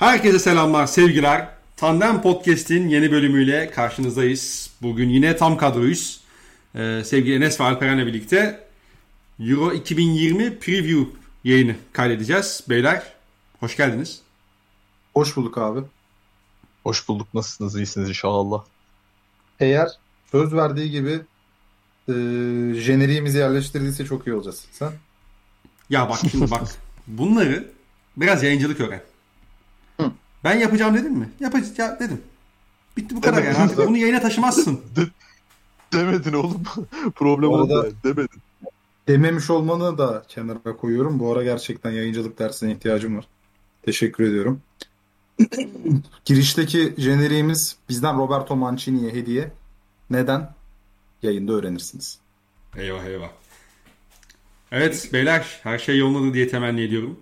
Herkese selamlar, sevgiler. Tandem Podcast'in yeni bölümüyle karşınızdayız. Bugün yine tam kadroyuz. Ee, sevgili Enes ve Alperen'le birlikte Euro 2020 Preview yayını kaydedeceğiz. Beyler, hoş geldiniz. Hoş bulduk abi. Hoş bulduk. Nasılsınız? İyisiniz inşallah. Eğer söz verdiği gibi e, jeneriğimizi yerleştirdiyse çok iyi olacağız. Sen? Ya bak şimdi bak. Bunları biraz yayıncılık öğren. Ben yapacağım dedim mi? Yapacağım ya dedim. Bitti bu kadar yani. Artık bunu yayına taşımazsın. Demedin oğlum. Problem oldu. Demedin. Dememiş olmanı da kenara koyuyorum. Bu ara gerçekten yayıncılık dersine ihtiyacım var. Teşekkür ediyorum. Girişteki jeneriğimiz bizden Roberto Mancini'ye hediye. Neden? Yayında öğrenirsiniz. Eyvah eyvah. Evet beyler her şey yolundadır diye temenni ediyorum.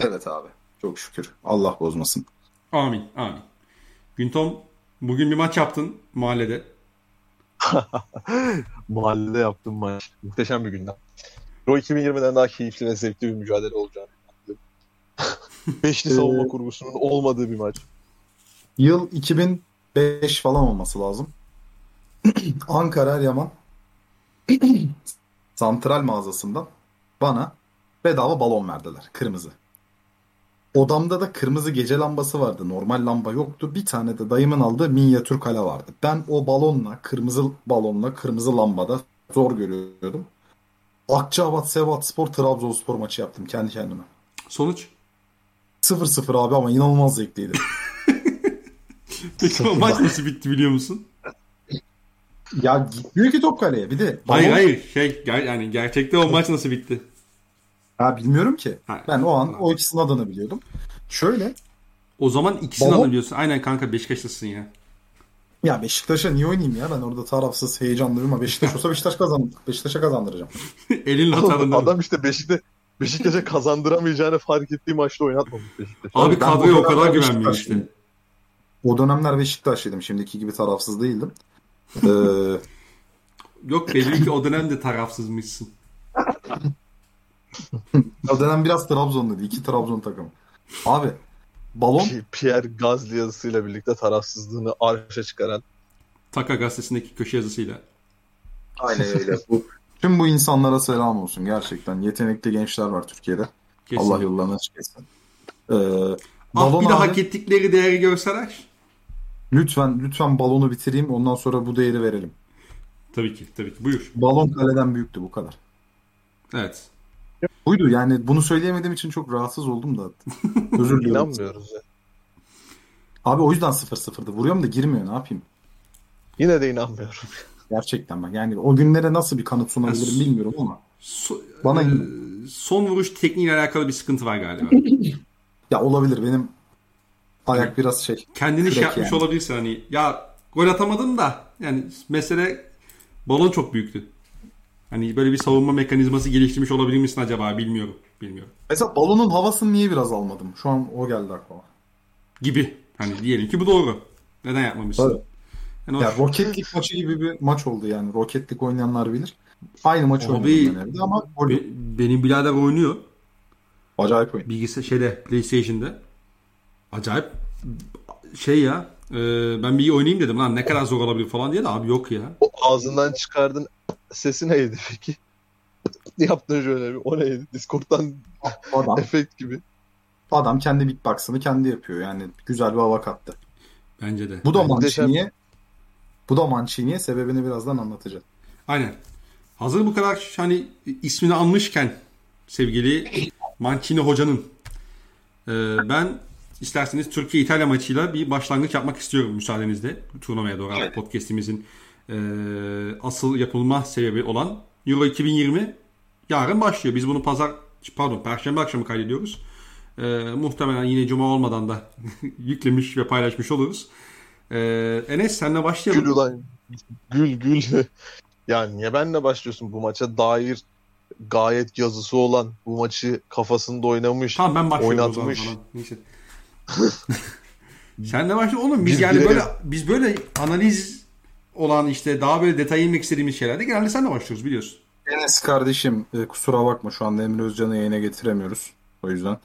Evet abi. Çok şükür. Allah bozmasın. Amin amin. Güntom bugün bir maç yaptın mahallede. Mahallede yaptığım maç. Muhteşem bir günden. Euro 2020'den daha keyifli ve zevkli bir mücadele olacağını. Beşli savunma Ee, kurgusunun olmadığı bir maç. Yıl 2005 falan olması lazım. Ankara Eryaman santral mağazasından bana bedava balon verdiler. Kırmızı. Odamda da kırmızı gece lambası vardı. Normal lamba yoktu. Bir tane de dayımın aldığı minyatür kale vardı. Ben o balonla, kırmızı balonla, kırmızı lambada zor görüyordum. Akçaabat Sebat Spor Trabzonspor maçı yaptım kendi kendime. Sonuç? 0-0 abi ama inanılmaz zevkliydi. Peki o maç nasıl bitti biliyor musun? Ya gitmiyor ki top kaleye. Bir de Hayır balon- hayır şey ger- yani gerçekte o maç nasıl bitti? Ha bilmiyorum ki. Ha. Ben o an o ikisinin adını biliyordum. Şöyle O zaman ikisini Balon- alabiliyorsun. Aynen kanka Beşiktaşlısın ya. ya Beşiktaş'a niye oynayayım ya? Ben orada tarafsız heyecanlıyım ama Beşiktaş olsa Beşiktaş kazan Beşiktaş'a kazandıracağım. Elinle atarında. Adam işte Beşiktaş Beşiktaş'a kazandıramayacağını fark ettiği maçta oynatmamış Beşiktaş. Abi kadroya o kadar güvenmiyor işte. O dönemler Beşiktaşlıydım. Şimdiki gibi tarafsız değildim. Ee, Yok belli ki o dönemde tarafsızmışsın. o dönem biraz Trabzonluydu. İki Trabzon takımı. Abi balon Pi- Pierre Gasly yazısıyla birlikte tarafsızlığını arşa çıkaran Taka gazetesindeki köşe yazısıyla. aynen öyle. Bu, tüm bu insanlara selam olsun. Gerçekten yetenekli gençler var Türkiye'de. Kesin. Allah yollarını açık etsin. Ee, Ah balon bir de abi- hak ettikleri değeri görseler. Lütfen lütfen balonu bitireyim ondan sonra bu değeri verelim. Tabii ki tabii ki. Buyur. Balon kaleden büyüktü bu kadar. Evet. Buydu yani bunu söyleyemediğim için çok rahatsız oldum da. Özür diliyorum. inanmıyoruz ya. Abi o yüzden 0-0'dı. Vuruyorum da girmiyor ne yapayım. Yine de inanmıyorum. Gerçekten bak yani o günlere nasıl bir kanıt sunabilirim bilmiyorum ama. So- Bana- e, son vuruş tekniğiyle alakalı bir sıkıntı var galiba. Ya olabilir benim ayak biraz şey. Kendini şey yapmış yani. olabilirsin hani ya gol atamadım da yani mesele balon çok büyüktü. Hani böyle bir savunma mekanizması geliştirmiş olabilir misin acaba bilmiyorum. Bilmiyorum. Mesela balonun havasını niye biraz almadım? Şu an o geldi aklıma. Gibi. Hani diyelim ki bu doğru. Neden yapmamışsın? Tabii. Yani Ya Roketlik maçı gibi bir maç oldu yani. Roketlik oynayanlar bilir. Aynı maçı Abi, oynadım ben evde ama gol Be- benim birader oynuyor. acayip oyun. Bilgisayar şeyde PlayStation'da. Acayip şey ya. e, ben bir oynayayım dedim lan ne kadar zor olabilir falan diye de abi yok ya. O ağzından çıkardın sesi neydi peki? Yaptın şöyle bir o neydi? Discord'dan Adam, efekt gibi. adam kendi beatbox'ını kendi yapıyor. Yani güzel bir hava kattı. Bence de. Bu da. Mancini'ye bu da Mancini'ye sebebini birazdan anlatacağım. Aynen. Hazır bu kadar hani ismini anmışken sevgili Mancini hocanın e, ben isterseniz Türkiye-İtalya maçıyla bir başlangıç yapmak istiyorum müsaadenizle. Turnuvaya doğru Evet. podcastimizin e, asıl yapılma sebebi olan Euro 2020 yarın başlıyor. Biz bunu pazar pardon perşembe akşamı kaydediyoruz. E, muhtemelen yine cuma olmadan da yüklemiş ve paylaşmış oluruz. E, Enes senle başlayalım. Gül ulan. Gül gül. Ya niye benle başlıyorsun bu maça dair gayet yazısı olan bu maçı kafasında oynamış. Tamam ben başlıyorum o zaman Oynatmış. Neyse. Sen de başla oğlum. Biz Biz yani bilelim. böyle biz böyle analiz olan işte daha böyle detay inmek istediğimiz şeylerde genelde senle başlıyoruz biliyorsun. Enes kardeşim e, kusura bakma şu anda Emre Özcan'ı yayına getiremiyoruz. O yüzden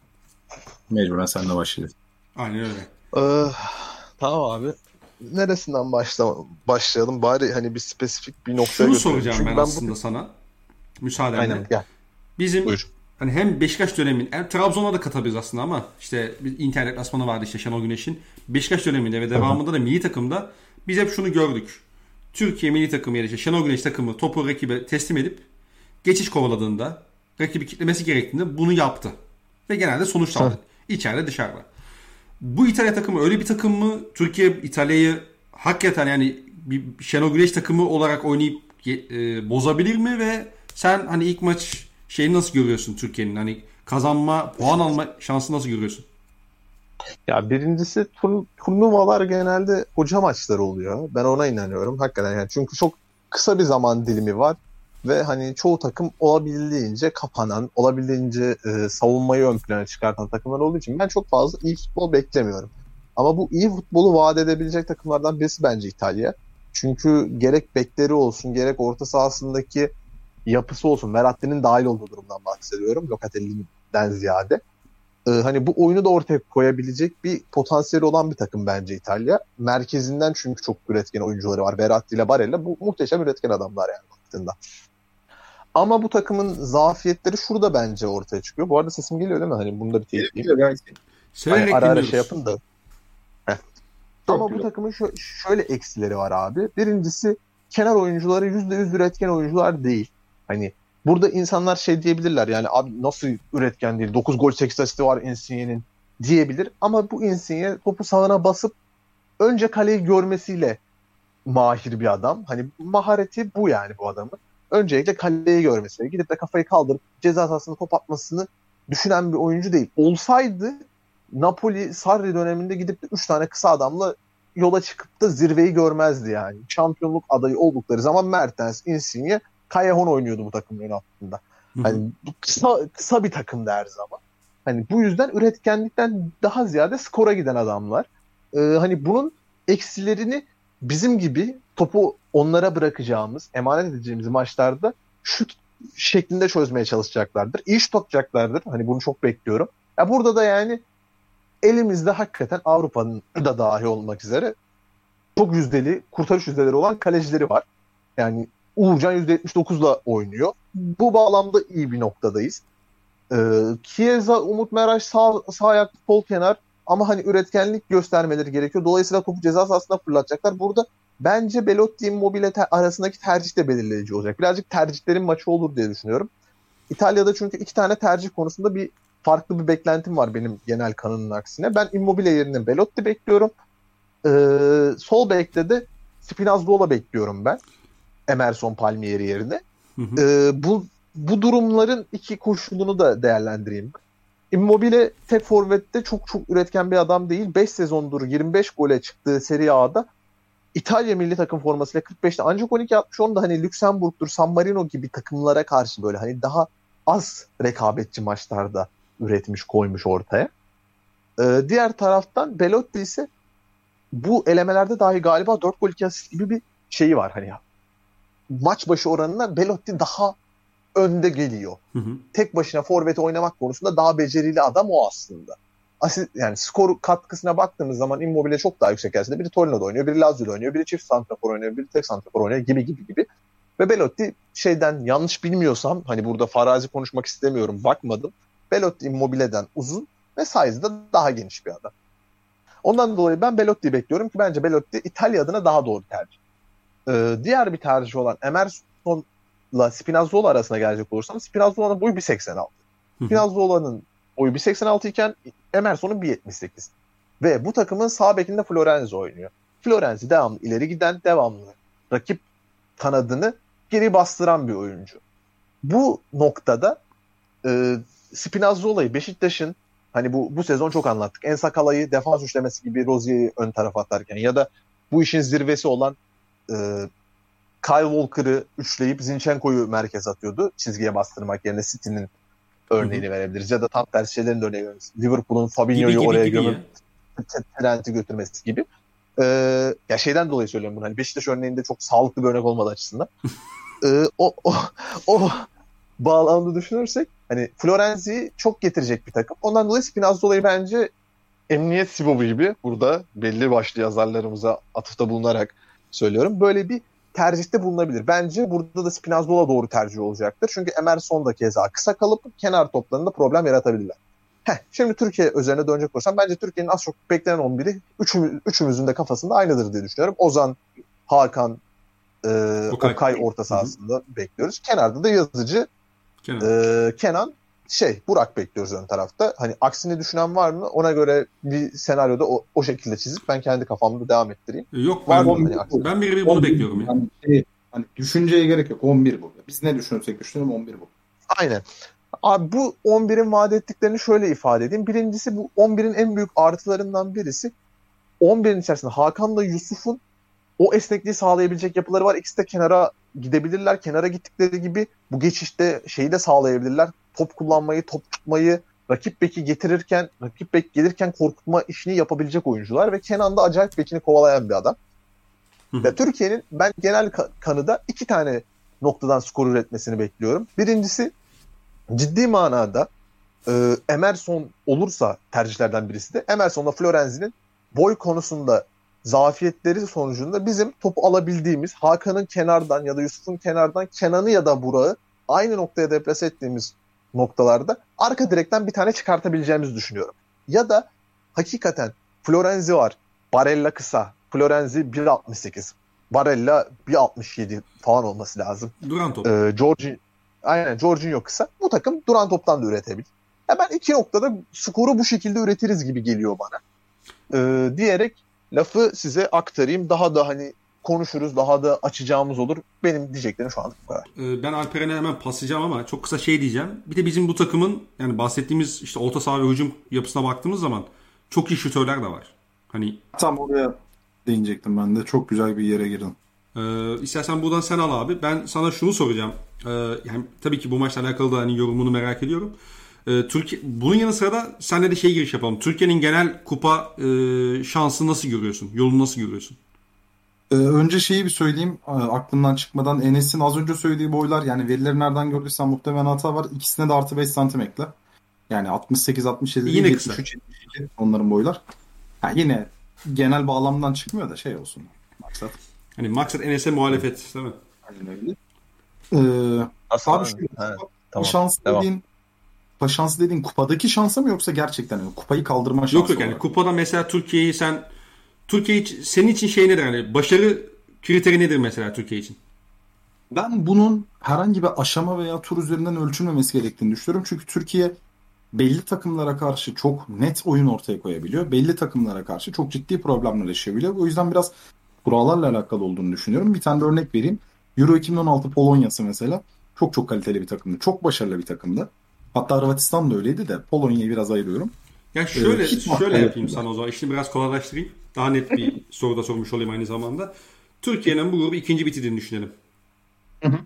mecburen seninle başlayacağız. Aynen öyle. Ee, tamam abi. Neresinden başla başlayalım? Bari hani bir spesifik bir noktaya Şunu götürelim. soracağım Çünkü ben, bu- aslında sana. Müsaadenle. Aynen gel. Bizim Buyur. hani hem Beşiktaş dönemin, hem Trabzon'a da katabiliriz aslında ama işte bir internet lasmanı vardı işte Şenol Güneş'in. Beşiktaş döneminde ve devamında da milli takımda biz hep şunu gördük. Türkiye milli takımı ya da işte Şenol Güneş takımı topu rakibe teslim edip geçiş kovaladığında, rakibi kitlemesi gerektiğinde bunu yaptı. Ve genelde sonuç aldı. İçeride dışarıda. Bu İtalya takımı öyle bir takım mı? Türkiye İtalya'yı hakikaten yani bir Şenol Güneş takımı olarak oynayıp e, bozabilir mi ve sen hani ilk maç şeyi nasıl görüyorsun Türkiye'nin? Hani kazanma, puan alma şansı nasıl görüyorsun? Ya birincisi tur- turnuvalar genelde hoca maçları oluyor. Ben ona inanıyorum hakikaten yani çünkü çok kısa bir zaman dilimi var ve hani çoğu takım olabildiğince kapanan, olabildiğince e, savunmayı ön plana çıkartan takımlar olduğu için ben çok fazla iyi futbol beklemiyorum. Ama bu iyi futbolu vaat edebilecek takımlardan birisi bence İtalya. Çünkü gerek bekleri olsun, gerek orta sahasındaki yapısı olsun. Verratti'nin dahil olduğu durumdan bahsediyorum. Locatelli'den ziyade. Ee, hani bu oyunu da ortaya koyabilecek bir potansiyeli olan bir takım bence İtalya. Merkezinden çünkü çok üretken oyuncuları var. Verratti ile Barella bu muhteşem üretken adamlar yani baktığında. Ama bu takımın zafiyetleri şurada bence ortaya çıkıyor. Bu arada sesim geliyor değil mi? Hani bunu da bir. Severek Hani ara ara şey yapın da. Ama bu güzel. takımın şö- şöyle eksileri var abi. Birincisi kenar oyuncuları %100 üretken oyuncular değil. Hani burada insanlar şey diyebilirler yani abi nasıl üretken değil 9 gol 8 asisti var Insigne'nin diyebilir. Ama bu Insigne topu sağına basıp önce kaleyi görmesiyle mahir bir adam. Hani mahareti bu yani bu adamın. Öncelikle kaleyi görmesi. Gidip de kafayı kaldırıp ceza sahasına top atmasını düşünen bir oyuncu değil. Olsaydı Napoli Sarri döneminde gidip de 3 tane kısa adamla yola çıkıp da zirveyi görmezdi yani. Şampiyonluk adayı oldukları zaman Mertens, Insigne, Callejon oynuyordu bu takımın ön hı. Hani bu kısa, kısa bir takımdı her zaman. Hani bu yüzden üretkenlikten daha ziyade skora giden adamlar. Ee, hani bunun eksilerini bizim gibi topu onlara bırakacağımız, emanet edeceğimiz maçlarda şut şeklinde çözmeye çalışacaklardır. İyi şut atacaklardır. Hani bunu çok bekliyorum. Ya burada da yani elimizde hakikaten Avrupa'nın da dahi olmak üzere çok yüzdeli, kurtarış yüzdeleri olan kalecileri var. Yani Uğurcan %79'la oynuyor. Bu bağlamda iyi bir noktadayız. Ee, Chiesa, Umut Meraş sağ, sağ ayaklı sol kenar ama hani üretkenlik göstermeleri gerekiyor. Dolayısıyla topu ceza sahasına fırlatacaklar. Burada bence Belotti Immobile te- arasındaki tercih de belirleyici olacak. Birazcık tercihlerin maçı olur diye düşünüyorum. İtalya'da çünkü iki tane tercih konusunda bir farklı bir beklentim var benim genel kanının aksine. Ben Immobile yerine Belotti bekliyorum. Ee, sol bekte de Spinazzola bekliyorum ben. Emerson Palmieri yerine. Hı hı. Ee, bu bu durumların iki koşulunu da değerlendireyim. Immobile tek forvette çok çok üretken bir adam değil. 5 sezondur 25 gole çıktığı Serie A'da İtalya milli takım formasıyla 45'te ancak 12 atmış. Onu da hani Lüksemburg'dur, San Marino gibi takımlara karşı böyle hani daha az rekabetçi maçlarda üretmiş, koymuş ortaya. Ee, diğer taraftan Belotti ise bu elemelerde dahi galiba 4 gol 2 asist gibi bir şeyi var hani maç başı oranına Belotti daha önde geliyor. Hı hı. Tek başına forveti oynamak konusunda daha becerili adam o aslında. Asist, yani skor katkısına baktığımız zaman Immobile çok daha yüksek gelse de biri Torino'da oynuyor, biri Lazio'da oynuyor, biri çift santrafor oynuyor, biri tek santrafor oynuyor gibi gibi gibi. Ve Belotti şeyden yanlış bilmiyorsam hani burada farazi konuşmak istemiyorum bakmadım. Belotti Immobile'den uzun ve size'da daha geniş bir adam. Ondan dolayı ben Belotti'yi bekliyorum ki bence Belotti İtalya adına daha doğru tercih. Ee, diğer bir tercih olan Emerson'la Spinazzola arasına gelecek olursam Spinazzola'nın boyu 1.86. Hı hı. Spinazzola'nın boyu 1.86 iken Emerson'un 1.78. Ve bu takımın sağ bekinde Florenzi oynuyor. Florenzi devamlı ileri giden, devamlı rakip kanadını geri bastıran bir oyuncu. Bu noktada e, Spinazzola'yı Beşiktaş'ın hani bu bu sezon çok anlattık. En Sakala'yı defans üçlemesi gibi Rozier'i ön tarafa atarken ya da bu işin zirvesi olan e, Kyle Walker'ı üçleyip Zinchenko'yu merkez atıyordu. Çizgiye bastırmak yerine City'nin örneğini verebiliriz. Ya da tam tersi şeylerin de örneği verebiliriz. Liverpool'un Fabinho'yu oraya gibi gömüp. Trent'i götürmesi gibi. Ee, ya şeyden dolayı söylüyorum bunu. Hani Beşiktaş örneğinde çok sağlıklı bir örnek olmadı açısından. Ee, o, o, o bağlamda düşünürsek hani Florenzi'yi çok getirecek bir takım. Ondan dolayı Spinazzola'yı bence emniyet sibobu gibi burada belli başlı yazarlarımıza atıfta bulunarak söylüyorum. Böyle bir tercihte bulunabilir. Bence burada da Spinazzola doğru tercih olacaktır. Çünkü Emerson da keza kısa kalıp kenar toplarında problem yaratabilirler. Heh, şimdi Türkiye üzerine dönecek olursam bence Türkiye'nin az çok beklenen 11'i üçümüz, üçümüzün de kafasında aynıdır diye düşünüyorum. Ozan, Hakan, e, Okay. Okay orta sahasında Hı-hı. bekliyoruz. Kenarda da yazıcı Kenan. E, Kenan şey Burak bekliyoruz ön tarafta. Hani aksini düşünen var mı? Ona göre bir senaryoda o, o şekilde çizip ben kendi kafamda devam ettireyim. Yok var ben, mı? Hani ben biri bunu bekliyorum. Yani. Şey, hani düşünceye gerek yok. 11 bu. Biz ne düşünürsek düşünelim 11 bu. Aynen. Abi bu 11'in vaat ettiklerini şöyle ifade edeyim. Birincisi bu 11'in en büyük artılarından birisi 11'in içerisinde Hakan'la Yusuf'un o esnekliği sağlayabilecek yapıları var. İkisi de kenara gidebilirler. Kenara gittikleri gibi bu geçişte şeyi de sağlayabilirler. Top kullanmayı, top tutmayı, rakip beki getirirken, rakip bek gelirken korkutma işini yapabilecek oyuncular ve Kenan da acayip bekini kovalayan bir adam. Ve Türkiye'nin ben genel kanıda iki tane noktadan skor üretmesini bekliyorum. Birincisi ciddi manada e, Emerson olursa tercihlerden birisi de Emerson'la Florenzi'nin boy konusunda zafiyetleri sonucunda bizim topu alabildiğimiz Hakan'ın kenardan ya da Yusuf'un kenardan Kenan'ı ya da Burak'ı aynı noktaya deplase ettiğimiz noktalarda arka direkten bir tane çıkartabileceğimizi düşünüyorum. Ya da hakikaten Florenzi var. Barella kısa. Florenzi 1.68. Barella 1.67 falan olması lazım. Duran top. Ee, Georgi, aynen Jorginho kısa. Bu takım duran toptan da üretebilir. Hemen iki noktada skoru bu şekilde üretiriz gibi geliyor bana. Ee, diyerek lafı size aktarayım. Daha da hani konuşuruz, daha da açacağımız olur. Benim diyeceklerim şu an bu kadar. Ee, ben Alperen'e hemen paslayacağım ama çok kısa şey diyeceğim. Bir de bizim bu takımın yani bahsettiğimiz işte orta saha ve hücum yapısına baktığımız zaman çok iyi şutörler de var. Hani tam oraya değinecektim ben de. Çok güzel bir yere girdin. Ee, istersen buradan sen al abi. Ben sana şunu soracağım. Ee, yani tabii ki bu maçla alakalı da hani yorumunu merak ediyorum. Ee, Türkiye bunun yanı sıra da senle de şey giriş yapalım. Türkiye'nin genel kupa e, şansı nasıl görüyorsun? Yolunu nasıl görüyorsun? Ee, önce şeyi bir söyleyeyim aklımdan çıkmadan Enes'in az önce söylediği boylar yani verileri nereden gördüysen muhtemelen hata var. İkisine de artı 5 santim ekle. Yani 68 67 yine 73 kısa. 72 onların boylar. Yani yine genel bağlamdan çıkmıyor da şey olsun maksat. Hani maksat Enes'e muhalefet değil mi? Aynen öyle. Ee, abi şu tamam. şans Devam. dediğin şans dediğin kupadaki şansa mı yoksa gerçekten yani kupayı kaldırma şansı Yok yok yani kupada mesela Türkiye'yi sen Türkiye için, senin için şey nedir yani başarı kriteri nedir mesela Türkiye için? Ben bunun herhangi bir aşama veya tur üzerinden ölçülmemesi gerektiğini düşünüyorum. Çünkü Türkiye belli takımlara karşı çok net oyun ortaya koyabiliyor. Belli takımlara karşı çok ciddi problemler yaşayabiliyor. O yüzden biraz kurallarla alakalı olduğunu düşünüyorum. Bir tane de örnek vereyim. Euro 2016 Polonya'sı mesela çok çok kaliteli bir takımdı. Çok başarılı bir takımdı. Hatta Hırvatistan da öyleydi de Polonya'yı biraz ayırıyorum. Ya şöyle ee, şöyle yapayım sana o zaman. İşini biraz kolaylaştırayım. Daha net bir soru da sormuş olayım aynı zamanda. Türkiye'nin bu grubu ikinci bitirdiğini düşünelim. Hı hı.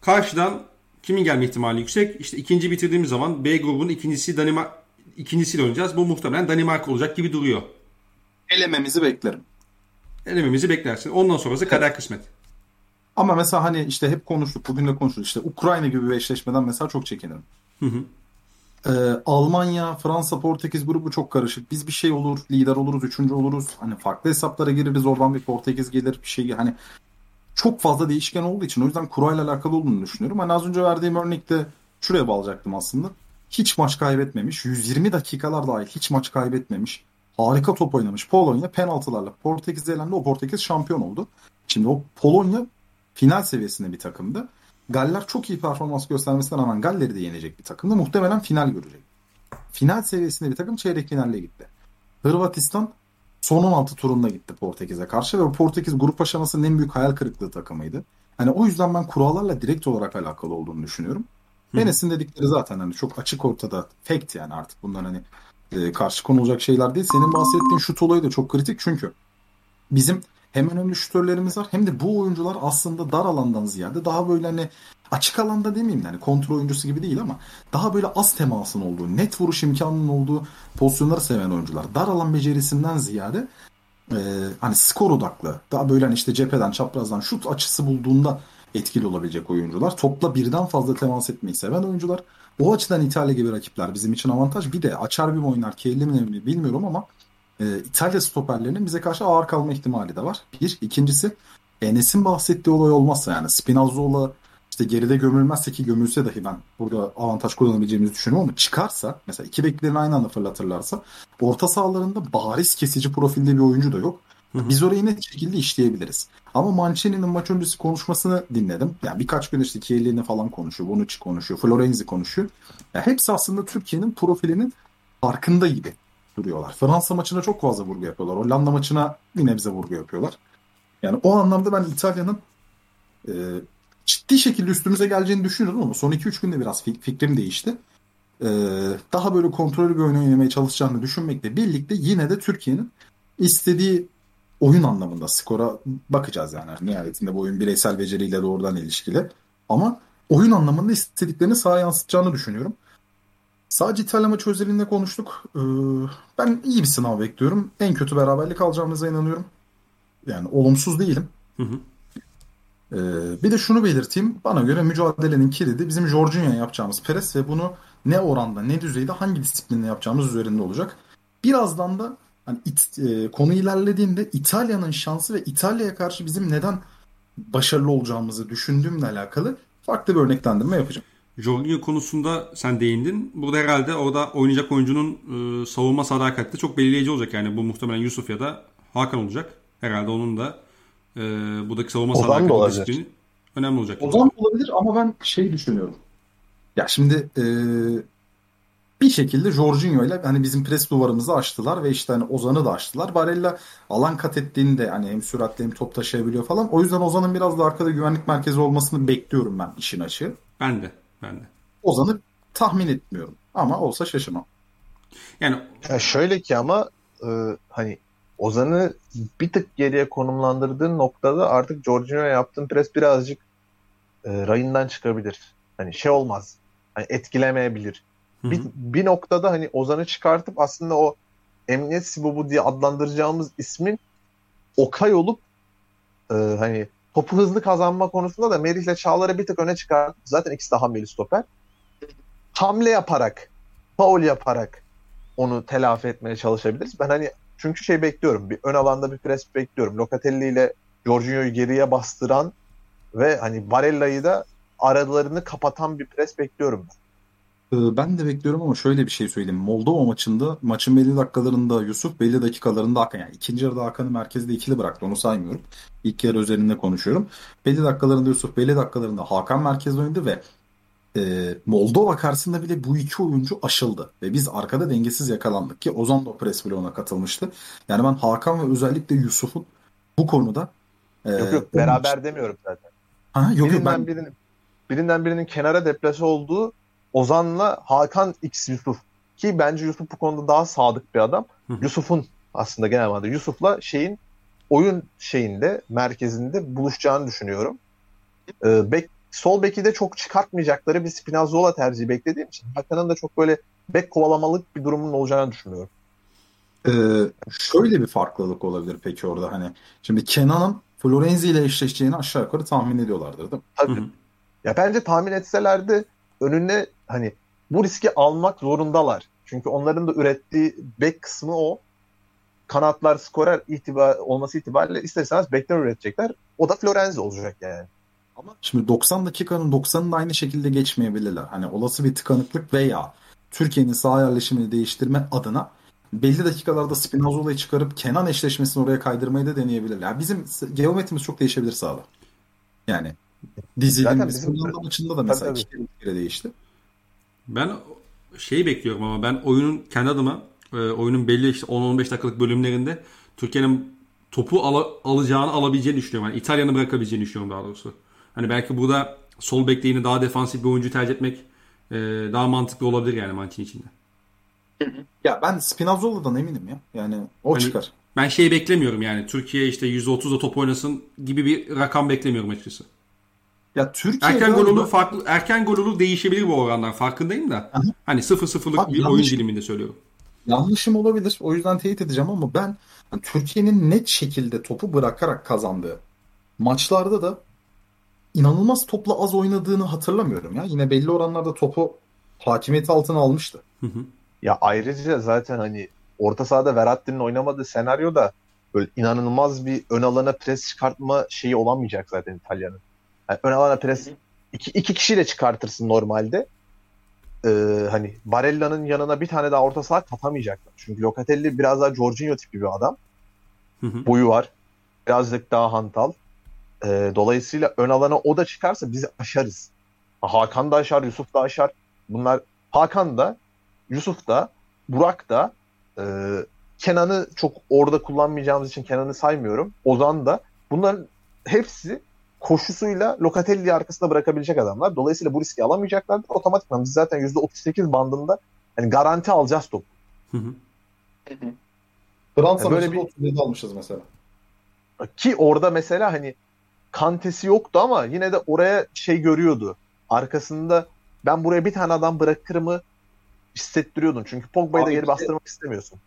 Karşıdan kimin gelme ihtimali yüksek? İşte ikinci bitirdiğimiz zaman B grubunun ikincisi Danimark ikincisiyle oynayacağız. Bu muhtemelen Danimarka olacak gibi duruyor. Elememizi beklerim. Elememizi beklersin. Ondan sonrası kader kısmet. Ama mesela hani işte hep konuştuk, bugün de konuştuk. İşte Ukrayna gibi bir eşleşmeden mesela çok çekinirim. Hı hı. Ee, Almanya, Fransa, Portekiz grubu çok karışık. Biz bir şey olur, lider oluruz, üçüncü oluruz. Hani farklı hesaplara gireriz, oradan bir Portekiz gelir, bir şey hani çok fazla değişken olduğu için o yüzden kurayla alakalı olduğunu düşünüyorum. Hani az önce verdiğim örnekte şuraya bağlayacaktım aslında. Hiç maç kaybetmemiş, 120 dakikalar dahil hiç maç kaybetmemiş. Harika top oynamış Polonya penaltılarla Portekiz'e elendi. O Portekiz şampiyon oldu. Şimdi o Polonya final seviyesinde bir takımdı. Galler çok iyi performans göstermesine rağmen Galler'i de yenecek bir takımdı. Muhtemelen final görecek. Final seviyesinde bir takım çeyrek finalle gitti. Hırvatistan son 16 turunda gitti Portekiz'e karşı ve Portekiz grup aşamasının en büyük hayal kırıklığı takımıydı. Hani o yüzden ben kurallarla direkt olarak alakalı olduğunu düşünüyorum. Enes'in dedikleri zaten hani çok açık ortada fact yani artık bunlar hani e, karşı konulacak şeyler değil. Senin bahsettiğin şut olayı da çok kritik çünkü bizim hem önemli şutörlerimiz var hem de bu oyuncular aslında dar alandan ziyade daha böyle hani açık alanda demeyeyim yani kontrol oyuncusu gibi değil ama daha böyle az temasın olduğu, net vuruş imkanının olduğu pozisyonları seven oyuncular. Dar alan becerisinden ziyade e, hani skor odaklı, daha böyle hani işte cepheden, çaprazdan şut açısı bulduğunda etkili olabilecek oyuncular. Topla birden fazla temas etmeyi seven oyuncular. O açıdan İtalya gibi rakipler bizim için avantaj. Bir de açar bir oynar Kelly mi bilmiyorum ama e, İtalya stoperlerinin bize karşı ağır kalma ihtimali de var. Bir. İkincisi Enes'in bahsettiği olay olmazsa yani Spinazzola işte geride gömülmezse ki gömülse dahi ben burada avantaj kullanabileceğimizi düşünüyorum ama çıkarsa mesela iki beklerini aynı anda fırlatırlarsa orta sahalarında bariz kesici profilde bir oyuncu da yok. Biz orayı net şekilde işleyebiliriz. Ama Mancini'nin maç öncesi konuşmasını dinledim. Yani birkaç gün işte Chiellini falan konuşuyor, Bonucci konuşuyor, Florenzi konuşuyor. Yani hepsi aslında Türkiye'nin profilinin farkında gibi duruyorlar. Fransa maçına çok fazla vurgu yapıyorlar. Hollanda maçına bir nebze vurgu yapıyorlar. Yani o anlamda ben İtalya'nın e, ciddi şekilde üstümüze geleceğini düşünüyordum ama son 2-3 günde biraz fikrim değişti. E, daha böyle kontrollü bir oyun oynamaya çalışacağını düşünmekle birlikte yine de Türkiye'nin istediği oyun anlamında skora bakacağız yani. Nihayetinde bu oyun bireysel beceriyle doğrudan ilişkili. Ama oyun anlamında istediklerini sahaya yansıtacağını düşünüyorum. Sadece İtalya maçı özelinde konuştuk. Ee, ben iyi bir sınav bekliyorum. En kötü beraberlik alacağımıza inanıyorum. Yani olumsuz değilim. Hı hı. Ee, bir de şunu belirteyim. Bana göre mücadelenin kilidi bizim Jorginho'ya yapacağımız pres ve bunu ne oranda ne düzeyde hangi disiplinle yapacağımız üzerinde olacak. Birazdan da hani it, e, konu ilerlediğinde İtalya'nın şansı ve İtalya'ya karşı bizim neden başarılı olacağımızı düşündüğümle alakalı farklı bir örneklendirme yapacağım. Jorginho konusunda sen değindin. Burada herhalde orada oynayacak oyuncunun e, savunma sadakati de çok belirleyici olacak. Yani bu muhtemelen Yusuf ya da Hakan olacak. Herhalde onun da e, buradaki savunma sadakati disiplini önemli olacak. Ozan olabilir ama ben şey düşünüyorum. Ya şimdi e, bir şekilde Jorginho ile hani bizim pres duvarımızı açtılar ve işte hani Ozan'ı da açtılar. Barella alan kat ettiğinde hani hem süratli hem top taşıyabiliyor falan. O yüzden Ozan'ın biraz da arkada güvenlik merkezi olmasını bekliyorum ben işin açığı. Ben de. Ben de. Ozan'ı tahmin etmiyorum. Ama olsa şaşırmam. Yani ya şöyle ki ama e, hani Ozan'ı bir tık geriye konumlandırdığın noktada artık Jorginho'ya yaptığın pres birazcık e, rayından çıkabilir. Hani şey olmaz. Hani etkilemeyebilir. Bir, bir noktada hani Ozan'ı çıkartıp aslında o emniyet sibobu diye adlandıracağımız ismin Okay olup e, hani topu hızlı kazanma konusunda da Merih ile Çağlar'ı bir tık öne çıkartıp zaten ikisi de hamleli stoper. Hamle yaparak, faul yaparak onu telafi etmeye çalışabiliriz. Ben hani çünkü şey bekliyorum. Bir ön alanda bir pres bekliyorum. Locatelli ile Jorginho'yu geriye bastıran ve hani Barella'yı da aralarını kapatan bir pres bekliyorum ben. Ee, ben de bekliyorum ama şöyle bir şey söyleyeyim. Moldova maçında maçın belli dakikalarında Yusuf belli dakikalarında Hakan yani ikinci yarıda Hakan'ı merkezde ikili bıraktı onu saymıyorum. İlk yarı üzerinde konuşuyorum. Belli dakikalarında Yusuf belli dakikalarında Hakan merkezde oynadı ve e, Moldova karşısında bile bu iki oyuncu aşıldı. Ve biz arkada dengesiz yakalandık ki Ozan da pres bloğuna katılmıştı. Yani ben Hakan ve özellikle Yusuf'un bu konuda e, yok yok beraber maç... demiyorum zaten. Ha, yok, birinden, ben... birinin, birinden birinin kenara deplase olduğu Ozan'la Hakan X Yusuf ki bence Yusuf bu konuda daha sadık bir adam. Yusuf'un aslında genel manada Yusuf'la şeyin oyun şeyinde merkezinde buluşacağını düşünüyorum. Ee, bek, sol beki de çok çıkartmayacakları bir Spinazzola tercihi beklediğim için Hakan'ın da çok böyle bek kovalamalık bir durumun olacağını düşünüyorum. Ee, şöyle bir farklılık olabilir peki orada hani şimdi Kenan'ın Florenzi ile eşleşeceğini aşağı yukarı tahmin ediyorlardır değil mi? Tabii. Hı-hı. Ya bence tahmin etselerdi önüne hani bu riski almak zorundalar. Çünkü onların da ürettiği bek kısmı o. Kanatlar skorer itibar olması itibariyle isterseniz bekler üretecekler. O da Florenzi olacak yani. Ama şimdi 90 dakikanın 90'ını da aynı şekilde geçmeyebilirler. Hani olası bir tıkanıklık veya Türkiye'nin sağ yerleşimini değiştirme adına belli dakikalarda Spinazzola'yı çıkarıp Kenan eşleşmesini oraya kaydırmayı da deneyebilirler. Yani bizim geometrimiz çok değişebilir sahada. Yani dizilimiz. Hollanda maçında da mesela iki kere değişti. Ben şeyi bekliyorum ama ben oyunun kendi adıma e, oyunun belli işte 10-15 dakikalık bölümlerinde Türkiye'nin topu al- alacağını alabileceğini düşünüyorum. Yani İtalya'nı bırakabileceğini düşünüyorum daha doğrusu. Hani belki burada sol bekleğini daha defansif bir oyuncu tercih etmek e, daha mantıklı olabilir yani maçın içinde. Ya ben Spinazzola'dan eminim ya. Yani o hani, çıkar. Ben şey beklemiyorum yani Türkiye işte %30'da top oynasın gibi bir rakam beklemiyorum açıkçası. Ya Türkiye erken gol olur farklı erken gol olur değişebilir bu oranlar farkındayım da. Aha. Hani 0-0'lık bir yanlış, oyun diliminde söylüyorum. Yanlışım olabilir. O yüzden teyit edeceğim ama ben yani Türkiye'nin net şekilde topu bırakarak kazandığı maçlarda da inanılmaz topla az oynadığını hatırlamıyorum ya. Yine belli oranlarda topu hakimiyeti altına almıştı. Hı hı. Ya ayrıca zaten hani orta sahada Verratti'nin oynamadığı senaryoda böyle inanılmaz bir ön alana pres çıkartma şeyi olamayacak zaten İtalya'nın. Yani ön alana pres iki, iki kişiyle çıkartırsın normalde. Ee, hani Barella'nın yanına bir tane daha orta saha katamayacaklar. Çünkü Locatelli biraz daha Jorginho tipi bir adam. Hı hı. Boyu var. Birazcık daha hantal. Ee, dolayısıyla ön alana o da çıkarsa biz aşarız. Hakan da aşar, Yusuf da aşar. Bunlar Hakan da, Yusuf da, Burak da e, Kenan'ı çok orada kullanmayacağımız için Kenan'ı saymıyorum. Ozan da. Bunların hepsi koşusuyla Locatelli'yi arkasında bırakabilecek adamlar. Dolayısıyla bu riski alamayacaklardır. Otomatikman biz zaten %38 bandında yani garanti alacağız topu. Hı hı. Fransa Ya böyle maçında bir- 37 almışız mesela. Ki orada mesela hani kantesi yoktu ama yine de oraya şey görüyordu. Arkasında ben buraya bir tane adam bırakırımı hissettiriyordun. Çünkü Pogba'yı da geri bir bastırmak istemiyorsun.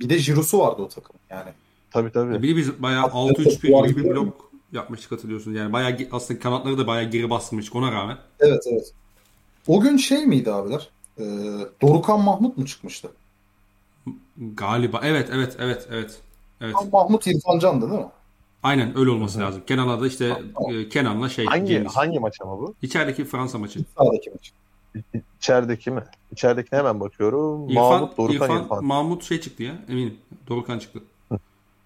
Bir de Jirosu vardı o takım. Yani Tabii tabii. Bir de biz bayağı Aslında 6-3-1 çok gibi bir blok yapmıştık hatırlıyorsunuz. Yani bayağı aslında kanatları da bayağı geri bastırmıştık ona rağmen. evet evet. O gün şey miydi abiler? Ee, Dorukan Mahmut mu çıkmıştı? Galiba. Evet evet evet evet. Evet. Mahmut İrfan Can'dı değil mi? Aynen öyle olması lazım. Kenan'la da işte e, Kenan'la şey Hangi Cengiz. hangi maç ama bu? İçerideki Fransa maçı. Sağdaki maç. İçerideki mi? İçeridekine hemen bakıyorum. İrfan, Mahmut, Dorukan, İrfan, İrfan. Mahmut şey çıktı ya eminim. Dorukan çıktı.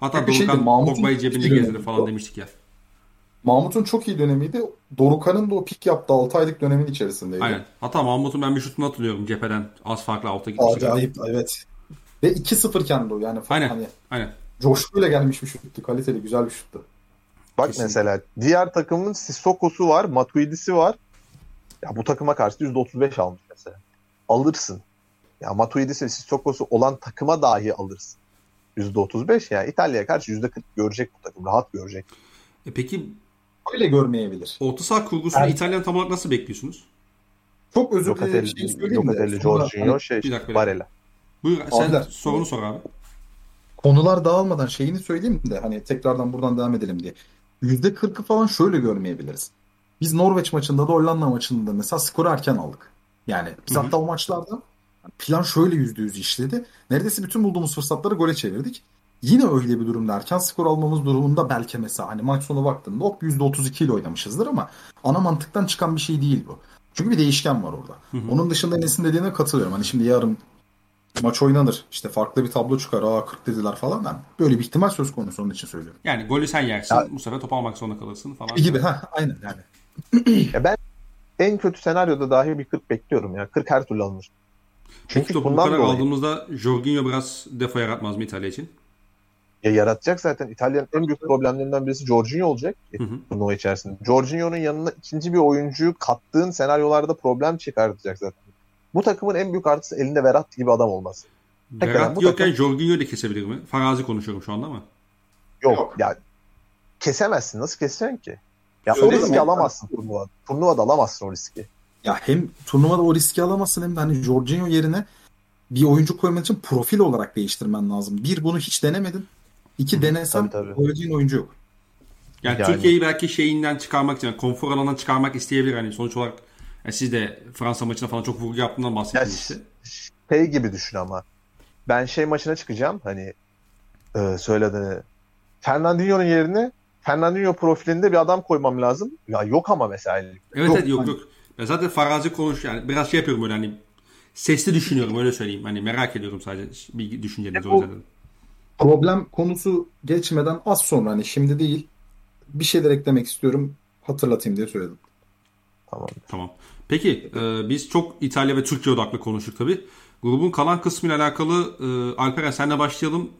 Hatta şey Dorukan Mahmut'un Pogba'yı cebinde gezdirdi dönemi falan demiştik ya. Mahmut'un çok iyi dönemiydi. Dorukan'ın da o pik yaptığı 6 aylık dönemin içerisindeydi. Aynen. Hatta Mahmut'un ben bir şutunu hatırlıyorum cepheden az farklı alta gitmişti. Acayip evet. Ve 2-0 kendi o yani. Aynen. Hani Aynen. coşkuyla gelmiş bir şuttu. Kaliteli güzel bir şuttu. Bak Kesinlikle. mesela diğer takımın Sissoko'su var, Matuidi'si var. Ya bu takıma karşı %35 almış mesela. Alırsın. Ya Matuidi'si, Sissoko'su olan takıma dahi alırsın. %35 yani İtalya'ya karşı %40 görecek bu takım. Rahat görecek. E peki Öyle görmeyebilir. orta saha kurgusunu Yani- İtalyan tam olarak nasıl bekliyorsunuz? Çok özür dilerim. Locatelli, Şey söyleyeyim. Locatelli, Jorginho, şey, Bir dakika, Barella. Buyur sen Abiler. sorunu sor abi. konular dağılmadan şeyini söyleyeyim de hani tekrardan buradan devam edelim diye. %40'ı falan şöyle görmeyebiliriz. Biz Norveç maçında da Hollanda maçında da mesela skoru erken aldık. Yani biz hatta o maçlarda plan şöyle %100 işledi. Neredeyse bütün bulduğumuz fırsatları gole çevirdik. Yine öyle bir durumda erken skor almamız durumunda belki mesela hani maç sonu baktığında hop %32 ile oynamışızdır ama ana mantıktan çıkan bir şey değil bu. Çünkü bir değişken var orada. Hı hı. Onun dışında Enes'in dediğine katılıyorum. Hani şimdi yarın maç oynanır. İşte farklı bir tablo çıkar. Aa 40 dediler falan. Ben böyle bir ihtimal söz konusu onun için söylüyorum. Yani golü sen yersin. Ya- Bu sefer top almak zorunda kalırsın falan. Gibi. Ha, aynen yani. Ya ben en kötü senaryoda dahi bir 40 bekliyorum ya. 40 her türlü alınır. Çünkü Çünkü topu bu kadar dolayı aldığımızda Jorginho biraz defo yaratmaz mı İtalya için? Ya yaratacak zaten İtalya'nın en büyük problemlerinden birisi Jorginho olacak ki Hı hı. turnuva içerisinde. Jorginho'nun yanına ikinci bir oyuncuyu kattığın senaryolarda problem çıkartacak zaten. Bu takımın en büyük artısı elinde Verratti gibi adam olması. Berat bu yokken takım- Jorginho ile kesebilir mi? Farazi konuşuyorum şu anda ama. Yok, Yok. ya kesemezsin. Nasıl keseceksin ki? Ya Şöyle o riski mi? alamazsın turnuvada. Turnuvada alamazsın o riski. Ya hem turnuvada o riski alamazsın hem de hani Jorginho yerine bir oyuncu koyman için profil olarak değiştirmen lazım. Bir bunu hiç denemedin. İki denesen tabii, oyuncu yok. Yani, Yani- Türkiye'yi belki şeyinden çıkarmak için, yani konfor alanından çıkarmak isteyebilir. Hani sonuç olarak yani siz de Fransa maçına falan çok vurgu yaptığından Ya bahsettiniz işte. şey gibi düşün ama. Ben şey maçına çıkacağım. Hani e, söylediğini. Fernandinho'nun yerine Fernandinho profilinde bir adam koymam lazım. Ya yok ama mesela. Evet Yok, evet yok yok. Ben zaten Farazi konuş yani biraz şey yapıyorum böyle hani sesli düşünüyorum öyle söyleyeyim. Hani merak ediyorum sadece bir düşüncenizi E, o yüzden. Problem konusu geçmeden az sonra hani şimdi değil bir şeyler eklemek istiyorum. Hatırlatayım diye söyledim. Tamam. Tamam. Peki e, biz çok İtalya ve Türkiye odaklı konuştuk tabii. Grubun kalan kısmıyla alakalı e, Alperen senle başlayalım.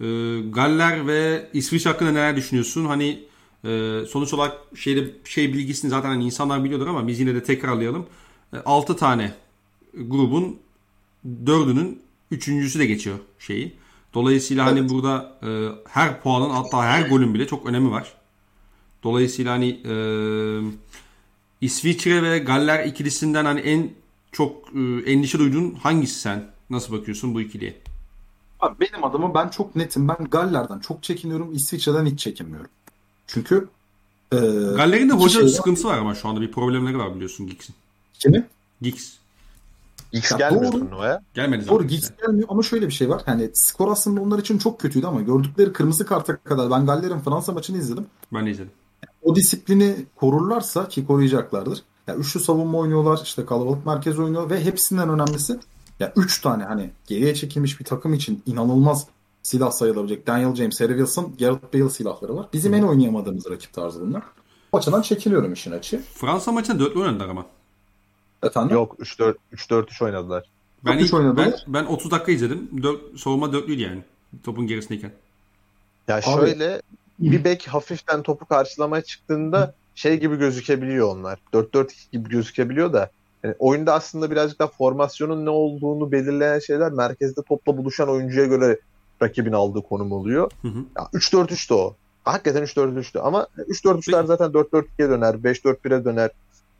E, Galler ve İsviçre hakkında neler düşünüyorsun? Hani e, sonuç olarak şeyde şey bilgisini zaten hani insanlar biliyordur ama biz yine de tekrarlayalım. E, 6 tane grubun dördünün üçüncüsü de geçiyor şeyi. Dolayısıyla hani Evet. burada e, her puanın hatta her golün bile çok önemi var. Dolayısıyla hani e, İsviçre ve Galler ikilisinden hani en çok e, endişe duyduğun hangisi sen? Nasıl bakıyorsun bu ikiliye? Abi benim adıma ben çok netim. Ben Galler'den çok çekiniyorum. İsviçre'den hiç çekinmiyorum. Çünkü e, Galler'in de hoca şey var. sıkıntısı var ama şu anda bir problemleri var biliyorsun Giggs'in. Kimi? Giggs. X Ya gelmiyor doğru. turnuvaya. Gelmedi Doğru Giggs işte. gelmiyor ama şöyle bir şey var. Hani skor aslında onlar için çok kötüydü ama gördükleri kırmızı karta kadar ben Galler'in Fransa maçını izledim. Ben de izledim. O disiplini korurlarsa ki koruyacaklardır. Ya üçlü savunma oynuyorlar, işte kalabalık merkez oynuyor ve hepsinden önemlisi ya üç tane hani geriye çekilmiş bir takım için inanılmaz silah sayılabilecek Daniel James, Harry Wilson, Gareth Bale silahları var. Bizim en oynayamadığımız rakip tarzı bunlar. O açıdan çekiliyorum işin açığı. Fransa maçında dörtlü oynadılar ama. Efendim? Yok 3-4 3-4-3 oynadılar. Ben, Dört üç ilk, oynadılar. ben, ben 30 dakika izledim. Dört, savunma dörtlüydü yani. Topun gerisindeyken. Ya şöyle bir bek hafiften topu karşılamaya çıktığında şey gibi gözükebiliyor onlar. 4-4-2 gibi gözükebiliyor da yani oyunda aslında birazcık da formasyonun ne olduğunu belirleyen şeyler merkezde topla buluşan oyuncuya göre rakibin aldığı konum oluyor. Hı hı. Ya 3-4-3 de o. Hakikaten 3-4-3'tü ama 3-4-3'ler Peki. zaten 4-4-2'ye döner, 5-4-1'e döner,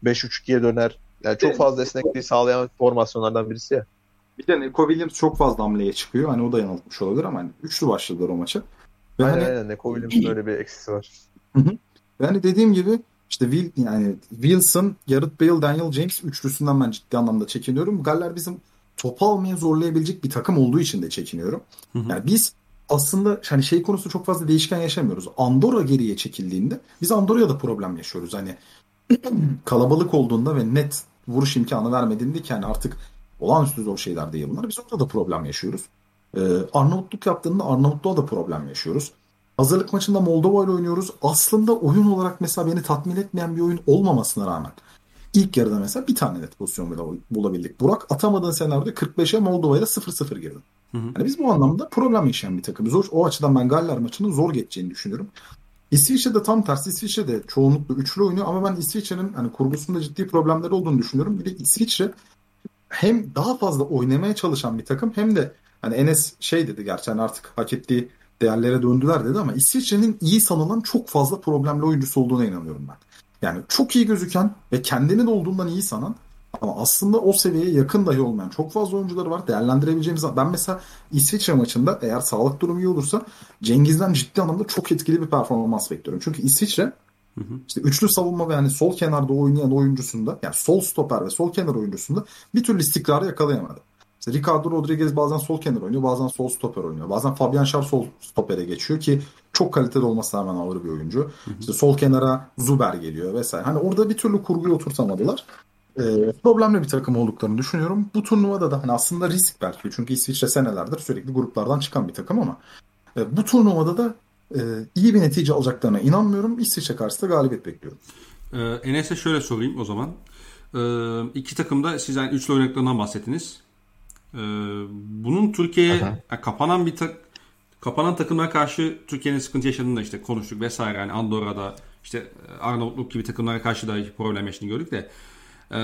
5-3-2'ye döner. Yani çok fazla esnekliği sağlayan formasyonlardan birisi ya. Bir de Nico Williams çok fazla hamleye çıkıyor. Hani o da yanıltmış olabilir ama hani üçlü başladılar o maça. Ve Aynen hani aynen. Neko Williams'ın öyle bir eksisi var. Yani dediğim gibi işte Will, yani Wilson, Gareth Bale, Daniel James üçlüsünden ben ciddi anlamda çekiniyorum. Galler bizim top almaya zorlayabilecek bir takım olduğu için de çekiniyorum. Hı hı. Yani biz aslında hani şey konusu çok fazla değişken yaşamıyoruz. Andorra geriye çekildiğinde biz Andorra'ya da problem yaşıyoruz. Hani kalabalık olduğunda ve net vuruş imkanı vermediğinde ki hani artık olağanüstü zor şeyler değil bunlar. Biz orada da problem yaşıyoruz. Ee, Arnavutluk yaptığında Arnavutluğa da problem yaşıyoruz. Hazırlık maçında Moldova ile oynuyoruz. Aslında oyun olarak mesela beni tatmin etmeyen bir oyun olmamasına rağmen ilk yarıda mesela bir tane net pozisyon bile bulabildik. Burak atamadığın senaryoda 45'e Moldova ile 0-0 girdi. Hı hı. Yani biz bu anlamda problem yaşayan bir takımız. O, o açıdan ben Galler maçının zor geçeceğini düşünüyorum. İsviçre de tam tersi. İsviçre de çoğunlukla üçlü oynuyor ama ben İsviçre'nin hani kurgusunda ciddi problemleri olduğunu düşünüyorum. Bir de İsviçre hem daha fazla oynamaya çalışan bir takım hem de hani Enes şey dedi gerçi hani artık hak ettiği değerlere döndüler dedi ama İsviçre'nin iyi sanılan çok fazla problemli oyuncusu olduğuna inanıyorum ben. Yani çok iyi gözüken ve kendini de olduğundan iyi sanan ama aslında o seviyeye yakın dahi olmayan çok fazla oyuncuları var. Değerlendirebileceğimiz ben mesela İsviçre maçında eğer sağlık durumu iyi olursa Cengiz'den ciddi anlamda çok etkili bir performans bekliyorum. Çünkü İsviçre işte üçlü savunma ve hani sol kenarda oynayan oyuncusunda yani sol stoper ve sol kenar oyuncusunda bir türlü istikrarı yakalayamadı. İşte Ricardo Rodriguez bazen sol kenar oynuyor, bazen sol stoper oynuyor. Bazen Fabian Schär sol stopere geçiyor ki çok kaliteli olmasına rağmen ağır bir oyuncu. İşte sol kenara Zuber geliyor vesaire. Hani orada bir türlü kurguyu oturtamadılar. Ee, problemli bir takım olduklarını düşünüyorum. Bu turnuvada da hani aslında risk belki. Çünkü İsviçre senelerdir sürekli gruplardan çıkan bir takım ama e, bu turnuvada da e, iyi bir netice alacaklarına inanmıyorum. İsviçre karşısında galibiyet bekliyorum. Ee, Enes'e şöyle sorayım o zaman. Ee, iki takımda siz yani üçlü oynadıklarından bahsettiniz. Ee, bunun Türkiye'ye yani kapanan bir tak kapanan takımlara karşı Türkiye'nin sıkıntı yaşadığını da işte konuştuk vesaire. Yani Andorra'da işte Arnavutluk gibi takımlara karşı da problem yaşadığını gördük de. Ee,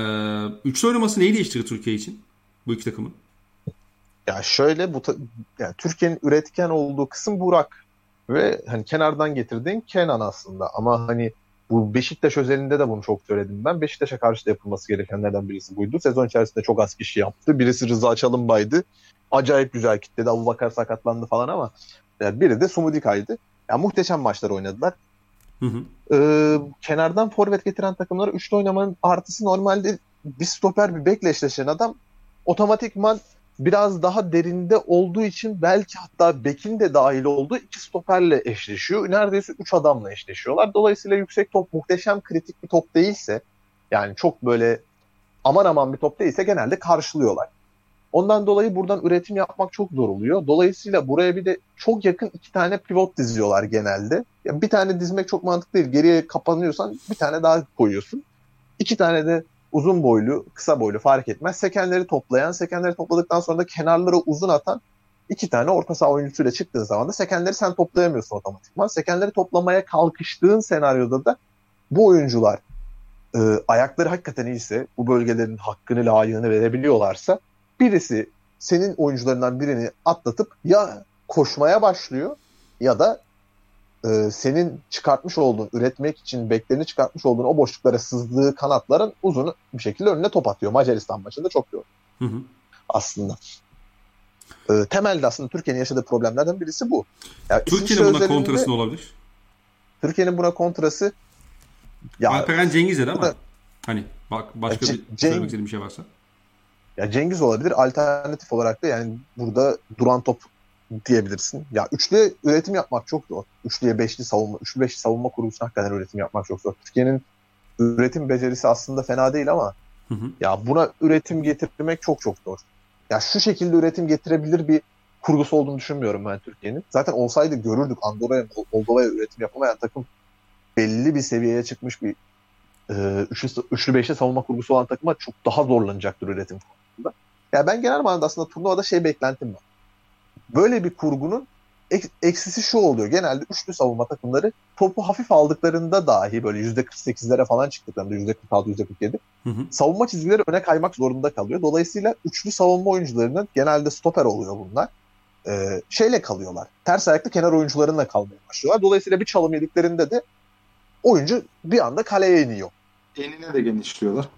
üçlü oynaması neyi değiştirir Türkiye için? Bu iki takımın. Ya şöyle bu ta- yani Türkiye'nin üretken olduğu kısım Burak ve hani kenardan getirdiğin Kenan aslında ama hani bu Beşiktaş özelinde de bunu çok söyledim ben. Beşiktaş'a karşı da yapılması gerekenlerden birisi buydu. Sezon içerisinde çok az kişi yaptı. Birisi Rıza Çalınbay'dı. Acayip güzel kitledi. Abubakar sakatlandı falan ama yani biri de Sumudika'ydı. Ya muhteşem maçlar oynadılar. Ee, kenardan forvet getiren takımlara üçlü oynamanın artısı normalde bir stoper bir bekle eşleşen adam otomatikman biraz daha derinde olduğu için belki hatta bekin de dahil olduğu iki stoperle eşleşiyor. Neredeyse üç adamla eşleşiyorlar. Dolayısıyla yüksek top muhteşem kritik bir top değilse yani çok böyle aman aman bir top değilse genelde karşılıyorlar. Ondan dolayı buradan üretim yapmak çok zor oluyor. Dolayısıyla buraya bir de çok yakın iki tane pivot diziyorlar genelde. Yani bir tane dizmek çok mantıklı değil. Geriye kapanıyorsan bir tane daha koyuyorsun. İki tane de uzun boylu, kısa boylu fark etmez. Sekenleri toplayan, sekenleri topladıktan sonra da kenarlara uzun atan iki tane orta saha oyuncusuyla çıktığın zaman da sekenleri sen toplayamıyorsun otomatikman. Sekenleri toplamaya kalkıştığın senaryoda da bu oyuncular e, ayakları hakikaten iyiyse, bu bölgelerin hakkını, layığını verebiliyorlarsa birisi senin oyuncularından birini atlatıp ya koşmaya başlıyor ya da e, senin çıkartmış olduğun, üretmek için beklerini çıkartmış olduğun o boşluklara sızdığı kanatların uzun bir şekilde önüne top atıyor. Macaristan maçında çok gördüm Hı hı. aslında. E, temelde aslında Türkiye'nin yaşadığı problemlerden birisi bu. Yani Türkiye'nin buna kontrası ne olabilir? Türkiye'nin buna kontrası ya Alperen Cengiz dedi ama bu da- hani bak başka Ya, bir Ce- söylemek Ceng- istediğim bir şey varsa. Ya Cengiz olabilir. Alternatif olarak da yani burada duran top diyebilirsin. Ya üçlü üretim yapmak çok zor. Üçlüye beşli savunma, üçlü beşli savunma kurgusuna hakikaten üretim yapmak çok zor. Türkiye'nin üretim becerisi aslında fena değil ama Hı hı. ya buna üretim getirmek çok çok zor. Ya şu şekilde üretim getirebilir bir kurgusu olduğunu düşünmüyorum ben Türkiye'nin. Zaten olsaydı görürdük Andorra'ya, Moldova'ya üretim yapamayan takım belli bir seviyeye çıkmış bir e, üçlü, üçlü beşli savunma kurgusu olan takıma çok daha zorlanacaktır üretim konusunda. Ya ben genel manada aslında turnuvada şey beklentim var. Böyle bir kurgunun ek- eksisi şu oluyor. Genelde üçlü savunma takımları topu hafif aldıklarında dahi böyle %48'lere falan çıktıklarında %46, %47 Hı hı. savunma çizgileri öne kaymak zorunda kalıyor. Dolayısıyla üçlü savunma oyuncularının genelde stoper oluyor bunlar. Ee, şeyle kalıyorlar. Ters ayaklı kenar oyuncularınla kalmaya başlıyorlar. Dolayısıyla bir çalım yediklerinde de oyuncu bir anda kaleye iniyor. Enine de genişliyorlar.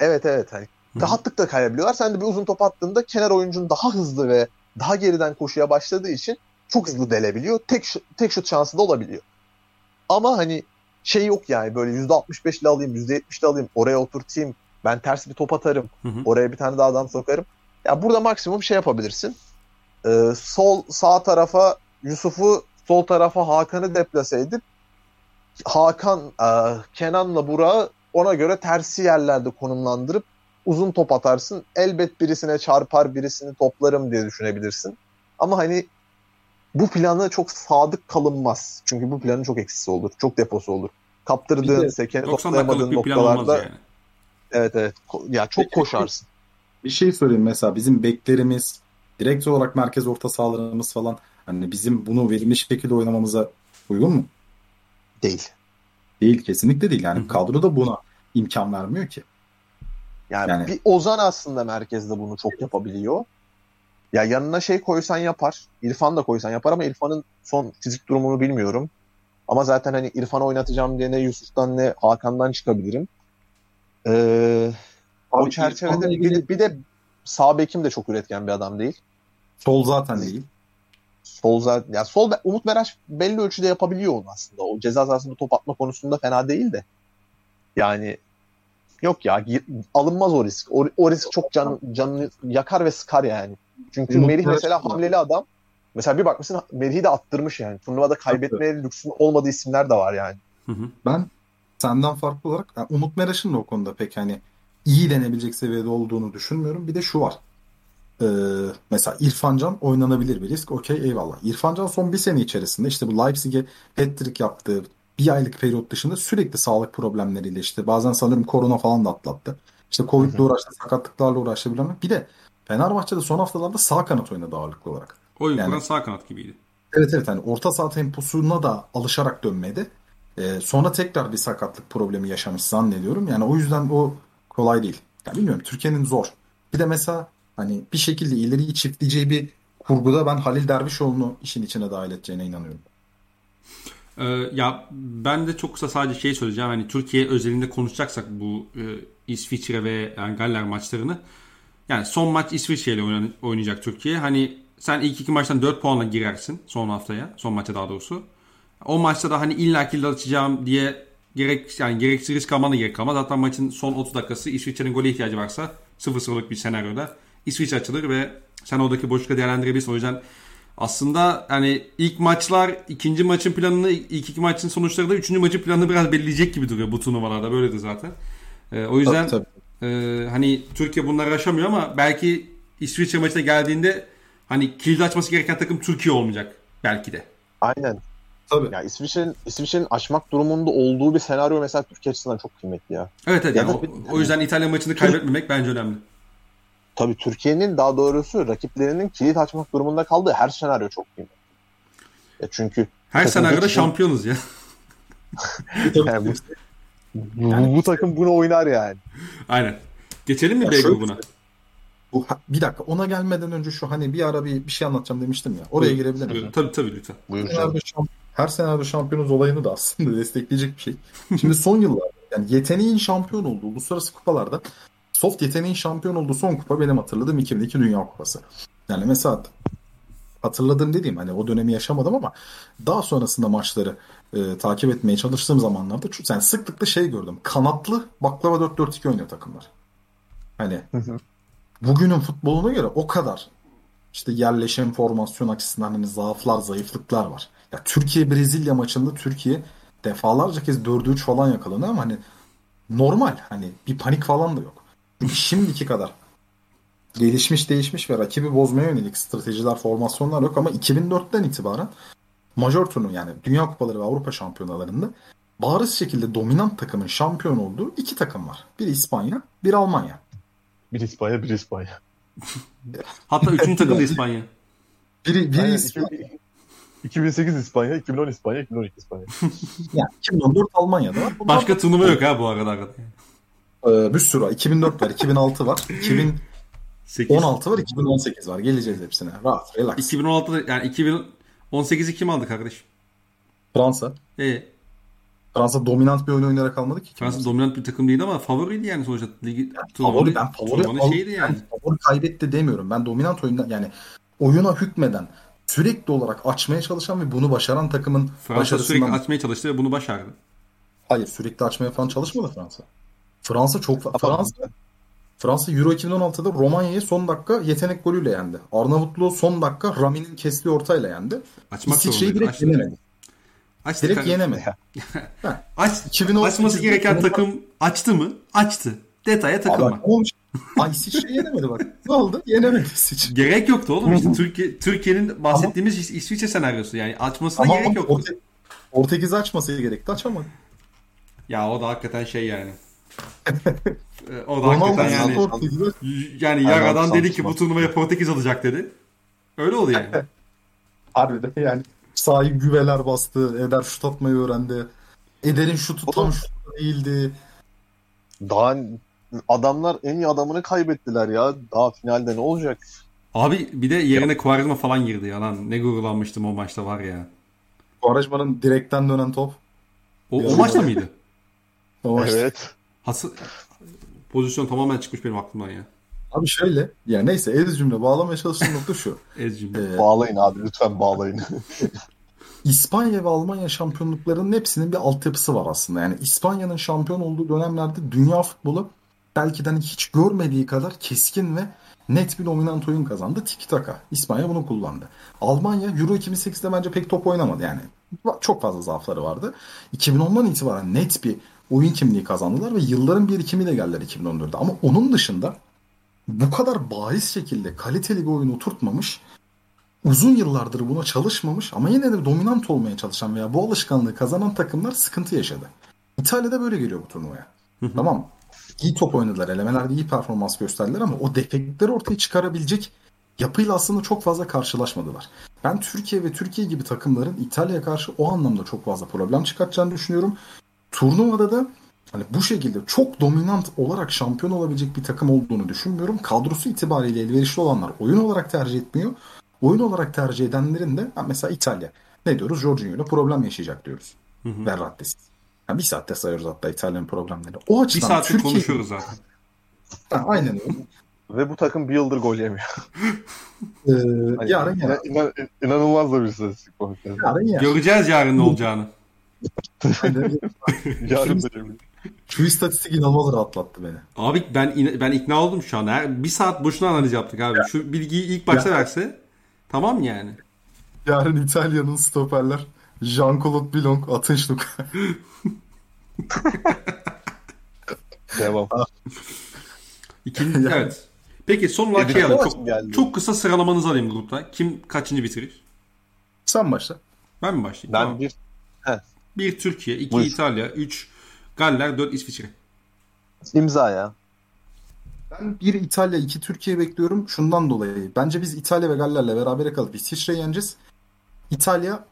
Evet evet. Hani rahatlıkla kayabiliyorlar. Sen de bir uzun top attığında kenar oyuncun daha hızlı ve daha geriden koşuya başladığı için çok hızlı delebiliyor. Tek şut, tek şut şansı da olabiliyor. Ama hani şey yok yani böyle %65'li alayım, %70'li alayım, oraya oturtayım. Ben ters bir top atarım. Hı hı. Oraya bir tane daha adam sokarım. Ya burada maksimum şey yapabilirsin. Ee, sol sağ tarafa Yusuf'u sol tarafa Hakan'ı deplase edip Hakan e, Kenan'la Burak'ı ona göre tersi yerlerde konumlandırıp uzun top atarsın. Elbet birisine çarpar birisini toplarım diye düşünebilirsin. Ama hani bu planı çok sadık kalınmaz. Çünkü bu planın çok eksisi olur. Çok deposu olur. Kaptırdığın, de sekeni 90 dakikalık toplayamadığın noktalarda yani. evet evet Ko- ya çok koşarsın. Bir şey söyleyeyim mesela bizim beklerimiz, direkt olarak merkez orta sahalarımız falan hani bizim bunu verimli şekilde oynamamıza uygun mu? Değil. Değil kesinlikle değil. Yani Hı hı. kadro da buna imkan vermiyor ki. Yani, Yani- bir Ozan aslında merkezde bunu çok yapabiliyor. Ya yanına şey koysan yapar. İrfan da koysan yapar ama İrfan'ın son fizik durumunu bilmiyorum. Ama zaten hani İrfan'ı oynatacağım diye ne Yusuf'tan ne Hakan'dan çıkabilirim. Ee, o Abi çerçevede İrfan'la bir, de, bir de sağ bekim de çok üretken bir adam değil. Sol zaten değil. Sol zaten, ya sol Umut Meraş belli ölçüde yapabiliyor onu aslında. O ceza sahasında top atma konusunda fena değil de. Yani yok ya alınmaz o risk. O, o risk çok can, canını yakar ve sıkar yani. Çünkü Umut Merih mesela hamleli adam. Mesela bir bakmışsın Merih'i de attırmış yani. Turnuvada kaybetmeye lüksün olmadığı isimler de var yani. Hı hı. Ben senden farklı olarak yani Umut Meraş'ın da o konuda pek hani iyi denebilecek seviyede olduğunu düşünmüyorum. Bir de şu var. Ee, mesela İrfan Can oynanabilir bir risk. Okey eyvallah. İrfan Can son bir sene içerisinde işte bu Leipzig'e hat-trick yaptığı bir aylık periyot dışında sürekli sağlık problemleriyle işte bazen sanırım korona falan da atlattı. İşte Covid'le uğraştı, sakatlıklarla uğraştı bilmem. Bir de Fenerbahçe'de son haftalarda sağ kanat oynadı ağırlıklı olarak. Oyun Yani- sağ kanat gibiydi. Evet evet hani orta saha temposuna da alışarak dönmedi. Ee, sonra tekrar bir sakatlık problemi yaşamış zannediyorum. Yani o yüzden o kolay değil. Ya bilmiyorum Türkiye'nin zor. Bir de mesela hani bir şekilde ileriyi çiftleyeceği bir kurguda ben Halil Dervişoğlu'nu işin içine dahil edeceğine inanıyorum. Ee, ya ben de çok kısa sadece şey söyleyeceğim. Hani Türkiye özelinde konuşacaksak bu e, İsviçre ve yani Galler maçlarını. Yani son maç İsviçre ile oynayacak Türkiye. Hani sen ilk iki maçtan 4 puanla girersin son haftaya. Son maça daha doğrusu. O maçta da hani illa kill açacağım diye gerek yani gereksiz risk almana gerek kalmaz. Zaten maçın son 30 dakikası İsviçre'nin gole ihtiyacı varsa 0-0'lık bir senaryoda İsviçre açılır ve sen oradaki boşlukları değerlendirebilirsin. O yüzden aslında hani ilk maçlar ikinci maçın planını ilk iki maçın sonuçları da üçüncü maçın planını biraz belirleyecek gibi duruyor bu turnuvalarda böyledir zaten. Ee, o yüzden Tabii, tabii. e, hani Türkiye bunları aşamıyor ama belki İsviçre maçına geldiğinde hani kilit açması gereken takım Türkiye olmayacak belki de. Aynen. Tabii. Ya İsviçre'nin İsviçre'nin aşmak durumunda olduğu bir senaryo mesela Türkiye açısından çok kıymetli ya. Evet evet Ya yani o, bir- o yüzden İtalya maçını kaybetmemek bence önemli. Tabii Türkiye'nin daha doğrusu rakiplerinin kilit açmak durumunda kaldığı her senaryo çok kıymetli. Ya çünkü Her senaryoda geçişi- şampiyonuz ya. yani bu, bu, bu takım bunu oynar yani. Aynen. Geçelim mi Ya B grubuna? Bu, bir dakika ona gelmeden önce şu hani bir ara bir, bir şey anlatacağım demiştim ya. Oraya Buyurun. girebilir miyim? Buyurun. Tabii tabii lütfen. Buyur her senaryo şampiyonuz olayını da aslında destekleyecek bir şey. Şimdi son yıllarda yani yeteneğin şampiyon olduğu uluslararası kupalarda soft yeteneğin şampiyon olduğu son kupa benim hatırladığım 2002 Dünya Kupası. Yani mesela hatırladığım dediğim hani o dönemi yaşamadım ama daha sonrasında maçları e, takip etmeye çalıştığım zamanlarda yani sıklıkla şey gördüm. Kanatlı baklava 4-4-2 oynuyor takımlar. Hani Hı hı. bugünün futboluna göre o kadar işte yerleşim formasyon açısından hani zaaflar, zayıflıklar var. Ya Türkiye Brezilya maçında Türkiye defalarca kez 4'e 3 falan yakalanıyor ama hani normal hani bir panik falan da yok. Çünkü şimdiki kadar gelişmiş değişmiş ve rakibi bozmaya yönelik stratejiler, formasyonlar yok ama 2004'ten itibaren majör turnu yani Dünya Kupaları ve Avrupa Şampiyonalarında bariz şekilde dominant takımın şampiyon olduğu iki takım var. Biri İspanya, biri Almanya. Bir İspanya, bir İspanya. Hatta üçüncü takım da İspanya. Biri, biri Aynen, İspanya, 2008 İspanya, 2010 İspanya, 2012 İspanya. yani 2014 Almanya'da var. Bunlar Başka turnuva yok ha bu arada. Ee, bir sürü var. 2004 var, 2006 var, 2016 8. var, 2018 var. Geleceğiz hepsine. Rahat, relax. 2016'da yani 2018'i kim aldı kardeş? Fransa. E, Fransa dominant bir oyun oynayarak kalmadı ki. Fransa dominant bir takım değildi ama favoriydi yani sonuçta ligi favori ben favori al- şeydi yani. ben favori kaybetti demiyorum. Ben dominant oyundan yani oyuna hükmeden sürekli olarak açmaya çalışan ve bunu başaran takımın Fransa başarısından sürekli açmaya çalıştı ve bunu başardı. hayır sürekli açmaya falan çalışmadı Fransa. Fransa çok Tamam. Fransa Fransa Euro 2016'da Romanya'yı son dakika yetenek golüyle yendi. Arnavutluğu son dakika Rami'nin kestiği ortayla yendi. Açmak İsviçre'yi direkt Açtı. yenemedi. Açtı Direkt kardeşim. yenemedi. Aç, 2018'de açması gereken takım açtı mı? Açtı. Detaya takılma. Ay İsviçre yenemedi bak. Ne oldu? Yenemedi İsviçre. Gerek yoktu oğlum işte Türkiye Türkiye'nin bahsettiğimiz İs- İsviçre senaryosu yani açmasına Ama gerek yoktu. Porte- Portekiz'i açması gerekti. Açamadı. Ya o da hakikaten şey yani. Ee, o da hakikaten yani yani Aynen, yaradan dedi ki bu turnuvaya Portekiz alacak dedi. Öyle oldu yani. Harbiden yani sahip güveler bastı. Eder şut atmayı öğrendi. Eder'in şutu tam Oğlum. şut değildi. Daha adamlar en iyi adamını kaybettiler ya. Daha finalde ne olacak? Abi bir de yerine Quaresma falan girdi ya lan. Ne gururlanmıştım o maçta var ya. Quaresma'nın direkten dönen top. O, o maçta mıydı? O maç- Evet. Hası... Pozisyon tamamen çıkmış benim aklımdan ya. Abi şöyle. Ya neyse ez cümle bağlamaya çalıştığım nokta şu. Ezcim. Ee, Bağlayın abi lütfen bağlayın. İspanya ve Almanya şampiyonluklarının hepsinin bir altyapısı var aslında. Yani İspanya'nın şampiyon olduğu dönemlerde dünya futbolu belki de hani hiç görmediği kadar keskin ve net bir dominant oyun kazandı. Tiki taka. İspanya bunu kullandı. Almanya Euro 2008'de bence pek top oynamadı yani. Çok fazla zaafları vardı. 2010'dan itibaren net bir oyun kimliği kazandılar ve yılların birikimiyle geldiler 2014'de. Ama onun dışında bu kadar bariz şekilde kaliteli bir oyun oturtmamış uzun yıllardır buna çalışmamış ama yine de dominant olmaya çalışan veya bu alışkanlığı kazanan takımlar sıkıntı yaşadı. İtalya'da böyle geliyor bu turnuvaya. tamam? İyi top oynadılar, elemelerde iyi performans gösterdiler ama o defektleri ortaya çıkarabilecek yapıyla aslında çok fazla karşılaşmadılar. Ben Türkiye ve Türkiye gibi takımların İtalya'ya karşı o anlamda çok fazla problem çıkartacağını düşünüyorum. Turnuvada da hani bu şekilde çok dominant olarak şampiyon olabilecek bir takım olduğunu düşünmüyorum. Kadrosu itibariyle elverişli olanlar oyun olarak tercih etmiyor. Oyun olarak tercih edenlerin de mesela İtalya. Ne diyoruz? Jorginho ile problem yaşayacak diyoruz. Verratte'siz. Yani bir saatte sayıyoruz hatta İtalya'nın problemleri. O Bir açıdan saattir Türkiye... konuşuyoruz zaten. Ha, aynen öyle. Ve bu takım bir yıldır gol yemiyor. Ee, yarın yer. inan- inan- inanılmaz da bir statistik bu. Yarın yer. Göreceğiz yarın ne olacağını. Yarın. Şu istatistik inanılmaz rahatlattı beni. Abi ben ben ikna oldum şu an. Her, bir saat boşuna analiz yaptık abi. Şu bilgiyi ilk başta verse tamam yani. Yarın İtalya'nın stoperler Jean-Claude Bilong, Atınçluk. Devam. İkinci, Yani. evet. Peki son olarak şey alayım. Çok, geldi. çok kısa sıralamanızı alayım grupta. Kim kaçıncı bitirir? Sen başla. Ben mi başlayayım? Ben Tamam. bir Bir Türkiye, iki Buyur. İtalya, üç Galler, dört İsviçre. imza ya. Ben bir İtalya, iki Türkiye bekliyorum. Şundan dolayı. Bence biz İtalya ve Galler'le beraber kalıp İsviçre'yi yeneceğiz. İtalya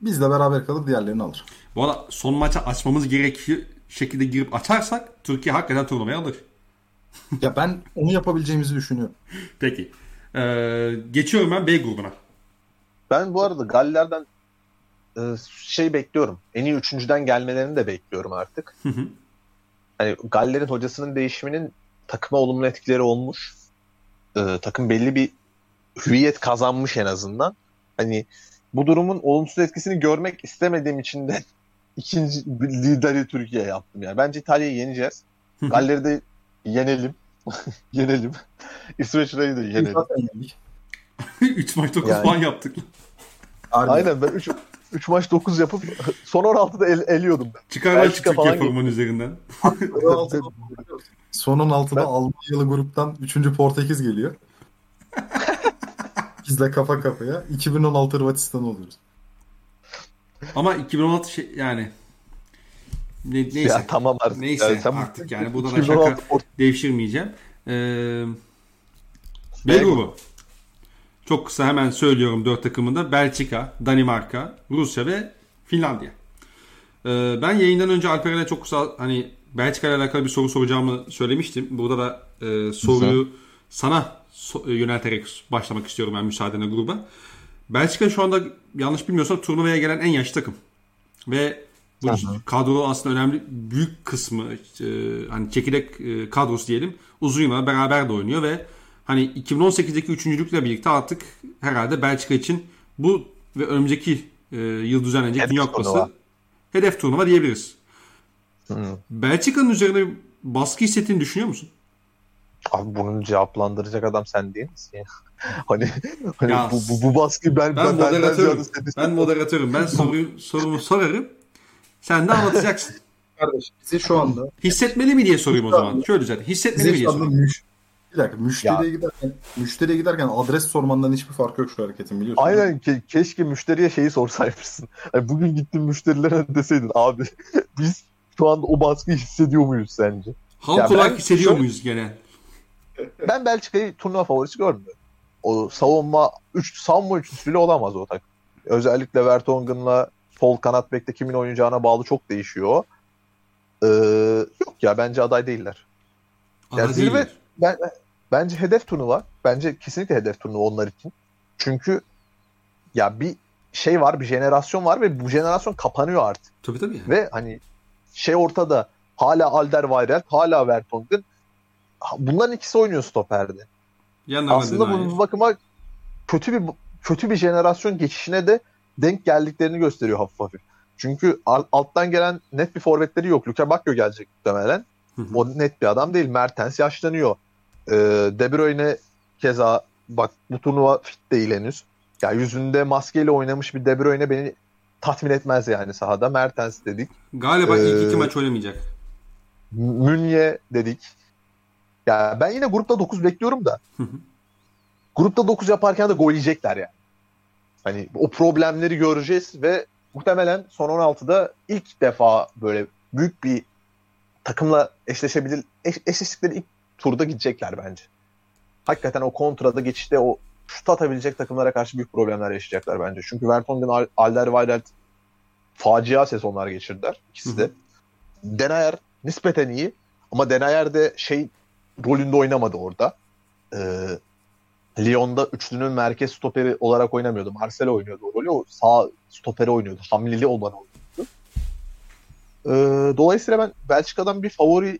bizle beraber kalıp diğerlerini alır. Bu arada son maça açmamız gerekiyor şekilde girip açarsak Türkiye hakikaten turnuvayı alır. Ya ben onu yapabileceğimizi düşünüyorum. Peki. Ee, geçiyorum ben B grubuna. Ben bu arada Galler'den e, şey bekliyorum. En iyi üçüncüden gelmelerini de bekliyorum artık. Hı hı. Hani Galler'in hocasının değişiminin takıma olumlu etkileri olmuş. E, takım belli bir hüviyet kazanmış en azından. Hani bu durumun olumsuz etkisini görmek istemediğim için de ikinci lideri Türkiye yaptım yani. Bence İtalya'yı yeneceğiz. Galler'i de yenelim. Yenelim. İsveçre'yi de yenelim. Zaten yendik. 3 maç 9 Yani. puan yaptık. Aynen ben 3 3 maç 9 yapıp son 16'da el, eliyordum ben. Çıkar lan şu Belçika Türkiye falan formanın üzerinden. Sonun altıda Ben- Almanyalı gruptan 3. Portekiz geliyor. Bizle kafa kafaya 2016 Hırvatistan oluyoruz. Ama 2016 şey yani ne, neyse. Ya tamam artık. Neyse Yani sen- artık yani burada da 2016 şaka Port- devşirmeyeceğim. Ee, B grubu. Çok kısa hemen söylüyorum dört takımında Belçika, Danimarka, Rusya ve Finlandiya. Ee, ben yayından önce Alperen'e çok kısa hani Belçika ile alakalı bir soru soracağımı söylemiştim. Burada da e, soruyu sana so- e, yönelterek başlamak istiyorum ben müsaadenle gruba. Belçika şu anda yanlış bilmiyorsam turnuvaya gelen en yaşlı takım. Ve bu Hı kadro aslında önemli büyük kısmı e, hani çekirdek e, kadrosu diyelim uzun yıllar beraber de oynuyor ve hani 2018'deki üçüncülükle birlikte artık herhalde Belçika için bu ve önümüzdeki e, yıl düzenlenecek Hedef Dünya Kupası turnuva. hedef turnuva diyebiliriz. Hı. Belçika'nın üzerine baskı hissettiğini düşünüyor musun? Abi bunu cevaplandıracak adam sen değil misin ya? hani hani Ya, bu, bu, bu baskıyı ben Ben ben moderatörüm. seni- Ben moderatörüm. Ben soruyu, sorumu sorarım. Sen de anlatacaksın. Kardeş bizi şu anda Hissetmeli mi diye sorayım o zaman. Şöyle düzelt. Hissetmeli mi diye sorayım. müş... Bir dakika müşteriye giderken müşteriye giderken adres sormandan hiçbir farkı yok şu hareketin biliyorsun. Aynen ke- keşke müşteriye şeyi sorsaymışsın. Hani bugün gittin müşterilere deseydin abi biz şu anda o baskıyı hissediyor muyuz sence? Halk Ya ben olarak hissediyor şöyle- muyuz gene? Ben Belçika'yı turnuva favorisi görmüyorum. O savunma üç savunma üçlüsüyle olamaz o takım. Özellikle Vertonghen'la sol kanat bekte kimin oynayacağına bağlı çok değişiyor. Ee, yok ya bence aday değiller. Ana Ya zirve- değiller. Ben bence hedef turnuva. Bence kesinlikle hedef turnuva onlar için. Çünkü ya bir şey var, bir jenerasyon var ve bu jenerasyon kapanıyor artık. Tabii tabii. Yani. Ve hani şey ortada hala Alderweireld, hala Vertonghen. Bunların ikisi oynuyor stoperde. Aslında Denayer. bu bu bakıma kötü bir kötü bir jenerasyon geçişine de denk geldiklerini gösteriyor hafif hafif. Çünkü al- alttan gelen net bir forvetleri yok. Luka Bakio gelecek muhtemelen. Hı hı. O net bir adam değil. Mertens yaşlanıyor. Ee, De Bruyne keza bak bu turnuva fit değil henüz. Ya yüzünde maskeyle oynamış bir De Bruyne beni tatmin etmez yani sahada. Mertens dedik. Galiba ilk iki Ee, maç oynamayacak. Münye dedik. Ya ben yine grupta 9 bekliyorum da. Grupta 9 yaparken de gol yiyecekler yani. Hani o problemleri göreceğiz ve muhtemelen son 16'da ilk defa böyle büyük bir takımla eşleşebilir eş, eşleştikleri ilk turda gidecekler bence. Hakikaten o kontrada geçişte o şut atabilecek takımlara karşı büyük problemler yaşayacaklar bence. Çünkü Vertonghen, Al- Alderweireld facia sezonlar geçirdiler ikisi de. Denayer nispeten iyi ama Denayer de şey rolünde oynamadı orada. Ee, Lyon'da üçlünün merkez stoperi olarak oynamıyordu. Marcelo oynuyordu o rolü. O sağ stoperi oynuyordu. Hamleli olan oynuyordu. Ee, dolayısıyla ben Belçika'dan bir favori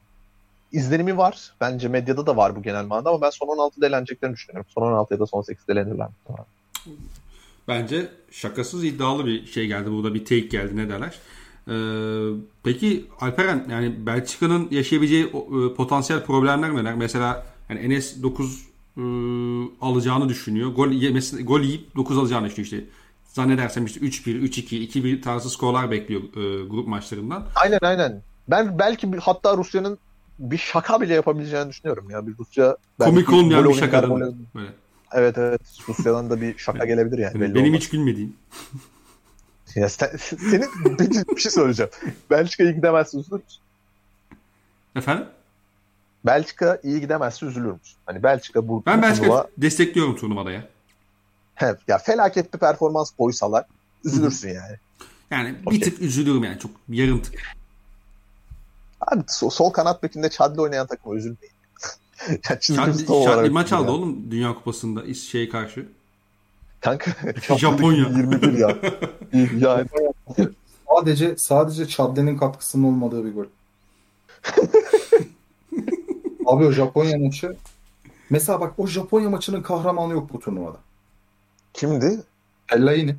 izlenimi var. Bence medyada da var bu genel manada ama ben son 16'da eleneceklerini düşünüyorum. Son 16 ya da son 8'de elenirler. Bence şakasız iddialı bir şey geldi. Burada bir take geldi ne derler. Ee, peki Alperen yani Belçika'nın yaşayabileceği e, potansiyel problemler neler? Mesela yani Enes 9 e, alacağını düşünüyor. Gol yemesi, gol yiyip 9 alacağını düşünüyor işte. Zannedersem işte 3-1, 3-2, 2-1 tarzı skorlar bekliyor e, grup maçlarından. Aynen aynen. Ben belki hatta Rusya'nın bir şaka bile yapabileceğini düşünüyorum ya. Bir Rusya Komik olmayan bir karbonat- Böyle. Evet evet. Rusya'dan da bir şaka gelebilir yani. Yani benim olmaz. hiç gülmediğim. Ya sen, senin peki bir şey söyleyeceğim. Belçika iyi gidemezse üzülür müsün? Efendim? Belçika iyi gidemezse üzülür müsün? Hani Belçika bu, Ben bu Belçika'yı turnuva destekliyorum turnuvada ya. he, ya felaket bir performans koysalar üzülürsün yani. Yani bir Okey. tık üzülüyorum yani çok yarım tık. Abi so- sol kanat bekinde Çad'la oynayan takıma üzülmeyin. ya Şadli maç ya. aldı oğlum Dünya Kupası'nda İs- şeye karşı. Kanka Japonya. 21 ya. yani Sadece sadece Chadli'nin katkısının olmadığı bir gol. Abi o Japonya maçı mesela bak o Japonya maçının kahramanı yok bu turnuvada. kimdi? Fellaini.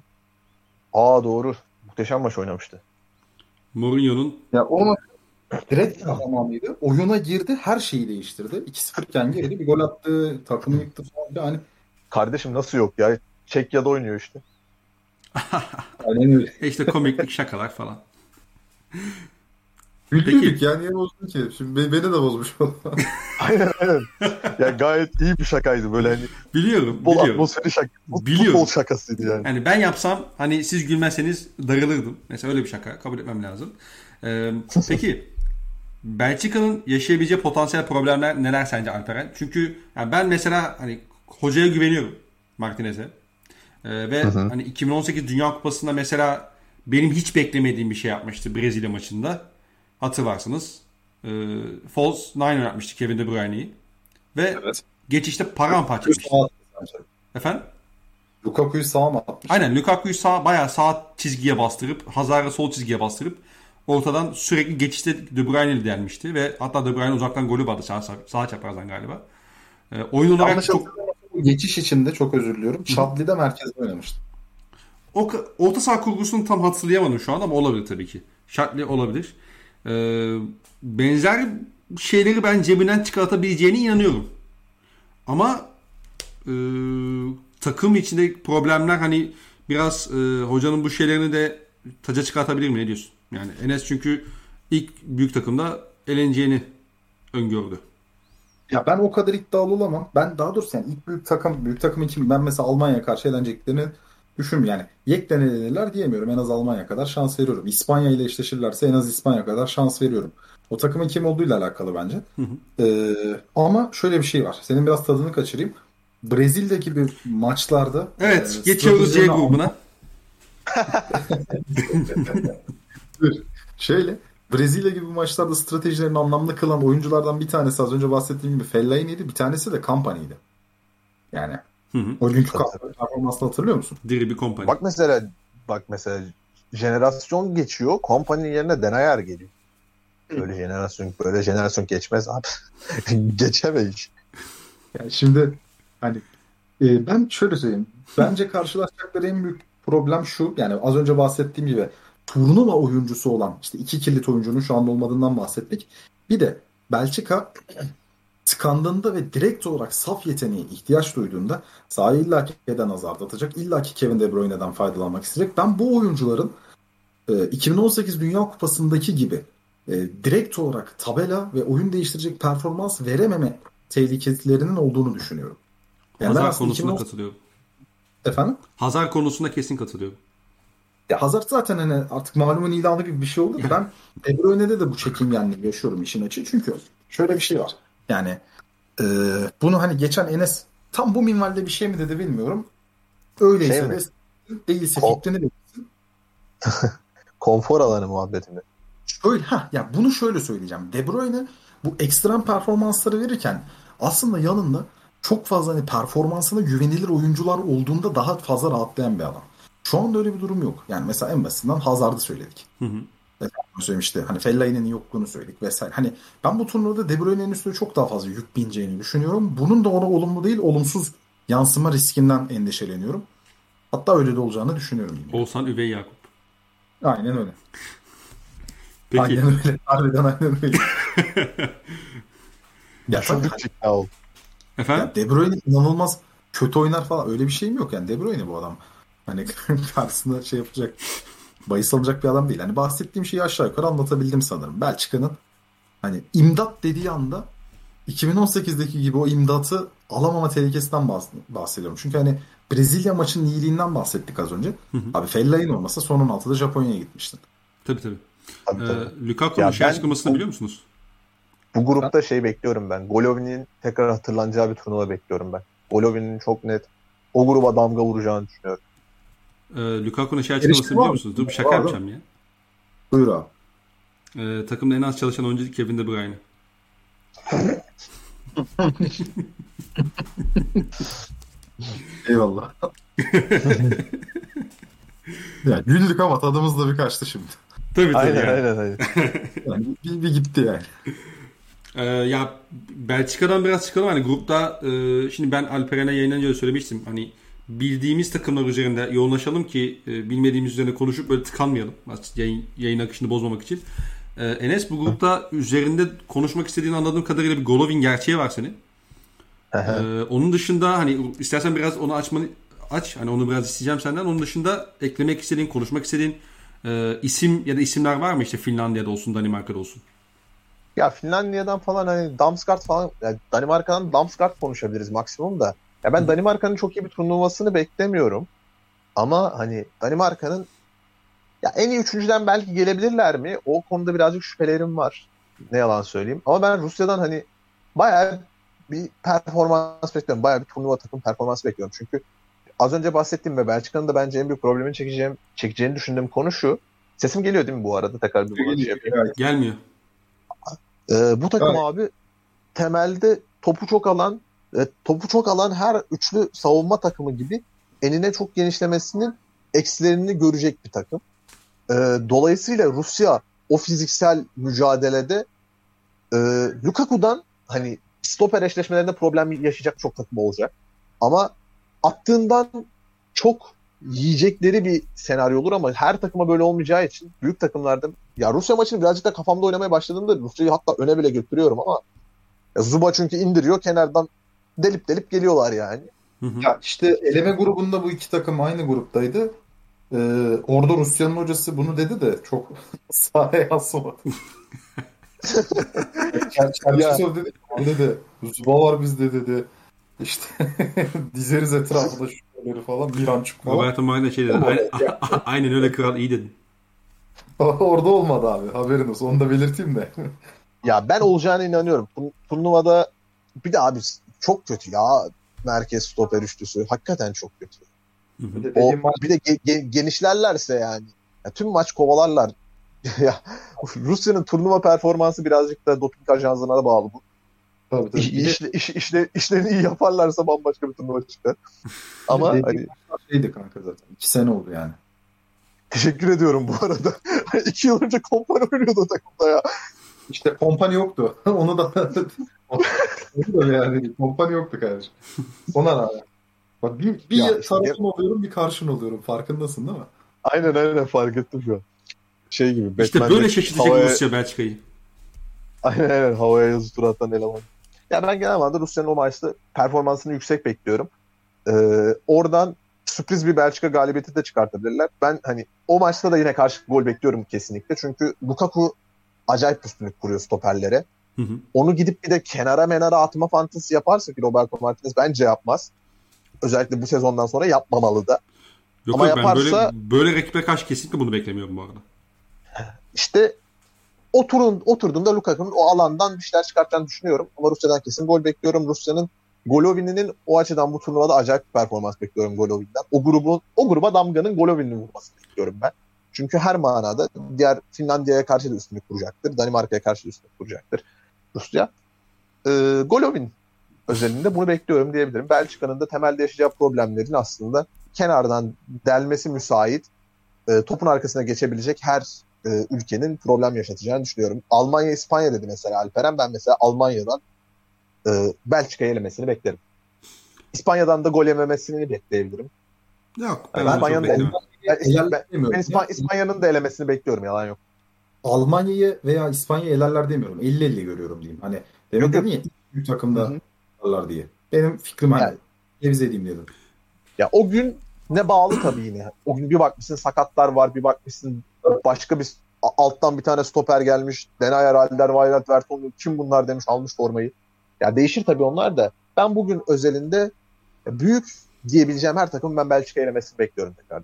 Aa doğru. Muhteşem maç oynamıştı. Mourinho'nun Ya o maç direkt kahramanıydı. Oyuna girdi, her şeyi değiştirdi. 2-0 iken girdi, bir gol attı, takımı yıktı falan. Yani Kardeşim nasıl yok ya? Çekya'da oynuyor işte. aynen öyle. E işte komiklik şakalar falan. Güldük ya niye bozdun ki? Şimdi be- beni de bozmuş. Aynen aynen. ya gayet iyi bir şakaydı böyle hani Biliyorum, futbol biliyorum. atmosferi şaka, fut- Biliyorum. futbol şakasıydı yani. Yani ben yapsam hani siz gülmezseniz darılırdım. Mesela öyle bir şaka kabul etmem lazım. Ee, peki Belçika'nın yaşayabileceği potansiyel problemler neler sence Alperen? Çünkü yani ben mesela hani hocaya güveniyorum Martinez'e. Ee, ve hani 2018 Dünya Kupası'nda mesela benim hiç beklemediğim bir şey yapmıştı Brezilya maçında. Hatırlarsınız. Ee, false nine yapmıştı Kevin De Bruyne'yi. Ve Evet. geçişte paramparça etmişti. Efendim? Lukaku'yu sağa mı atmış? Aynen Lukaku'yu sağ, bayağı sağ çizgiye bastırıp Hazard'ı sol çizgiye bastırıp ortadan sürekli geçişte De Bruyne delmişti ve hatta De Bruyne uzaktan golü vardı sağ, sağ, çaprazdan galiba. Ee, oyun olarak Yanlış çok geçiş içinde çok özür diliyorum. Chadli'de merkezde oynamıştı. o orta saha kurgusunu tam hatırlayamadım şu an ama olabilir tabii ki. Şartlı olabilir. Ee, benzer şeyleri ben cebinden çıkartabileceğine inanıyorum. Ama e, takım içinde problemler hani biraz e, hocanın bu şeylerini de taca çıkartabilir mi? Ne diyorsun? Yani Enes çünkü ilk büyük takımda eleneceğini öngördü. Ya ben o kadar iddialı olamam. Ben daha doğrusu yani ilk büyük takım büyük takım için ben mesela Almanya'ya karşı eğleneceklerini düşünmüyorum. Yani yekten elenirler diyemiyorum. En az Almanya kadar şans veriyorum. İspanya ile eşleşirlerse en az İspanya kadar şans veriyorum. O takımın kim olduğuyla alakalı bence. Ee, ama şöyle bir şey var. Senin biraz tadını kaçırayım. Brezilya gibi maçlarda Evet, e, geçiyoruz C grubuna. Şöyle Brezilya gibi maçlarda stratejilerini anlamlı kılan oyunculardan bir tanesi az önce bahsettiğim gibi Fellaini'ydi. Bir tanesi de Company'ydi. Yani Hı hı. o günkü performansını hatırlıyor musun? Diri bir kompanya. Bak mesela bak mesela jenerasyon geçiyor. Kompany'nin yerine Denayer geliyor. Böyle jenerasyon böyle jenerasyon geçmez abi. Geçemeyiz. Yani şimdi hani e, ben şöyle söyleyeyim. Bence karşılaşacakları en büyük problem şu. Yani az önce bahsettiğim gibi turnuva oyuncusu olan işte iki kilit oyuncunun şu anda olmadığından bahsettik. Bir de Belçika tıkandığında ve direkt olarak saf yeteneğe ihtiyaç duyduğunda sahayı illaki Eden Hazard atacak. illaki Kevin De Bruyne'den faydalanmak isteyecek. Ben bu oyuncuların e, 2018 Dünya Kupası'ndaki gibi e, direkt olarak tabela ve oyun değiştirecek performans verememe tehlikelerinin olduğunu düşünüyorum. Yani Hazar konusunda 2018 katılıyorum. efendim Hazar konusunda kesin katılıyorum. Ya Hazard zaten hani artık malumun ilanı gibi bir şey oldu. Ben De Bruyne'de de bu çekingenliği yaşıyorum işin açığı. Çünkü şöyle bir şey var. Yani e, bunu hani geçen Enes tam bu minvalde bir şey mi dedi bilmiyorum. Öyleyse Şey mi? de değilse Ko- fikrini de Konfor alanı muhabbetinde. Şöyle ha ya bunu şöyle söyleyeceğim. De Bruyne bu ekstrem performansları verirken aslında yanında çok fazla hani performansına güvenilir oyuncular olduğunda daha fazla rahatlayan bir adam. Şu anda öyle bir durum yok. Yani mesela en basitinden Hazard'ı söyledik. Hı hı. Efendim söyleyeyim işte hani Fellaini'nin yokluğunu söyledik vesaire. Hani ben bu turnuvada De Bruyne'nin üstüne çok daha fazla yük bineceğini düşünüyorum. Bunun da ona olumlu değil olumsuz yansıma riskinden endişeleniyorum. Hatta öyle de olacağını düşünüyorum. Yine. Oğuzhan Üvey Yakup. Aynen öyle. Peki. Aynen öyle. Harbiden aynen öyle. ya tabii. Efendim? Ya De Bruyne inanılmaz kötü oynar falan öyle bir şeyim yok yani De Bruyne bu adam. Hani karşısında şey yapacak bahis alacak bir adam değil. Hani bahsettiğim şeyi aşağı yukarı anlatabildim sanırım. Belçika'nın hani imdat dediği anda 2018'deki gibi o imdatı alamama tehlikesinden bahs- bahsediyorum. Çünkü hani Brezilya maçının iyiliğinden bahsettik az önce. Abi Fellaini olmasa son 16'da Japonya'ya gitmiştin. Tabii tabii. Tabii, tabii. Ee, Lukaku'nun Ya şey açıklamasını biliyor musunuz? Bu grupta şey bekliyorum ben. Golovin'in tekrar hatırlanacağı bir turnuva bekliyorum ben. Golovinin çok net o gruba damga vuracağını düşünüyorum. Ee, Lukaku'nun şey açıklamasını biliyor mı? musunuz? Dur bir şaka Var, yapacağım ya. Buyur abi. Ee, takımda en az çalışan oyuncu Kevin De Bruyne. Eyvallah. ya güldük ama tadımız da bir kaçtı şimdi. Tabii tabii. Aynen yani. aynen aynen. Yani bir, bir gitti yani. Ee, ya Belçika'dan biraz çıkalım. Hani grupta e, şimdi ben Alperen'e yayınlanınca da söylemiştim. Hani bildiğimiz takımlar üzerinde yoğunlaşalım ki e, bilmediğimiz üzerine konuşup böyle tıkanmayalım. Yayın, yayın akışını bozmamak için. Ee, Enes bu grupta üzerinde konuşmak istediğin anladığım kadarıyla bir Golovin gerçeği var senin. Ee, onun dışında hani istersen biraz onu açmanı aç. Hani onu biraz isteyeceğim senden. Onun dışında eklemek istediğin, konuşmak istediğin e, isim ya da isimler var mı işte Finlandiya'da olsun, Danimarka'da olsun? Ya Finlandiya'dan falan hani Damsgaard falan yani Danimarka'dan Damsgaard konuşabiliriz maksimum da. Ya ben Danimarka'nın çok iyi bir turnuvasını beklemiyorum. Ama hani Danimarka'nın ya en iyi üçüncüden belki gelebilirler mi? O konuda birazcık şüphelerim var. Ne yalan söyleyeyim. Ama ben Rusya'dan hani bayağı bir performans bekliyorum. Bayağı bir turnuva takım performans bekliyorum. Çünkü az önce bahsettiğim ve Belçika'nın da bence en büyük problemini çekeceğim, çekeceğini düşündüğüm konu şu. Sesim geliyor değil mi bu arada? Tekrar bir bunu şey yapayım. Gelmiyor. Ee, bu takım abi temelde topu çok alan e, topu çok alan her üçlü savunma takımı gibi enine çok genişlemesinin eksilerini görecek bir takım. Ee, dolayısıyla Rusya o fiziksel mücadelede e, Lukaku'dan hani stoper eşleşmelerinde problem yaşayacak çok takım olacak. Ama attığından çok yiyecekleri bir senaryo olur ama her takıma böyle olmayacağı için büyük takımlarda ya Rusya maçını birazcık da kafamda oynamaya başladığımda Rusya'yı hatta öne bile götürüyorum ama Zuba çünkü indiriyor kenardan delip delip geliyorlar yani. Hı hı. Ya işte eleme grubunda bu iki takım aynı gruptaydı. Ee, orada Rusya'nın hocası bunu dedi de çok sahaya yansımadı. Çerçesov dedi, dedi, Zuba var bizde dedi. İşte dizeriz etrafında şüpheleri falan, bir ançuk falan. Roberto Magna şey dedi. Aynen, aynen öyle kral iyi dedin. Orada olmadı abi, haberin olsun. Onu da belirteyim de. Ya ben olacağına inanıyorum. Tur- Turnuvada bir de abi çok kötü ya merkez stoper üçlüsü. Hakikaten çok kötü. Hı hı. O, bir de ge- ge- genişlerlerse yani. Ya tüm maç kovalarlar. ya Rusya'nın turnuva performansı birazcık da doping ajansına da bağlı bu. tabii, tabii. İş, işle- iş- işle- işlerini iyi yaparlarsa bambaşka bir turnuva çıkar. Ama hani şeydi kanka zaten. İki sene oldu yani. teşekkür ediyorum bu arada. İki yıl önce kompany oynuyordu o takımda ya. İşte kompany yoktu. Onu da yani kompany yoktu kardeşim. Ona rağmen. Bak bir, bir Ya, tarafın oluyorum bir karşın oluyorum. Farkındasın değil mi? Aynen aynen fark ettim şu an. Şey gibi. İşte Batman'de böyle şaşırtacak havaya- Rusya Belçika'yı. Aynen aynen havaya yazı tur atan eleman. Ya ben genel anlamda Rusya'nın o maçta performansını yüksek bekliyorum. Ee, oradan sürpriz bir Belçika galibiyeti de çıkartabilirler. Ben hani o maçta da yine karşı gol bekliyorum kesinlikle. Çünkü Lukaku acayip üstünlük kuruyor stoperlere. Hı hı. Onu gidip bir de kenara menara atma fantezi yaparsa ki Roberto Martinez bence yapmaz. Özellikle bu sezondan sonra yapmamalı da. Yok Ama yok ben yaparsa- böyle, böyle rakibe karşı kesinlikle bunu beklemiyorum bu arada. İşte oturun, oturduğunda Lukaku'nun o alandan bir şeyler çıkartacağını düşünüyorum. Ama Rusya'dan kesin gol bekliyorum. Rusya'nın Golovin'in o açıdan bu turnuvada acayip bir performans bekliyorum Golovin'den. O grubun o gruba damganın Golovin'in vurmasını bekliyorum ben. Çünkü her manada diğer Finlandiya'ya karşı da üstünlük kuracaktır. Danimarka'ya karşı da üstünlük kuracaktır Rusya. Ee, Golovin özelinde bunu bekliyorum diyebilirim. Belçika'nın da temelde yaşayacağı problemlerin aslında kenardan delmesi müsait, e, topun arkasına geçebilecek her e, ülkenin problem yaşatacağını düşünüyorum. Almanya, İspanya dedi mesela Alperen. Ben mesela Almanya'dan e, Belçika'yı elemesini beklerim. İspanya'dan da gol yememesini bekleyebilirim. Yok ben çok İspanya'nın da- beklemiyorum. Ben, ben. İspanya'nın da elemesini bekliyorum yalan yok. Almanya'yı veya İspanya'yı elerler demiyorum. 50-50 görüyorum diyeyim. Hani demin dedin ya büyük takımda alırlar diye. Benim fikrim hani Yani- revize edeyim dedim. Ya o gün ne bağlı tabii yine. O gün bir bakmışsın sakatlar var, bir bakmışsın başka bir alttan bir tane stoper gelmiş. Denayer, Alder, Vayrat, Vertonghen kim bunlar demiş almış formayı. Ya değişir tabii onlar da. Ben bugün özelinde büyük diyebileceğim her takım ben Belçika elemesini bekliyorum tekrar.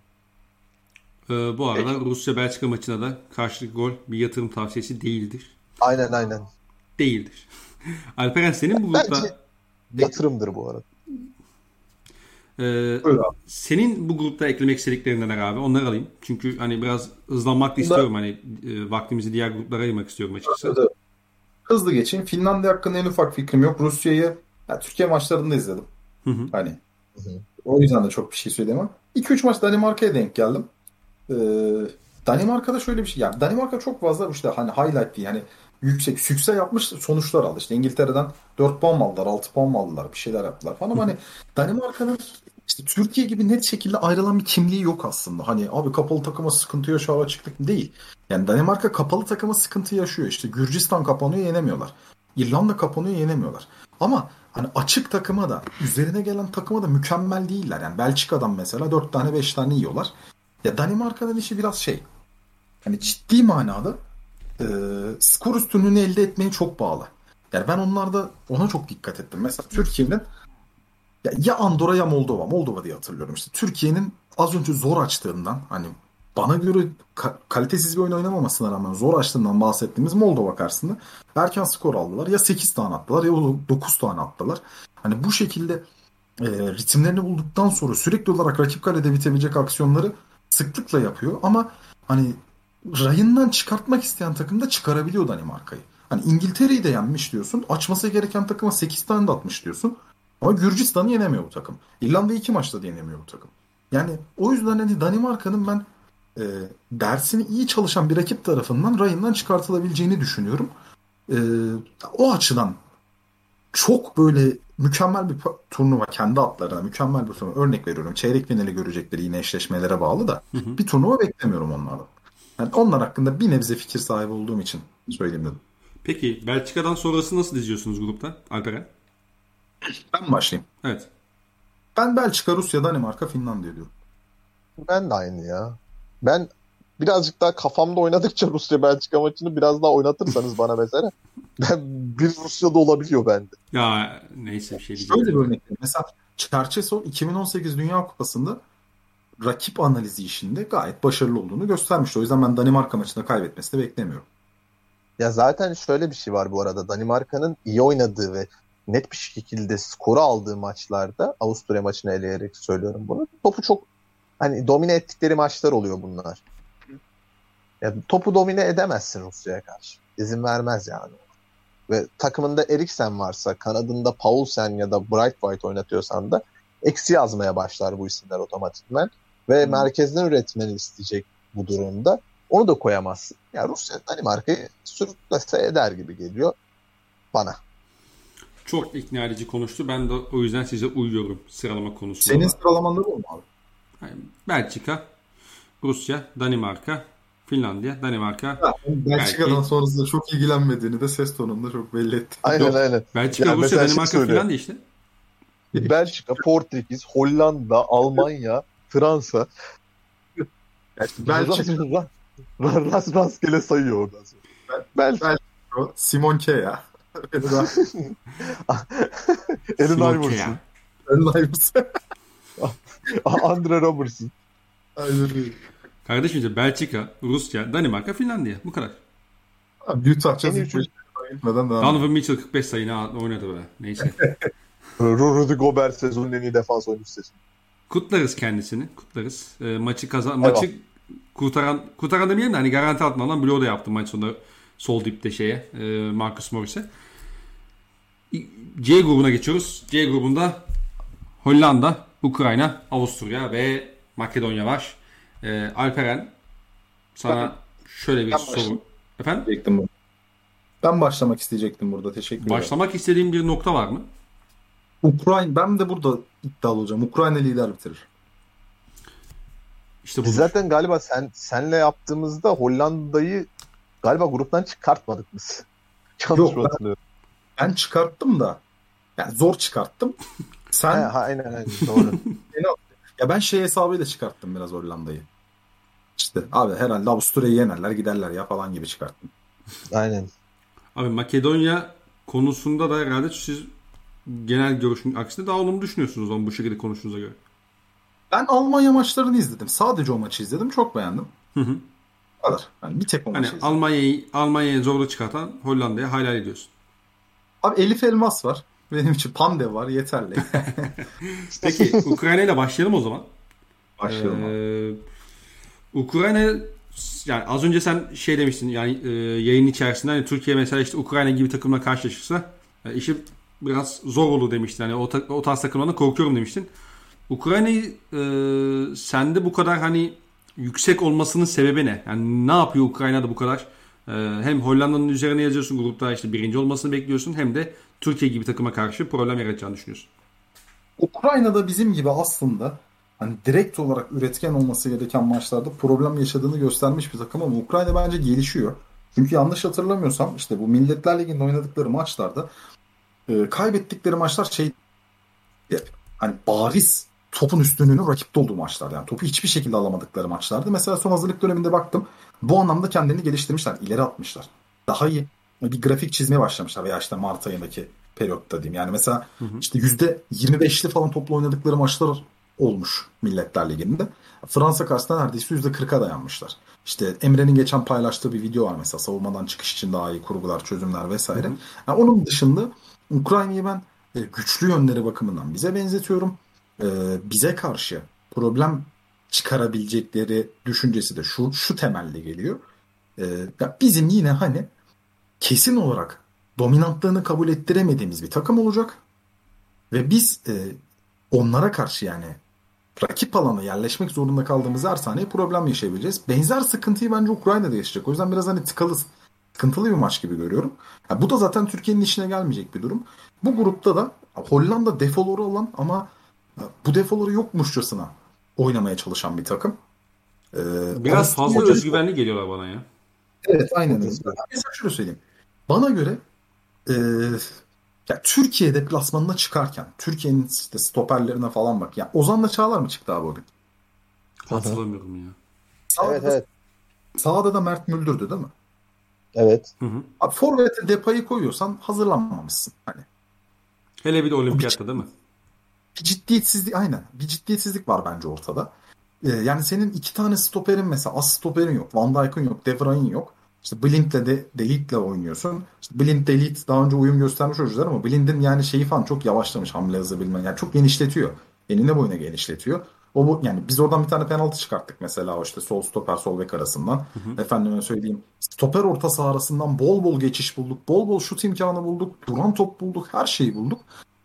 Ee, bu arada Rusya Belçika maçına da karşılık gol bir yatırım tavsiyesi değildir. Aynen aynen. Değildir. Alperen senin bu Bence- grupta Yatırımdır bu arada. e, abi. senin bu grupta eklemek istediklerinden abi? Onları alayım. Çünkü hani biraz hızlanmak da istiyorum. Hani e, vaktimizi diğer gruplara ayırmak istiyorum açıkçası. Hızlı geçeyim. Finlandiya hakkında en ufak fikrim yok. Rusya'yı ya, Türkiye maçlarında izledim. Hı hı. Hani Hı hı. o yüzden de çok bir şey söyleyemem. 2-3 maç Danimarka'ya denk geldim. Ee, Danimarka'da şöyle bir şey. Yani Danimarka çok fazla işte hani highlight değil. Hani yüksek sükse yapmış sonuçlar aldı. İşte İngiltere'den 4 puan aldılar, 6 puan aldılar, bir şeyler yaptılar falan ama hani Danimarka'nın işte Türkiye gibi net şekilde ayrılan bir kimliği yok aslında. Hani abi kapalı takıma sıkıntı yaşıyor çıktık değil. Yani Danimarka kapalı takıma sıkıntı yaşıyor. İşte Gürcistan kapanıyor yenemiyorlar. İrlanda kapanıyor yenemiyorlar. Ama hani açık takıma da üzerine gelen takıma da mükemmel değiller. Yani Belçika'dan mesela 4 tane 5 tane yiyorlar. Ya Danimarka'nın işi biraz şey. Hani ciddi manada e, skor üstünlüğünü elde etmeye çok bağlı. Yani ben onlarda ona çok dikkat ettim. Mesela Türkiye'nin ya, ya Andorra ya Moldova. Moldova diye hatırlıyorum. İşte Türkiye'nin az önce zor açtığından hani bana göre ka- kalitesiz bir oyun oynamamasına rağmen zor açtığından bahsettiğimiz Moldova karşısında erken skor aldılar. Ya 8 tane attılar ya 9 tane attılar. Hani bu şekilde e, ritimlerini bulduktan sonra sürekli olarak rakip kalede bitebilecek aksiyonları sıklıkla yapıyor ama hani rayından çıkartmak isteyen takım da çıkarabiliyor Danimarka'yı. Hani İngiltere'yi de yenmiş diyorsun. Açması gereken takıma 8 tane de atmış diyorsun. Ama Gürcistan'ı yenemiyor bu takım. İrlanda'yı iki maçta da yenemiyor bu takım. Yani o yüzden hani Danimarka'nın ben e, dersini iyi çalışan bir rakip tarafından rayından çıkartılabileceğini düşünüyorum. E, o açıdan çok böyle mükemmel bir turnuva kendi atlarına mükemmel bir turnuva örnek veriyorum. Çeyrek finali görecekleri yine eşleşmelere bağlı da hı hı. bir turnuva beklemiyorum onlardan. Yani onlar hakkında bir nebze fikir sahibi olduğum için söyleyeyim dedim. Peki Belçika'dan sonrası nasıl diziyorsunuz grupta Alperen? Ben başlayayım? Evet. Ben Belçika, Rusya, Danimarka, Finlandiya diyorum. Ben de aynı ya. Ben birazcık daha kafamda oynadıkça Rusya Belçika maçını biraz daha oynatırsanız bana mesela ben bir Rusya'da olabiliyor bende. Ya neyse bir şey diyeceğim. Şöyle bir örnek Mesela Çerçesov 2018 Dünya Kupası'nda rakip analizi işinde gayet başarılı olduğunu göstermişti. O yüzden ben Danimarka maçında kaybetmesini beklemiyorum. Ya zaten şöyle bir şey var bu arada. Danimarka'nın iyi oynadığı ve net bir şekilde skoru aldığı maçlarda Avusturya maçını eleyerek söylüyorum bunu. Topu çok hani domine ettikleri maçlar oluyor bunlar. Ya, topu domine edemezsin Rusya'ya karşı. İzin vermez yani. Ve takımında Eriksen varsa, kanadında Paulsen ya da Bright White oynatıyorsan da eksi yazmaya başlar bu isimler otomatikmen. Ve hmm. merkezden üretmeni isteyecek bu durumda. Onu da koyamazsın. Yani Rusya Danimarka'yı sürüklese eder gibi geliyor bana. Çok ikna edici konuştu. Ben de o yüzden size uyuyorum sıralama konusunda. Senin sıralamanda bu mu abi? Yani Belçika, Rusya, Danimarka, Finlandiya, Danimarka. Ya, Belçika'dan belki... sonrasında çok ilgilenmediğini de ses tonunda çok belli etti. Aynen Yok, aynen. Belçika, yani Rusya, Danimarka, şey Finlandiya işte. Belçika, Portekiz, Hollanda, Almanya, Fransa. Belçika. Ras rastgele sayıyor oradan sonra. Belçika. Belçika. Simon Kea. Ellen Iverson. Ellen Iverson. Andre Robertson. Aynen öyle. Kardeşim Belçika, Rusya, Danimarka, Finlandiya. Bu kadar. Abi Utah Jazz gitmeden devam Donovan Mitchell 45 sayını oynadı böyle. Neyse. Rudy Gobert sezonun en iyi defans oyuncusu Kutlarız kendisini. Kutlarız. E, maçı kazan maçı kurtaran kurtaran demeyelim de hani garanti altına alan bloğu da yaptı maç sonunda sol dipte şeye e, Marcus Morris'e. C grubuna geçiyoruz. C grubunda Hollanda, Ukrayna, Avusturya ve Makedonya var. E, Alperen sana ben, şöyle bir soru. Başladım. Efendim? Ben başlamak isteyecektim burada. Teşekkür ederim. Başlamak istediğim bir nokta var mı? Ukrayna ben de burada iddialı olacağım. Ukrayna lider bitirir. İşte biz zaten galiba sen senle yaptığımızda Hollanda'yı galiba gruptan çıkartmadık biz. Yanlış Yok, ben, ben çıkarttım da yani zor çıkarttım. Sen ha, aynen aynen doğru. ya ben şey hesabıyla çıkarttım biraz Hollanda'yı. İşte abi herhalde Avusturya'yı yenerler giderler ya falan gibi çıkarttım. Aynen. Abi Makedonya konusunda da herhalde siz genel görüşün aksine daha olumlu düşünüyorsunuz ama bu şekilde konuştuğunuza göre. Ben Almanya maçlarını izledim. Sadece o maçı izledim. Çok beğendim. Hı hı. O kadar. Yani bir tek o hani maçı izledim. Almanya'yı Almanya'ya zorlu çıkartan Hollanda'ya hayal ediyorsun. Abi Elif Elmas var. Benim için Pandev var. Yeterli. Peki Ukrayna ile başlayalım o zaman. Başlayalım. Ee, Ukrayna yani az önce sen şey demiştin yani e, yayın içerisinde hani Türkiye mesela işte Ukrayna gibi takımla karşılaşırsa e, işi biraz zor olur demiştin. Hani o, o tarz takımlardan korkuyorum demiştin. Ukrayna'yı e, sende bu kadar hani yüksek olmasının sebebi ne? Yani ne yapıyor Ukrayna'da bu kadar? E, hem Hollanda'nın üzerine yazıyorsun grupta işte birinci olmasını bekliyorsun hem de Türkiye gibi takıma karşı problem yaratacağını düşünüyorsun. Ukrayna'da bizim gibi aslında hani direkt olarak üretken olması gereken maçlarda problem yaşadığını göstermiş bir takım ama Ukrayna bence gelişiyor. Çünkü yanlış hatırlamıyorsam işte bu Milletler Ligi'nde oynadıkları maçlarda e, kaybettikleri maçlar şey hani bariz topun üstünlüğünün rakipte olduğu maçlar. Yani topu hiçbir şekilde alamadıkları maçlardı. Mesela son hazırlık döneminde baktım. Bu anlamda kendini geliştirmişler. ileri atmışlar. Daha iyi bir grafik çizmeye başlamışlar veya işte Mart ayındaki periyotta diyeyim. Yani mesela hı hı. işte %25'li falan toplu oynadıkları maçlar olmuş Milletler Ligi'nde. Fransa karşısında neredeyse %40'a dayanmışlar. İşte Emre'nin geçen paylaştığı bir video var mesela savunmadan çıkış için daha iyi kurgular, çözümler vesaire. Hı hı. Yani onun dışında Ukrayna'yı ben e, güçlü yönleri bakımından bize benzetiyorum. E, bize karşı problem çıkarabilecekleri düşüncesi de şu şu temelde geliyor. E, bizim yine hani kesin olarak dominantlığını kabul ettiremediğimiz bir takım olacak. Ve biz e, onlara karşı yani rakip alana yerleşmek zorunda kaldığımız her saniye problem yaşayabileceğiz. Benzer sıkıntıyı bence Ukrayna'da yaşayacak. O yüzden biraz hani tıkalı, sıkıntılı bir maç gibi görüyorum. Yani bu da zaten Türkiye'nin işine gelmeyecek bir durum. Bu grupta da Hollanda defoları olan ama bu defoları yokmuşçasına oynamaya çalışan bir takım. Ee, biraz fazla özgüvenli geliyorlar bana ya. Evet aynen öyle. Mesela şöyle söyleyeyim. Bana göre e, ya Türkiye deplasmanına çıkarken Türkiye'nin işte stoperlerine falan bak. Ya Ozan'la Çağlar mı çıktı abi o gün? Hatırlamıyorum ya. Sağda, evet evet. Sağda da Mert Müldür'dü değil mi? Evet. Hı hı. Abi Forvet'e Depay'ı koyuyorsan hazırlanmamışsın. Hani. Hele bir de olimpiyatta değil mi? Bir ciddiyetsizlik aynen. Bir ciddiyetsizlik var bence ortada. Ee, yani senin iki tane stoperin mesela az stoperin yok. Van Dijk'ın yok. De Vrij'in yok. İşte Blind'le de Delit'le oynuyorsun. İşte Blind Delit daha önce uyum göstermiş oyuncular ama Blind'in yani şeyi falan çok yavaşlamış hamle hızı bilmem. Yani çok genişletiyor. Enine boyuna genişletiyor. O bu yani biz oradan bir tane penaltı çıkarttık mesela o işte sol stoper sol bek arasından. Hı hı. Efendime söyleyeyim. Stoper orta saha arasından bol bol geçiş bulduk. Bol bol şut imkanı bulduk. Duran top bulduk. Her şeyi bulduk.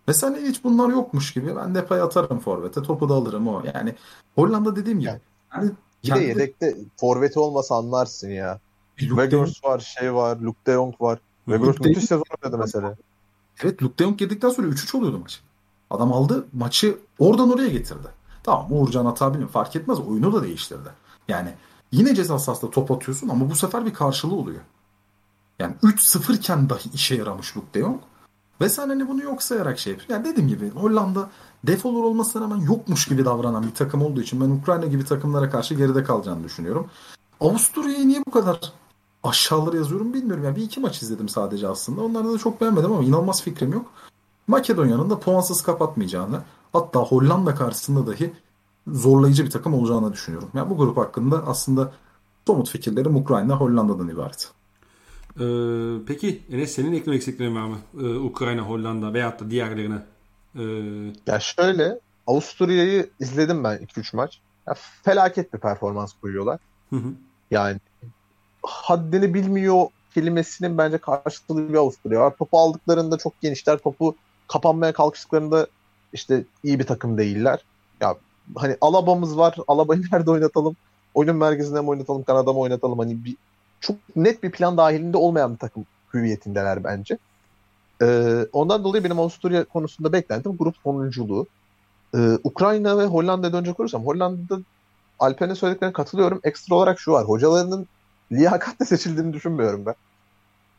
Ve sen hiç bunlar yokmuş gibi ben depay atarım forvete. Topu da alırım o. Yani Hollanda dediğim gibi. Yani, bir de yedekte forveti olmasa anlarsın ya. Weghorst var, şey var, Luke de Jong var. Weghorst müthiş sezon oynadı mesela. Evet Luke de Jong yedikten sonra 3-3 oluyordu maç. Adam aldı maçı oradan oraya getirdi. Tamam Uğurcan atabilir fark etmez oyunu da değiştirdi. Yani yine ceza sahasında top atıyorsun ama bu sefer bir karşılığı oluyor. Yani 3-0 iken dahi işe yaramış Luke de Jong. Ve sen hani bunu yok sayarak şey yapıyorsun. Yani dediğim gibi Hollanda defolar olmasına rağmen yokmuş gibi davranan bir takım olduğu için ben Ukrayna gibi takımlara karşı geride kalacağını düşünüyorum. Avusturya'yı niye bu kadar aşağıları yazıyorum bilmiyorum. Yani bir iki maç izledim sadece aslında. Onları da çok beğenmedim ama inanılmaz fikrim yok. Makedonya'nın da puansız kapatmayacağını hatta Hollanda karşısında dahi zorlayıcı bir takım olacağını düşünüyorum. Yani bu grup hakkında aslında somut fikirlerim Ukrayna Hollanda'dan ibaret. Ee, peki Enes senin eklemek eksiklerin var mı? Ee, Ukrayna, Hollanda veyahut da diğerlerine. Ee... Ya şöyle Avusturya'yı izledim ben 2-3 maç. Ya, felaket bir performans koyuyorlar. Hı hı. Yani haddini bilmiyor kelimesinin bence karşılığı bir Avusturya var. Topu aldıklarında çok genişler. Topu kapanmaya kalkıştıklarında işte iyi bir takım değiller. Ya hani Alaba'mız var. Alaba'yı nerede oynatalım? Oyunun merkezinde mi oynatalım? Kanada mı oynatalım? Hani bir çok net bir plan dahilinde olmayan bir takım hüviyetindeler bence. Ee, ondan dolayı benim Avusturya konusunda beklentim grup sonunculuğu. Ee, Ukrayna ve Hollanda'ya dönecek olursam Hollanda'da Alper'in söylediklerine katılıyorum. Ekstra olarak şu var. Hocalarının liyakatle seçildiğini düşünmüyorum ben.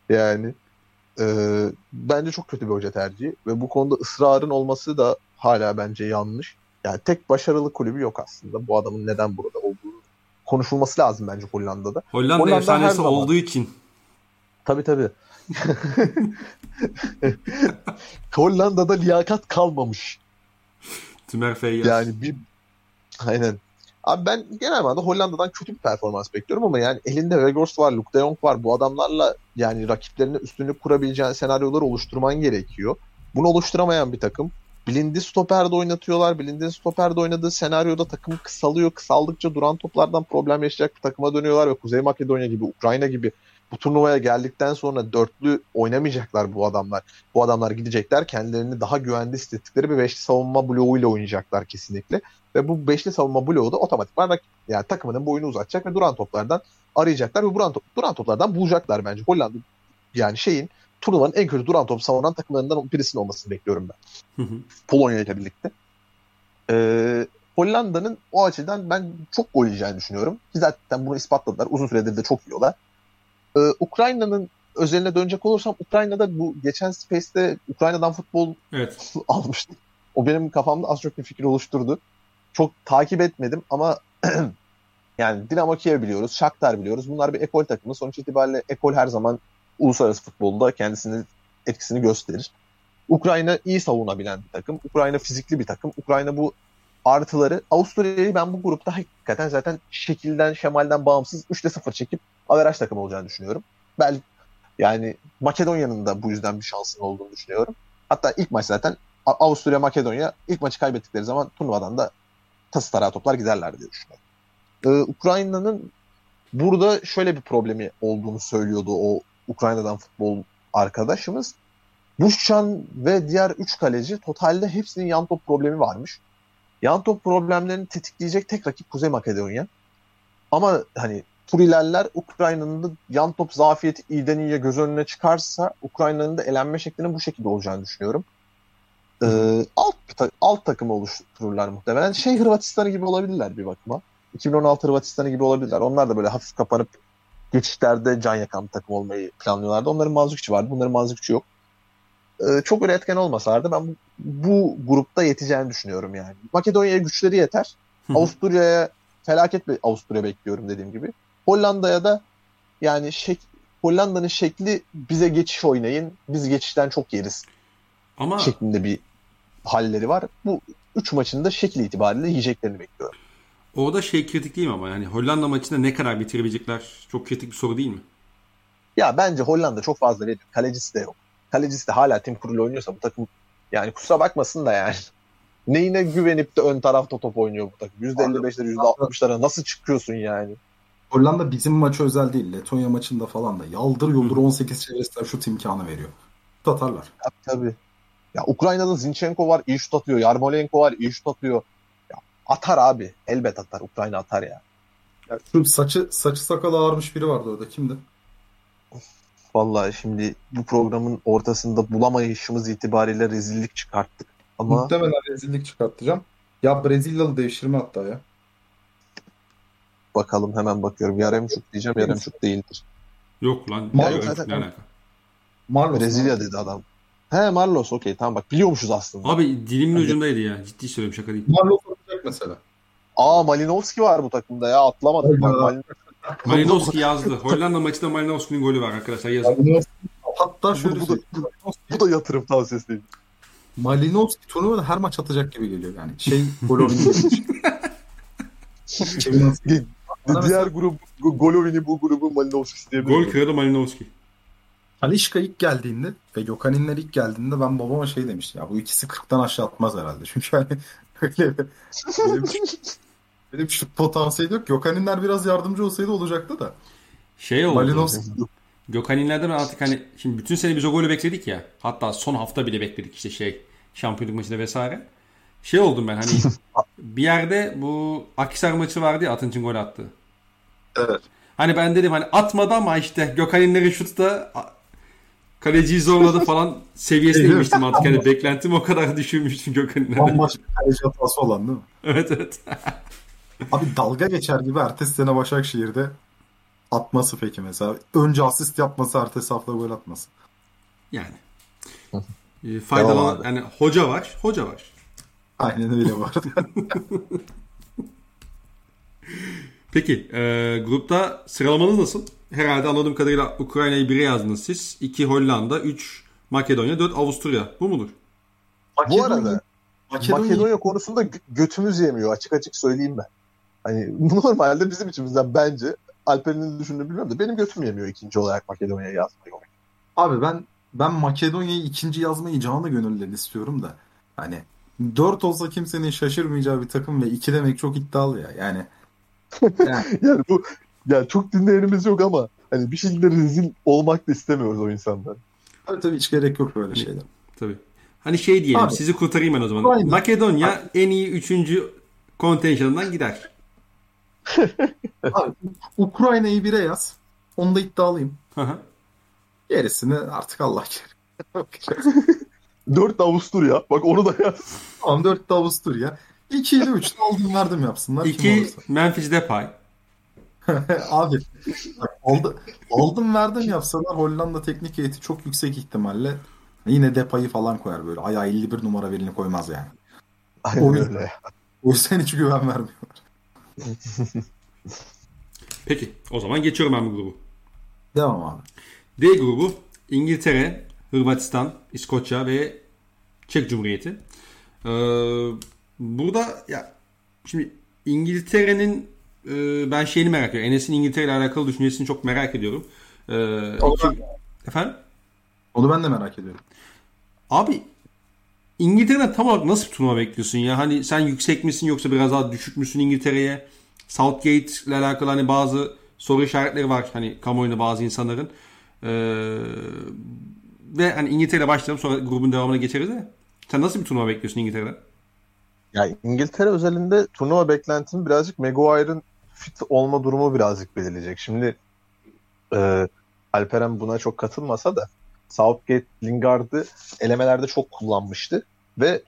Yani e, bence çok kötü bir hoca tercihi ve bu konuda ısrarın olması da hala bence yanlış. Yani tek başarılı kulübü yok aslında. Bu adamın neden burada olduğu konuşulması lazım bence Hollanda'da. Hollanda, Hollanda efsanesi olduğu için. Tabii tabii. Hollanda'da liyakat kalmamış. Tümer Feyyaz. Yani bir aynen. Abi ben genel manada Hollanda'dan kötü bir performans bekliyorum ama yani elinde Weghorst var, Luke de Jong var. Bu adamlarla yani rakiplerine üstünlük kurabileceğin senaryoları oluşturman gerekiyor. Bunu oluşturamayan bir takım. Blind'i stoperde oynatıyorlar. Blind'in stoperde oynadığı senaryoda takım kısalıyor. Kısaldıkça duran toplardan problem yaşayacak bir takıma dönüyorlar ve Kuzey Makedonya gibi, Ukrayna gibi bu turnuvaya geldikten sonra dörtlü oynamayacaklar bu adamlar. Bu adamlar gidecekler kendilerini daha güvende hissettikleri bir beşli savunma bloğuyla oynayacaklar kesinlikle. Ve bu beşli savunma bloğu da otomatikman yani takımının boyunu uzatacak ve duran toplardan arayacaklar ve duran, top, duran toplardan bulacaklar bence. Hollanda yani şeyin turnuvanın en kötü duran top savunan takımlarından birisinin olmasını bekliyorum ben. Hı hı. Polonya ile birlikte. Ee, Hollanda'nın o açıdan ben çok gol yiyeceğini düşünüyorum. Ki zaten bunu ispatladılar. Uzun süredir de çok yiyorlar. Ee, Ukrayna'nın özeline dönecek olursam Ukrayna'da bu geçen Space'te Ukrayna'dan futbol Evet. almıştık. O benim kafamda az çok bir fikir oluşturdu. Çok takip etmedim ama yani Dinamo Kiev biliyoruz, Shakhtar biliyoruz. Bunlar bir ekol takımı. Sonuç itibariyle ekol her zaman uluslararası futbolda kendisinin etkisini gösterir. Ukrayna iyi savunabilen bir takım. Ukrayna fizikli bir takım. Ukrayna bu artıları Avusturya'yı ben bu grupta hakikaten zaten şekilden, şemalden bağımsız 3'te 0 çekip averaj takım olacağını düşünüyorum. Belki yani Makedonya'nın da bu yüzden bir şansın olduğunu düşünüyorum. Hatta ilk maç zaten Avusturya Makedonya ilk maçı kaybettikleri zaman turnuvadan da tası tarağı toplar giderler diye düşünüyorum. Ee, Ukrayna'nın burada şöyle bir problemi olduğunu söylüyordu o Ukrayna'dan futbol arkadaşımız. Buşçan ve diğer 3 kaleci totalde hepsinin yan top problemi varmış. Yan top problemlerini tetikleyecek tek rakip Kuzey Makedonya. Ama hani Turilerler Ukrayna'nın da yan top zafiyeti iyiden iyiye göz önüne çıkarsa Ukrayna'nın da elenme şeklinin bu şekilde olacağını düşünüyorum. Ee, alt alt takımı oluştururlar muhtemelen. Şey Hırvatistan'ı gibi olabilirler bir bakıma. 2016 Hırvatistan'ı gibi olabilirler. Onlar da böyle hafif kapanıp geçişlerde can yakan bir takım olmayı planlıyorlardı. Onların Manzukçi vardı. Bunların Manzukçi yok. Ee, çok üretken olmasalardı ben bu, bu grupta yeteceğini düşünüyorum yani. Makedonya'ya güçleri yeter. Avusturya'ya felaket bir Avusturya bekliyorum dediğim gibi. Hollanda'ya da yani şek Hollanda'nın şekli bize geçiş oynayın. Biz geçişten çok yeriz Ama şeklinde bir halleri var. Bu üç maçında şekil itibariyle yiyeceklerini bekliyorum. orada şey kritik değil mi ama yani Hollanda maçında ne kadar bitirebilecekler çok kritik bir soru değil mi? Ya bence Hollanda çok fazla veriyor. Kalecisi de yok. Kalecisi de hala Tim Krul oynuyorsa bu takım yani kusura bakmasın da yani. Neyine güvenip de ön tarafta top oynuyor bu takım. %55'lere %60'lara nasıl çıkıyorsun yani? Hollanda bizim maçı özel değil. Letonya maçında falan da yaldır yuldur 18 çevresinden şut imkanı veriyor. Şut atarlar. Tabii tabii. Ya Ukrayna'da Zinchenko var, iyi şut atıyor. Yarmolenko var, iyi şut atıyor. Ya atar abi. Elbet atar. Ukrayna atar ya. Ya şu saçı saçı sakalı ağarmış biri vardı orada. Kimdi? Vallahi şimdi bu programın ortasında bulamayışımız itibariyle rezillik çıkarttık. Ama Muhtemelen rezillik çıkartacağım. Ya Brezilyalı devşirme hatta ya. Bakalım hemen bakıyorum. Yaremçuk diyeceğim. Yaremçuk değildir. Yok lan. Mal- yok, zaten- ne alaka? Marlos. Brezilya dedi adam. He Marlos okey tamam bak biliyormuşuz aslında. Abi dilimin Hadi. ucundaydı ya. Ciddi söylüyorum şaka değil. Marlos olacak mesela. Aa Malinovski var bu takımda ya Hayda. Malin- Malinovski yazdı. Hollanda maçında Malinovski'nin golü var arkadaşlar yazın. Hatta şöyle Bu- bu da-. Bu da yatırım tavsiyesi değil. Malinovski turnuvada her maç atacak gibi geliyor yani. Şey Golovin demiş. Diğer mesela grup Golovini bu grubun Malinovski diyebilir. Gol kralı Malinovski. Alişka ilk geldiğinde ve Gökhan'inler ilk geldiğinde ben babama şey demiştim. Ya bu ikisi 40'tan aşağı atmaz herhalde. Çünkü hani öyle bir, benim, benim şut potansiyeli yok. Gökhan'inler biraz yardımcı olsaydı olacaktı da. Şey oldu. Malinovski Gökhan'inlerden artık hani şimdi bütün sene biz o golü bekledik ya. Hatta son hafta bile bekledik işte şey şampiyonluk maçında vesaire. Şey oldum ben hani bir yerde bu Akhisar maçı vardı ya Atınç'ın gol attığı. Evet. Hani ben dedim hani atmadı ama işte Gökhan'inlerin şutu da kaleciyi zorladı falan seviyesine mi? inmiştim artık. Hani beklentim o kadar düşürmüştüm Gökhan'inlerden. bambaşka kaleci hatası olan değil mi? evet evet. Abi dalga geçer gibi ertesi sene Başakşehir'de atması peki mesela. Önce asist yapması ertesi hafta gol atması. Yani. Hı. Ee, abi. yani hoca var, hoca var. Aynen öyle bu arada. Peki e, grupta sıralamanız nasıl? Herhalde anladığım kadarıyla Ukrayna'yı 1'e yazdınız siz. 2 Hollanda, 3 Makedonya, 4 Avusturya. Bu mudur? Bu arada Makedonya, Makedonya konusunda gö- götümüz yemiyor açık açık söyleyeyim ben. Hani normalde bizim içimizden bence Alper'in düşündüğünü bilmiyorum da benim götüm yemiyor ikinci olarak Makedonya'yı yazmayı. Abi ben ben Makedonya'yı ikinci yazmayı canı gönülden istiyorum da hani 4 olsa kimsenin şaşırmayacağı bir takım ve 2 demek çok iddialı ya. Yani, yani Yani bu yani çok dinleyenimiz yok ama hani bir şekilde rezil olmak da istemiyoruz o insanlar. tabii tabii hiç gerek yok böyle şeyler. Tabii. Hani şey diyelim, Abi. sizi kurtarayım ben o zaman. Aynen. Makedonya en iyi 3. kontenjanından gider. Abi, Ukrayna'yı 1'e yaz. Onda iddialıyım. Hı hı. Gerisini artık Allah kerim. Dört Avusturya bak onu da yaz. Tamam 4 de Avusturya. 2 ile 3'te aldım verdim yapsınlar. kim 2 olursa. Memphis Depay. Abi bak, aldı, aldım verdim yapsalar Hollanda teknik heyeti çok yüksek ihtimalle yine Depay'ı falan koyar böyle. Ayağı 51 numara birini koymaz yani. Aynen O yüzden. öyle. O yüzden hiç güven vermiyorlar. Peki o zaman geçiyorum ben bu grubu. Devam abi. D grubu İngiltere, Hırvatistan, İskoçya ve Çek Cumhuriyeti. Ee, burada ya şimdi İngiltere'nin e, ben şeyini merak ediyorum. Enes'in İngiltere ile alakalı düşüncesini çok merak ediyorum. Ee, Onu iki- efendim? Onu ben de merak ediyorum. Abi İngiltere'den tam olarak nasıl bir turnuva bekliyorsun ya? Hani sen yüksek misin yoksa biraz daha düşük müsün İngiltere'ye? Southgate ile alakalı hani bazı soru işaretleri var hani kamuoyunda bazı insanların. Ee, ve hani İngiltere'yle başlayalım sonra grubun devamına geçeriz de. Sen nasıl bir turnuva bekliyorsun İngiltere'den? Ya İngiltere özelinde turnuva beklentim birazcık Maguire'ın fit olma durumu birazcık belirleyecek. Şimdi e, Alperen buna çok katılmasa da Southgate Lingard'ı elemelerde çok kullanmıştı ve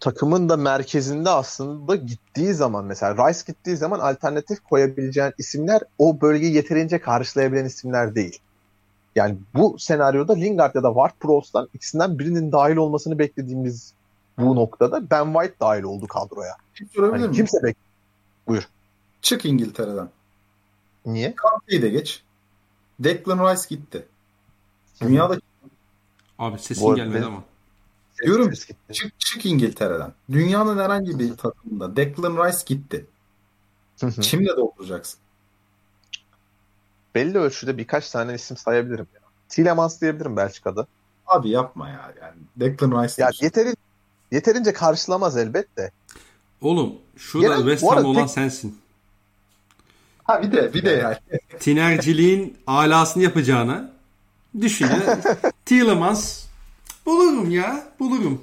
takımın da merkezinde aslında gittiği zaman mesela Rice gittiği zaman alternatif koyabileceğin isimler o bölgeyi yeterince karşılayabilen isimler değil. Yani bu senaryoda Lingard ya da Ward-Prowse'dan ikisinden birinin dahil olmasını beklediğimiz bu noktada Ben White dahil oldu kadroya. Kim sorabilir Hani miyim? kimse bek Çık İngiltere'den. Niye? Kante'yi de geç. Declan Rice gitti. Dünyada Abi sesin Bu arada gelmedi ama. Diyorum Ses gitti. çık, çık İngiltere'den. Dünyanın herhangi bir takımında Declan Rice gitti. Hı hı. Kimle dolduracaksın? Belli ölçüde birkaç tane isim sayabilirim. Ya. Tielemans diyebilirim Belçika'da. Abi yapma ya. Yani Declan Rice Ya yeteri, yeterince karşılamaz elbette. Oğlum şurada Genel- West Ham arada olan tek- sensin. Ha bir de bir de yani. Tinerciliğin alasını yapacağına düşünün. Tielemans bulurum ya bulurum.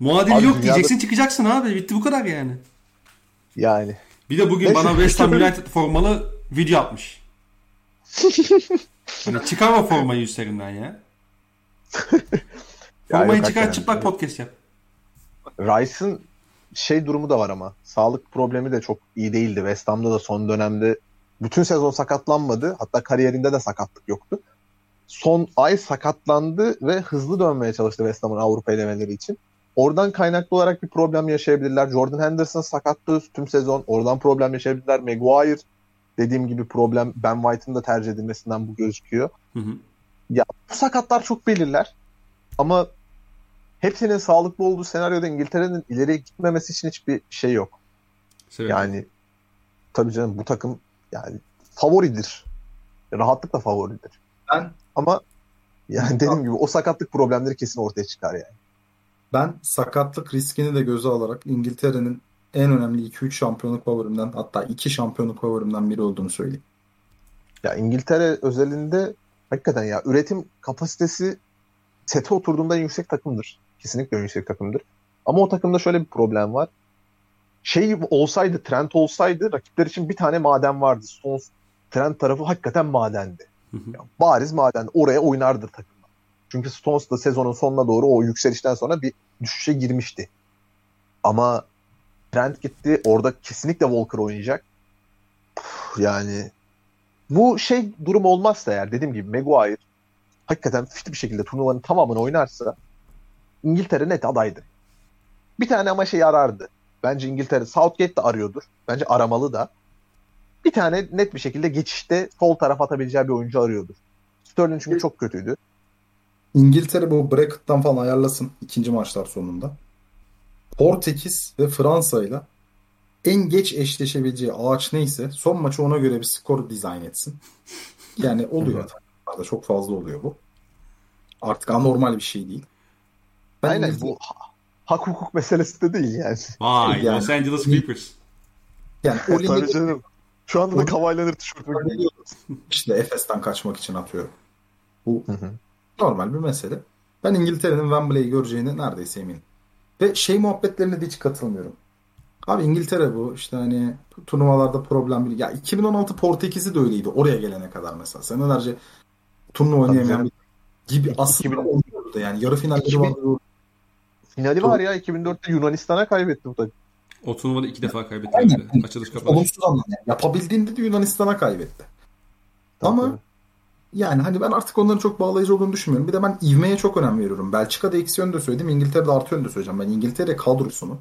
Muadil Abi yok dünyada- diyeceksin çıkacaksın abi. Bitti bu kadar yani. Yani. Bir de bugün bana West Ham United formalı video atmış. hani çıkarma formayı üstlerinden ya. Formayı çıkar hakikaten. çıplak podcast yap. Rice'ın şey durumu da var ama. Sağlık problemi de çok iyi değildi. West Ham'da da son dönemde bütün sezon sakatlanmadı. Hatta kariyerinde de sakatlık yoktu. Son ay sakatlandı ve hızlı dönmeye çalıştı West Ham'ın Avrupa elemeleri için. Oradan kaynaklı olarak bir problem yaşayabilirler. Jordan Henderson sakattı tüm sezon. Oradan problem yaşayabilirler. Maguire dediğim gibi problem Ben White'ın da tercih edilmesinden bu gözüküyor. Hı hı. Bu sakatlar çok belirler. Ama hepsinin sağlıklı olduğu senaryoda İngiltere'nin ileriye gitmemesi için hiçbir şey yok. Sebep. Yani tabii canım bu takım yani favoridir. Rahatlıkla favoridir. Ben Ama yani dediğim gibi o sakatlık problemleri kesin ortaya çıkar yani. ben sakatlık riskini de göze alarak İngiltere'nin en önemli 2-3 şampiyonluk favorimden hatta 2 şampiyonluk favorimden biri olduğunu söyleyeyim. Ya İngiltere özelinde hakikaten ya üretim kapasitesi sete oturduğunda en yüksek takımdır. Kesinlikle en yüksek takımdır. Ama o takımda şöyle bir problem var. Şey olsaydı, Trent olsaydı rakipler için bir tane maden vardı. Stones Trent tarafı hakikaten madendi. Hı hı. Ya bariz maden. Oraya oynardı takım. Çünkü Stones da sezonun sonuna doğru o yükselişten sonra bir düşüşe girmişti. Ama Trent gitti. Orada kesinlikle Walker oynayacak. Puh, Yani bu şey durum olmazsa eğer dediğim gibi Maguire hakikaten fit bir şekilde turnuvanın tamamını oynarsa İngiltere net adaydı. Bir tane ama şey arardı. Bence İngiltere Southgate de arıyordur. Bence aramalı da. Bir tane net bir şekilde geçişte sol taraf atabileceği bir oyuncu arıyordur. Sterling çünkü çok kötüydü. İngiltere bu bracket'tan falan ayarlasın ikinci maçlar sonunda. Portekiz ve Fransa ile en geç eşleşebileceği ağaç neyse son maçı ona göre bir skor dizayn etsin. Yani oluyor. Çok fazla oluyor bu. Artık anormal bir şey değil. Ben Aynen bu ha- hak hukuk meselesi de değil yani. Vay Yani- Los Angeles Clippers. yani o Tabii limit canım. Şu anda da Leonard tişörtü işte Efes'ten kaçmak için atıyor. Bu Hı hı. normal bir mesele. Ben İngiltere'nin Wembley'i göreceğine neredeyse eminim. Ve şey muhabbetlerine de hiç katılmıyorum. Abi İngiltere bu işte hani turnuvalarda problem değil. Ya 2016 Portekiz'i de öyleydi oraya gelene kadar mesela. Senelerce turnuva oynayamayan bir gibi aslında 2000 oluyordu da yani yarı finalleri 2000 vardı. Finali var ya 2004'te Yunanistan'a kaybetti bu takım. O turnuvada iki defa kaybetti. Aynen. herhalde. Açılış kapanış. Olumsuz anlamda. Yani yapabildiğinde de Yunanistan'a kaybetti. Ama Tabii. yani hani ben artık onların çok bağlayıcı olduğunu düşünmüyorum. Bir de ben ivmeye çok önem veriyorum. Belçika'da eksi yönde söyledim. İngiltere'de artı yönde söyleyeceğim. Ben İngiltere kadrosunu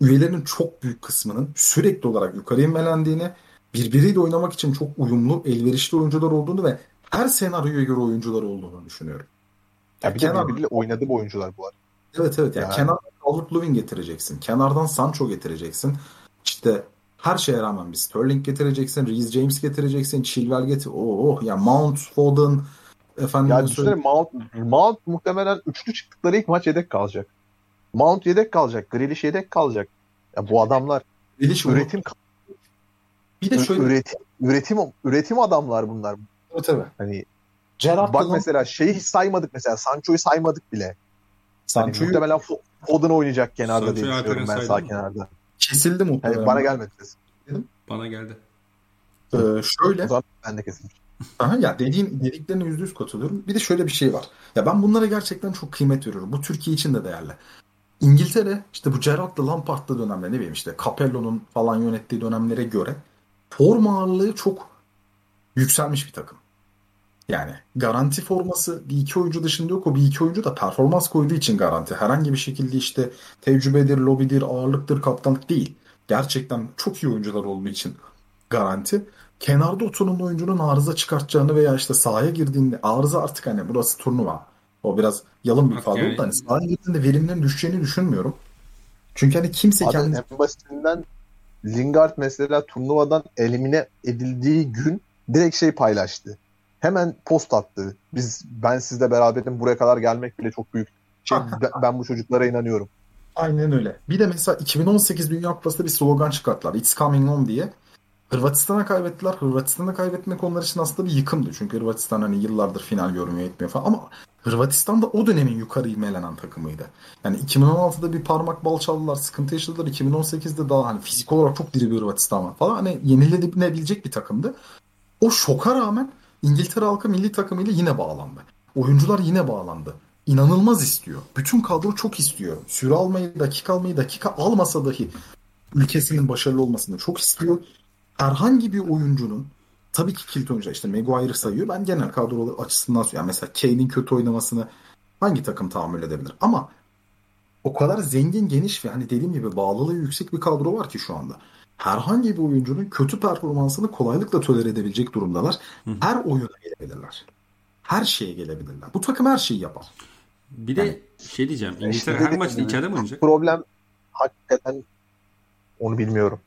üyelerinin çok büyük kısmının sürekli olarak yukarı inmelendiğini, birbiriyle oynamak için çok uyumlu, elverişli oyuncular olduğunu ve her senaryoya göre oyuncular olduğunu düşünüyorum. Ya bir de birbiriyle oynadı bu oyuncular bu arada. Evet evet. Yani Yani. kenardan Calvert-Lewin getireceksin. Kenardan Sancho getireceksin. İşte her şeye rağmen bir Sterling getireceksin. Reece James getireceksin. Chilwell getir. Oh ya Mount, Foden efendim Ya düşünsene Mount, Mount muhtemelen üçlü çıktıkları ilk maç yedek kalacak. Mount yedek kalacak. Grealish yedek kalacak. Ya bu adamlar üretim bir de şöyle üretim üretim üretim adamlar bunlar. evet, evet. Hani Gerrard bak Bak mesela şeyi hiç saymadık mesela Sancho'yu saymadık bile. Hani Sancho'yu muhtemelen Fo- Foden oynayacak kenarda Sancho'yu diye düşünüyorum ben sağ mı? kenarda. kesildi muhtemelen. Hani bana gelmedi ses. Bana geldi. Ee, şöyle O zaman ben de kesilmiş. Aha, ya dediğin dediklerine yüzde yüz katılıyorum. Bir de şöyle bir şey var. Ya ben bunlara gerçekten çok kıymet veriyorum. Bu Türkiye için de değerli. İngiltere işte bu Gerrard'lı Lampard'lı dönemde ne bileyim işte Capello'nun falan yönettiği dönemlere göre forma ağırlığı çok yükselmiş bir takım. Yani garanti forması bir iki oyuncu dışında yok. O bir iki oyuncu da performans koyduğu için garanti. Herhangi bir şekilde işte tecrübedir, lobidir, ağırlıktır, kaptanlık değil. Gerçekten çok iyi oyuncular olduğu için garanti kenarda oturan oyuncunun arıza çıkartacağını veya işte sahaya girdiğinde arıza artık hani burası turnuva. O biraz yalın bir ifade yani- oldu da hani sahaya girdiğinde verimlerin düşeceğini düşünmüyorum. Çünkü hani kimse Abi kendi en basitinden Lingard mesela turnuvadan elimine edildiği gün direkt şey paylaştı. Hemen post attı. Biz ben sizle beraberim buraya kadar gelmek bile çok büyük. Şey, ben, bu çocuklara inanıyorum. Aynen öyle. Bir de mesela 2018 Dünya Kupası'nda bir slogan çıkarttılar. It's coming home diye. Hırvatistan'a kaybettiler. Hırvatistan'a kaybetmek onlar için aslında bir yıkımdı. Çünkü Hırvatistan hani yıllardır final görmüyor etmiyor falan. Ama Hırvatistan da o dönemin yukarı ivmelenen takımıydı. Yani 2016'da bir parmak bal çaldılar, sıkıntı yaşadılar. 2018'de daha hani fizik olarak çok diri bir Hırvatistan var falan. Hani yenilenebilecek bir takımdı. O şoka rağmen İngiltere halkı milli takımıyla yine bağlandı. Oyuncular yine bağlandı. İnanılmaz istiyor. Bütün kadro çok istiyor. Süre almayı, dakika almayı, dakika almasa dahi ülkesinin başarılı olmasını çok istiyor. Herhangi bir oyuncunun tabii ki kilit oyuncu işte Maguire sayıyor. Ben genel kadro açısından yani mesela Kane'in kötü oynamasını hangi takım tahammül edebilir? Ama o kadar zengin, geniş ve hani dediğim gibi bağlılığı yüksek bir kadro var ki şu anda. Herhangi bir oyuncunun kötü performansını kolaylıkla tolere edebilecek durumdalar. Her oyuna gelebilirler. Her şeye gelebilirler. Bu takım her şeyi yapar. Bir de şey diyeceğim. İngiltere İşte her maçta gibi. içeride mi oynayacak? Problem hakikaten onu bilmiyorum.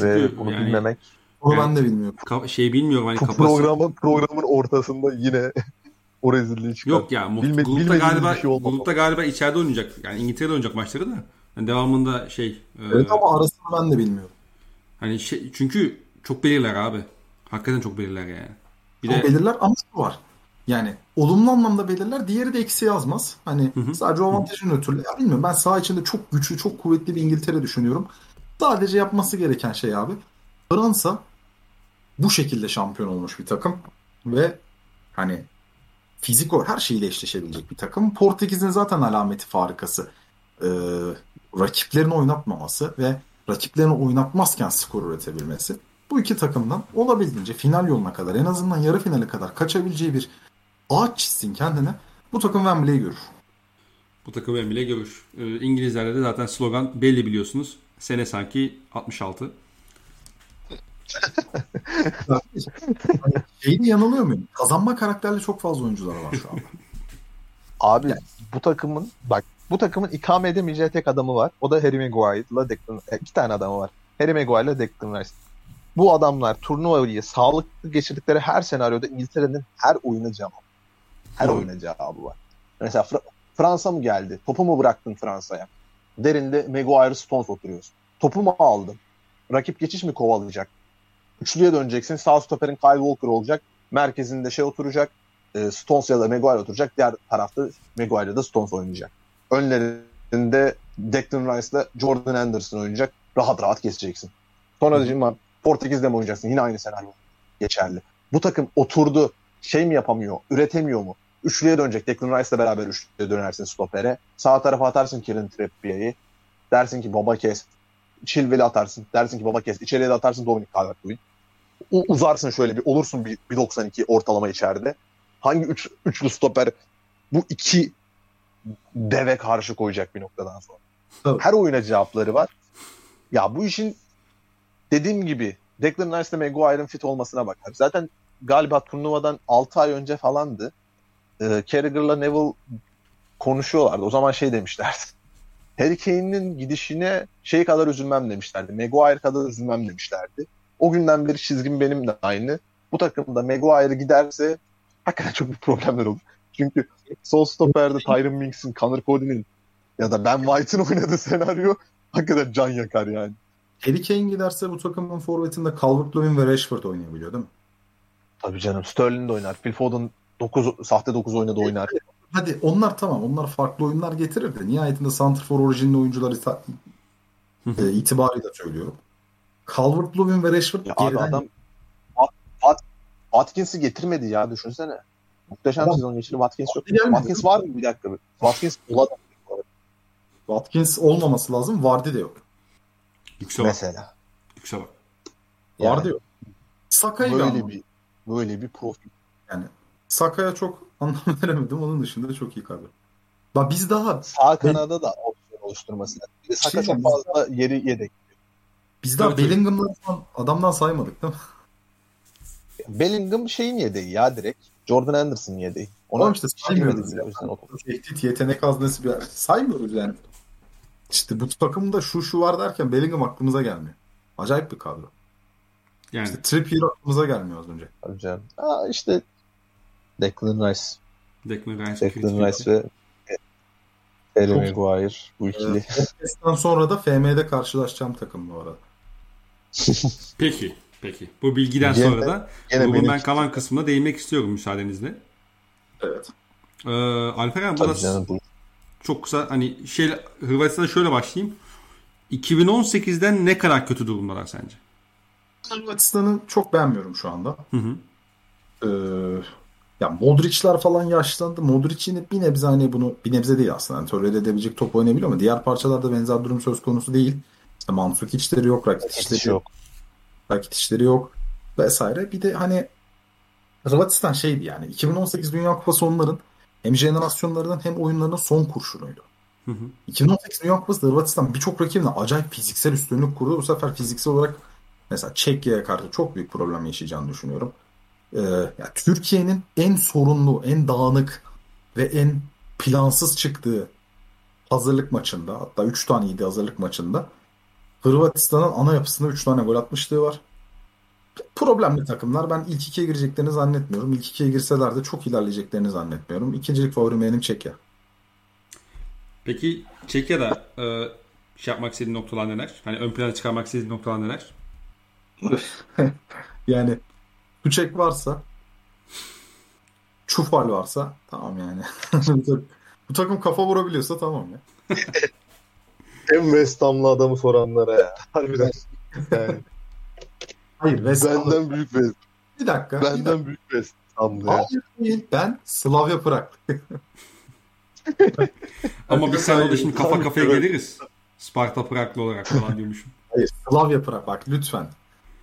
Ve bunu yani- bilmemek Onu Evet. ben de bilmiyorum. Ka- şey bilmiyorum hani bu kafası. programın programın ortasında yine o rezilliği çıkar. Yok ya Bilme- grupta galiba şey grupta galiba içeride oynayacak. Yani İngiltere'de oynayacak maçları da. Yani devamında şey e, Evet ama arasını ben de bilmiyorum. Hani şey çünkü çok belirler abi. Hakikaten çok belirler yani. Bir de belirler ama şu var. Yani olumlu anlamda belirler. Diğeri de eksi yazmaz. Hani sadece o avantajın ötürü. Ya bilmiyorum ben saha içinde çok güçlü, çok kuvvetli bir İngiltere düşünüyorum. Sadece yapması gereken şey abi. Fransa bu şekilde şampiyon olmuş bir takım. Ve hani fizik o her şeyle eşleşebilecek bir takım. Portekiz'in zaten alameti farikası. Ee, rakiplerini oynatmaması ve rakiplerini oynatmazken skor üretebilmesi. Bu iki takımdan olabildiğince final yoluna kadar en azından yarı finale kadar kaçabileceği bir ağaç çizsin kendine. Bu takım Wembley'i görür. bu takım bile görür. E, İngilizlerde de zaten slogan belli biliyorsunuz. Sene sanki 66. Şeyde yanılıyor muyum? Kazanma karakterli çok fazla oyuncular var şu anda. Abi bu takımın bak bu takımın ikame edemeyeceği tek adamı var. O da Harry Maguire'la Declan e, iki tane adamı var. Harry Maguire'la Declan Rice. Bu adamlar turnuvayı sağlıklı geçirdikleri her senaryoda İngiltere'nin her oyuna cevabı. Her Doğru. oyuna cevabı var. Mesela Fra- Fransa mı geldi? Topu mu bıraktın Fransa'ya? Derinde Maguire Stones oturuyorsun. Topu mu aldın? Rakip geçiş mi kovalayacak? Üçlüye döneceksin. Sağ stoperin Kyle Walker olacak. Merkezinde şey oturacak. e, Stones ya da Maguire oturacak. Diğer tarafta Maguire da Stones oynayacak. Önlerinde Declan Rice'la Jordan Anderson oynayacak. Rahat rahat keseceksin. Sonra diyeceğim Portekiz'de mi oynayacaksın? Yine aynı senaryo geçerli. Bu takım oturdu. Şey mi yapamıyor? Üretemiyor mu? Üçlüye dönecek. Declan Rice'la beraber üçlüye dönersin stopere. Sağ tarafa atarsın Kieran Trippier'i. Dersin ki baba kes. Chilwell'i atarsın. Dersin ki baba kes. İçeriye de atarsın Dominic Calvert-Lewin. Uzarsın şöyle bir olursun bir 1.92 ortalama içeride. Hangi üç, üçlü stoper bu iki deve karşı koyacak bir noktadan sonra. Tabii. Her oyuna cevapları var. Ya bu işin dediğim gibi Declan Rice ile Maguire'ın fit olmasına bakar. Zaten galiba turnuvadan 6 ay önce falandı. Ee, Carragher'la Neville konuşuyorlardı. O zaman şey demişlerdi. Harry Kane'in gidişine şey kadar üzülmem demişlerdi. Maguire kadar üzülmem demişlerdi. O günden beri çizgim benim de aynı. Bu takımda Maguire giderse hakikaten çok bir problemler olur. Çünkü sol stoperde Tyron Minks'in, Connor Cody'nin ya da Ben White'ın oynadığı senaryo hakikaten can yakar yani. Harry Kane giderse bu takımın forvetinde Calvert-Lewin ve Rashford oynayabiliyor değil mi? Tabii canım Sterling de oynar. Phil Foden 9, sahte 9 oynadı oynar. Hadi onlar tamam. Onlar farklı oyunlar getirir de nihayetinde Santrfor orijinli oyuncuları e, itibarıyla söylüyorum. Calvert-Lewin ve Rashford Ya geriden adam Wat- Wat- Watkins'i getirmedi ya düşünsene. Muhteşem Adam- sezon geçirdi Watkins. Gelmedi. Watkins var mı bir dakika? Watkins olabilir Watkins olmaması lazım. Vardy de yok. Yüksel bak. mesela. Yüksel bak. Yani Vardy yok. Saka'yı bir böyle anlam- bir böyle bir profil. Yani Saka'ya çok anlam veremedim. Onun dışında çok iyi kadro. Bak biz daha Sağ kanada da opsiyon oluşturması lazım. Bir de Saka Şey çok fazla yeri yedek. biz daha. Bellingham'dan adamdan saymadık değil mi? Bellingham şeyin yedeği ya direkt. Jordan Anderson yedeği. Ona Oğlum işte saymıyoruz girmedi bile ya. o- Tehdit, yetenek haznesi bir saymıyoruz yani. İşte bu takımda şu şu var derken Bellingham aklımıza gelmiyor. Acayip bir kadro. Yani İşte Trippier aklımıza gelmiyor az önce. Tabii canım. Aa, işte Declan Rice. Declan Rice. Declan Rice ve Harry Maguire bu ikili. Podcast'tan sonra da FM'de karşılaşacağım takım bu arada. Peki. Peki. Bu bilgiden Gene- sonra da grubun kalan kısmına değinmek istiyorum müsaadenizle. Evet. Ee, Alperen bu. çok kısa hani şey Hırvatistan'a şöyle başlayayım. 2018'den ne kadar kötü durumdalar sence? Hırvatistan'ı çok beğenmiyorum şu anda. Hı hı. Ee, ya Modric'ler falan yaşlandı. Modric'in bir nebze hani bunu bir nebze değil aslında. Yani tolere edebilecek top oynayabiliyor ama diğer parçalarda benzer durum söz konusu değil. İşte Mandzukić'leri yok, Rakitić'leri Hiç yok. Yok. Rakitić'leri yok vesaire. Bir de hani Hırvatistan şeydi yani 2018 Dünya Kupası onların hem jenerasyonlarının hem oyunlarının son kurşunuydu. Hı hı. 2018 Dünya Kupası'da Hırvatistan birçok rakibine acayip fiziksel üstünlük kurdu. Bu sefer fiziksel olarak mesela Çekya'ya karşı çok büyük problem yaşayacağını düşünüyorum. Ee, ya Türkiye'nin en sorunlu, en dağınık ve en plansız çıktığı hazırlık maçında hatta 3 taneydi hazırlık maçında Hırvatistan'ın ana yapısında 3 tane gol atmışlığı var. Problemli takımlar. Ben ilk ikiye gireceklerini zannetmiyorum. İlk ikiye girseler de çok ilerleyeceklerini zannetmiyorum. İkincilik favorim benim Çekya. Peki Çekya'da e, şey yapmak istediğin noktalar neler? Hani ön plana çıkarmak istediğin noktalar neler? Yani Tuçek varsa Çufal varsa tamam yani. Bu takım kafa vurabiliyorsa tamam ya. En West Ham'lı adamı soranlara ya. Harbiden. Yani Hayır West Ham'da- benden büyük West. bir dakika. bir dakika. Benden büyük West Ham'lı ya. Hayır değil. Ben Slavia Prag. Ama biz sen orada şimdi kafa kafaya geliriz. Sparta Praglı olarak falan diyormuşum. Hayır Slavia Prag bak lütfen.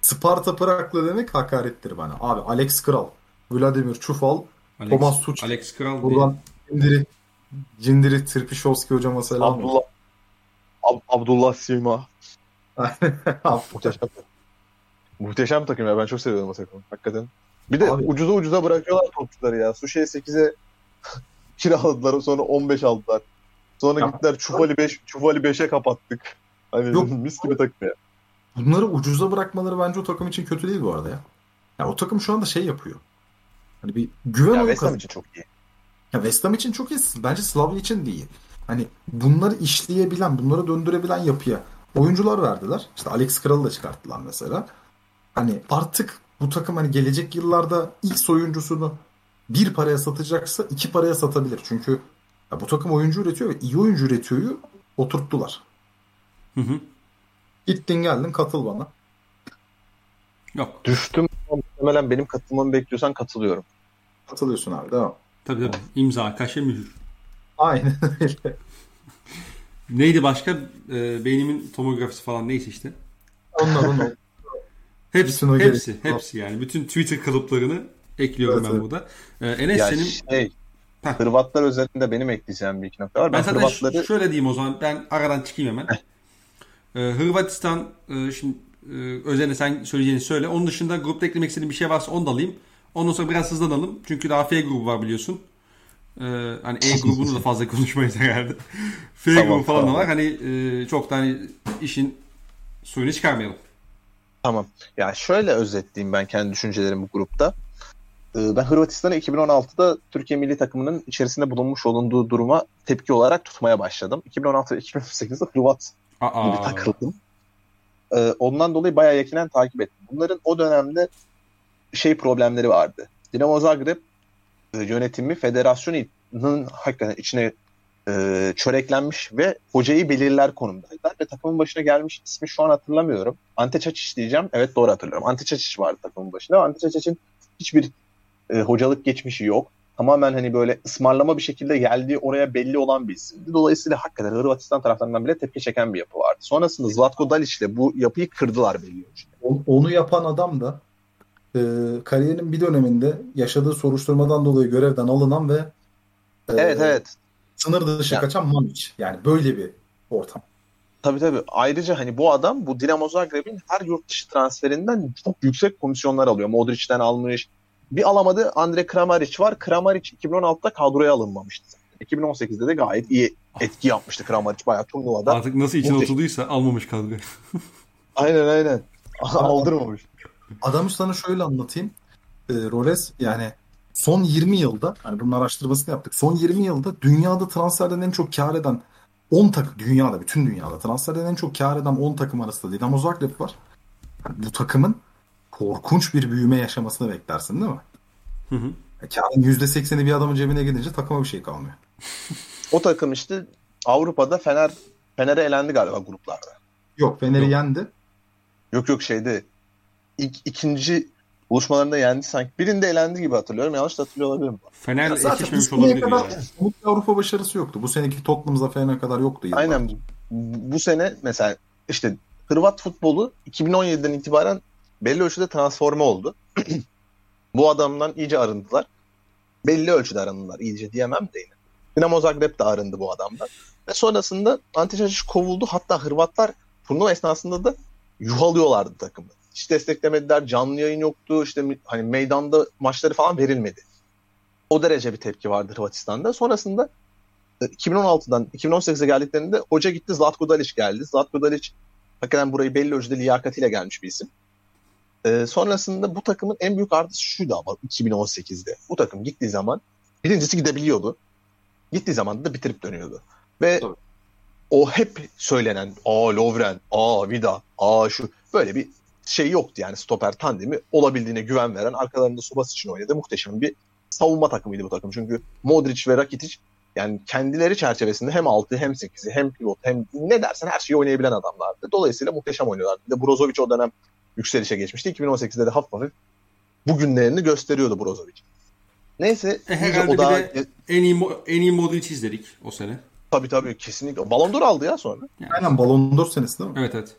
Sparta Praglı demek hakarettir bana. Abi Alex Kral, Vladimir Çufal, Alex, Thomas Tuchel. Alex Kral buradan Cindiri, Cindiri Tripişovski hocama selam. Abdullah Ab- Abdullah Sima. Muhteşem. Muhteşem takım ya. Ben çok seviyorum o takımı. Hakikaten. Bir de Abi- ucuza ucuza bırakıyorlar topçuları ya. Suşe'ye 8'e kiraladılar. Sonra 15 aldılar. Sonra Ya- gittiler Çufali 5 Çufali 5'e kapattık. Hani Yok. mis gibi takım ya. Bunları ucuza bırakmaları bence o takım için kötü değil bu arada ya. Ya o takım şu anda şey yapıyor. Hani bir güven Ya West Ham için çok iyi. Ya West Ham için çok iyi. Bence Slavia için değil. Hani bunları işleyebilen, bunları döndürebilen yapıya oyuncular verdiler. İşte Alex Kral'ı da çıkarttılar mesela. Hani artık bu takım hani gelecek yıllarda X oyuncusunu bir paraya satacaksa iki paraya satabilir. Çünkü ya bu takım oyuncu üretiyor ve iyi oyuncu üretiyoryu oturttular. Hı hı. Gittin geldin katıl bana. Yok. Düştüm. Muhtemelen benim katılmamı bekliyorsan katılıyorum. Katılıyorsun abi devam. Tabii tabii. İmza, kaşe, mühür. Aynen öyle. Neydi başka? Ee, beynimin tomografisi falan neyse işte. Onlar onlar. Hepsi, hepsi, gerek- hepsi yani. Bütün Twitter kalıplarını ekliyorum Evet, ben evet. burada. Ee, Enes Ya senin şey, Heh. Hırvatlar özelinde benim ekleyeceğim bir iki nokta var. Ben Ben, zaten Hırvatları ş- şöyle diyeyim o zaman. Ben aradan çıkayım hemen. Ee, Hırvatistan e, şimdi e, özelinde sen söyleyeceğini söyle. Onun dışında grupta eklemek istediğin bir şey varsa onu da alayım. Ondan sonra biraz hızlanalım. Çünkü daha F grubu var biliyorsun. Ee, hani E grubunu da fazla konuşmayız herhalde. F Tamam, grubu falan da tamam. var. Hani e, çok da hani işin suyunu çıkarmayalım. Tamam. Ya şöyle özetleyeyim ben kendi düşüncelerimi bu grupta. Ee, Ben Hırvatistan'ı 2016'da Türkiye milli takımının içerisinde bulunmuş olunduğu duruma tepki olarak tutmaya başladım. 2016 ve 2018'de Hırvat Aa, gibi takıldım. Ee, Ondan dolayı bayağı yakinen takip ettim. Bunların o dönemde şey problemleri vardı. Dinamo Zagreb yönetimi federasyonun hakikaten içine e, çöreklenmiş ve hocayı belirler konumdaydılar. Ve takımın başına gelmiş ismi şu an hatırlamıyorum. Ante Çaçiç diyeceğim. Evet doğru hatırlıyorum. Ante Çaçiç vardı takımın başında. Ante Çaçiç'in hiçbir e, hocalık geçmişi yok. Tamamen hani böyle ısmarlama bir şekilde geldiği oraya belli olan bir isimdi. Dolayısıyla hakikaten Hırvatistan taraftarından bile tepki çeken bir yapı vardı. Sonrasında Zlatko Dalic ile bu yapıyı kırdılar belli ölçüde. Onu yapan adam da e, kariyerinin bir döneminde yaşadığı soruşturmadan dolayı görevden alınan ve e, Evet evet. sınır dışı Ya. kaçan Mamic. Yani böyle bir ortam. Tabii tabii. Ayrıca hani bu adam bu Dinamo Zagreb'in her yurt dışı transferinden çok yüksek komisyonlar alıyor. Modric'ten almış. Bir alamadı Andre Kramaric var. Kramaric 2016'da kadroya alınmamıştı. zaten. 2018'de de gayet iyi etki yapmıştı Kramaric bayağı turnuvada. Artık nasıl Muhteşem. oturduysa almamış kadroyu. Aynen aynen. Aldırmamış. Adamı sana şöyle anlatayım. E, Roles yani son 20 yılda hani bunun araştırmasını yaptık. Son 20 yılda dünyada transferden en çok kar eden 10 takım dünyada bütün dünyada transferden en çok kar eden 10 takım arasında Dinamo Zagreb var. Yani bu takımın korkunç bir büyüme yaşamasını beklersin değil mi? Hı hı. Ya Karın %80'i bir adamın cebine gidince takıma bir şey kalmıyor. O takım işte Avrupa'da Fener Fener'e elendi galiba gruplarda. Yok Fener'i Yok. yendi. Yok yok şeyde ilk, ikinci buluşmalarında yendi sanki. Birinde elendi gibi hatırlıyorum. Yanlış da hatırlıyor olabilirim. Fener Ya zaten bu eşleşmemiş seneye olabilir kadar yani. bir Avrupa başarısı yoktu. Bu seneki Tottenham zaferine kadar yoktu. yıllarca. Aynen bu sene mesela işte Hırvat futbolu 2017'den itibaren belli ölçüde transforme oldu. bu adamdan iyice arındılar. Belli ölçüde arındılar. İyice diyemem de yine. Dinamo Zagreb de arındı bu adamdan. Ve sonrasında Ante Čačić kovuldu. Hatta Hırvatlar turnuva esnasında da yuhalıyorlardı takımı. Hiç desteklemediler. Canlı yayın yoktu. İşte hani meydanda maçları falan verilmedi. O derece bir tepki vardı Hırvatistan'da. Sonrasında e, 2016'dan 2018'e geldiklerinde hoca gitti Zlatko Dalic geldi. Zlatko Dalic hakikaten burayı belli ölçüde liyakatiyle gelmiş bir isim. Ee, sonrasında bu takımın en büyük artısı şuydu ama 2018'de. Bu takım gittiği zaman birincisi gidebiliyordu. Gittiği zaman da bitirip dönüyordu. Ve Tabii. o hep söylenen aa Lovren, aa Vida, aa şu böyle bir şey yoktu yani stoper tandemi olabildiğine güven veren arkalarında Subas için oynadı. Muhteşem bir savunma takımıydı bu takım. Çünkü Modric ve Rakitic yani kendileri çerçevesinde hem 6 hem 8'i hem pivot hem ne dersen her şeyi oynayabilen adamlardı. Dolayısıyla muhteşem oynuyorlardı. Bir de Brozovic o dönem yükselişe geçmişti. 2018'de de hafif hafif bugünlerini gösteriyordu Brozovic. Neyse E, herhalde o bir da de en iyi Mo- en iyi Modric izledik o sene. tabii tabii kesinlikle Ballon d'Or aldı ya sonra. Aynen Ballon d'Or senesi değil mi? Evet evet.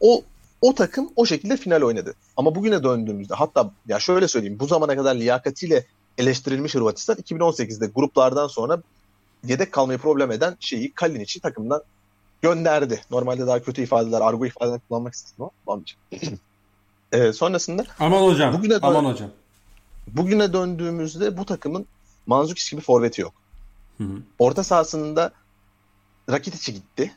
O o takım o şekilde final oynadı. Ama bugüne döndüğümüzde hatta ya şöyle söyleyeyim bu zamana kadar liyakatiyle eleştirilmiş Hırvatistan 2018'de gruplardan sonra yedek kalmayı problem eden şeyi Kalinic'i takımdan gönderdi. Normalde daha kötü ifadeler, argo ifadeler kullanmak istedim ama. Ee, sonrasında Aman hocam. Bugüne aman hocam. bugüne döndüğümüzde bu takımın Manzukic gibi forveti yok. Hı hı. Orta sahasında Rakitic'i gitti.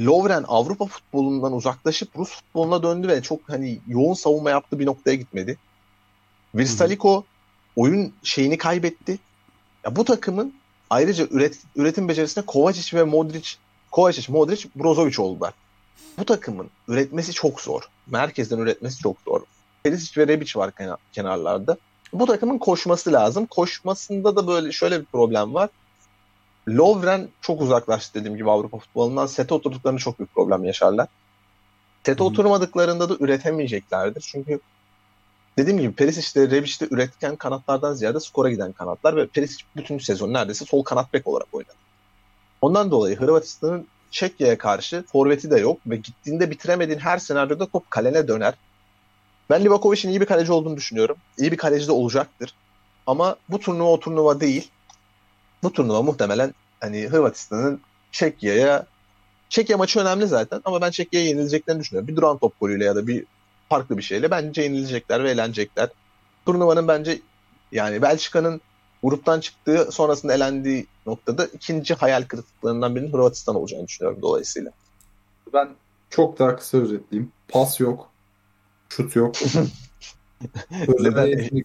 Lovren Avrupa futbolundan uzaklaşıp Rus futboluna döndü ve çok hani yoğun savunma yaptığı bir noktaya gitmedi. Virstaliko oyun şeyini kaybetti. Ya bu takımın ayrıca üret, üretim becerisine Kovacic ve Modric, Kovacic, Modric, Brozovic oldular. Bu takımın üretmesi çok zor. Merkezden üretmesi çok zor. Perisic ve Rebic var kenar- kenarlarda. Bu takımın koşması lazım. Koşmasında da böyle şöyle bir problem var. Lovren çok uzaklaştı dediğim gibi Avrupa futbolundan. Sete oturduklarında çok büyük problem yaşarlar. Sete oturmadıklarında da üretemeyeceklerdir. Çünkü dediğim gibi Perisic de Rebic de üretken kanatlardan ziyade skora giden kanatlar ve Perisic bütün sezon neredeyse sol kanat bek olarak oynadı. Ondan dolayı Hırvatistan'ın Çekya'ya karşı forveti de yok ve gittiğinde bitiremediğin her senaryoda top kalene döner. Ben Livakovic'in iyi bir kaleci olduğunu düşünüyorum. İyi bir kaleci de olacaktır. Ama bu turnuva o turnuva değil. Bu turnuva muhtemelen hani Hırvatistan'ın Çekya'ya Çekya maçı önemli zaten ama ben Çekya'ya yenileceklerini düşünüyorum. Bir duran top golüyle ya da bir farklı bir şeyle bence yenilecekler ve eğlenecekler. Turnuvanın bence yani Belçika'nın gruptan çıktığı sonrasında elendiği noktada ikinci hayal kırıklıklarından birinin Hırvatistan olacağını düşünüyorum dolayısıyla. Ben çok daha kısa özetleyeyim. Pas yok. Şut yok. neden,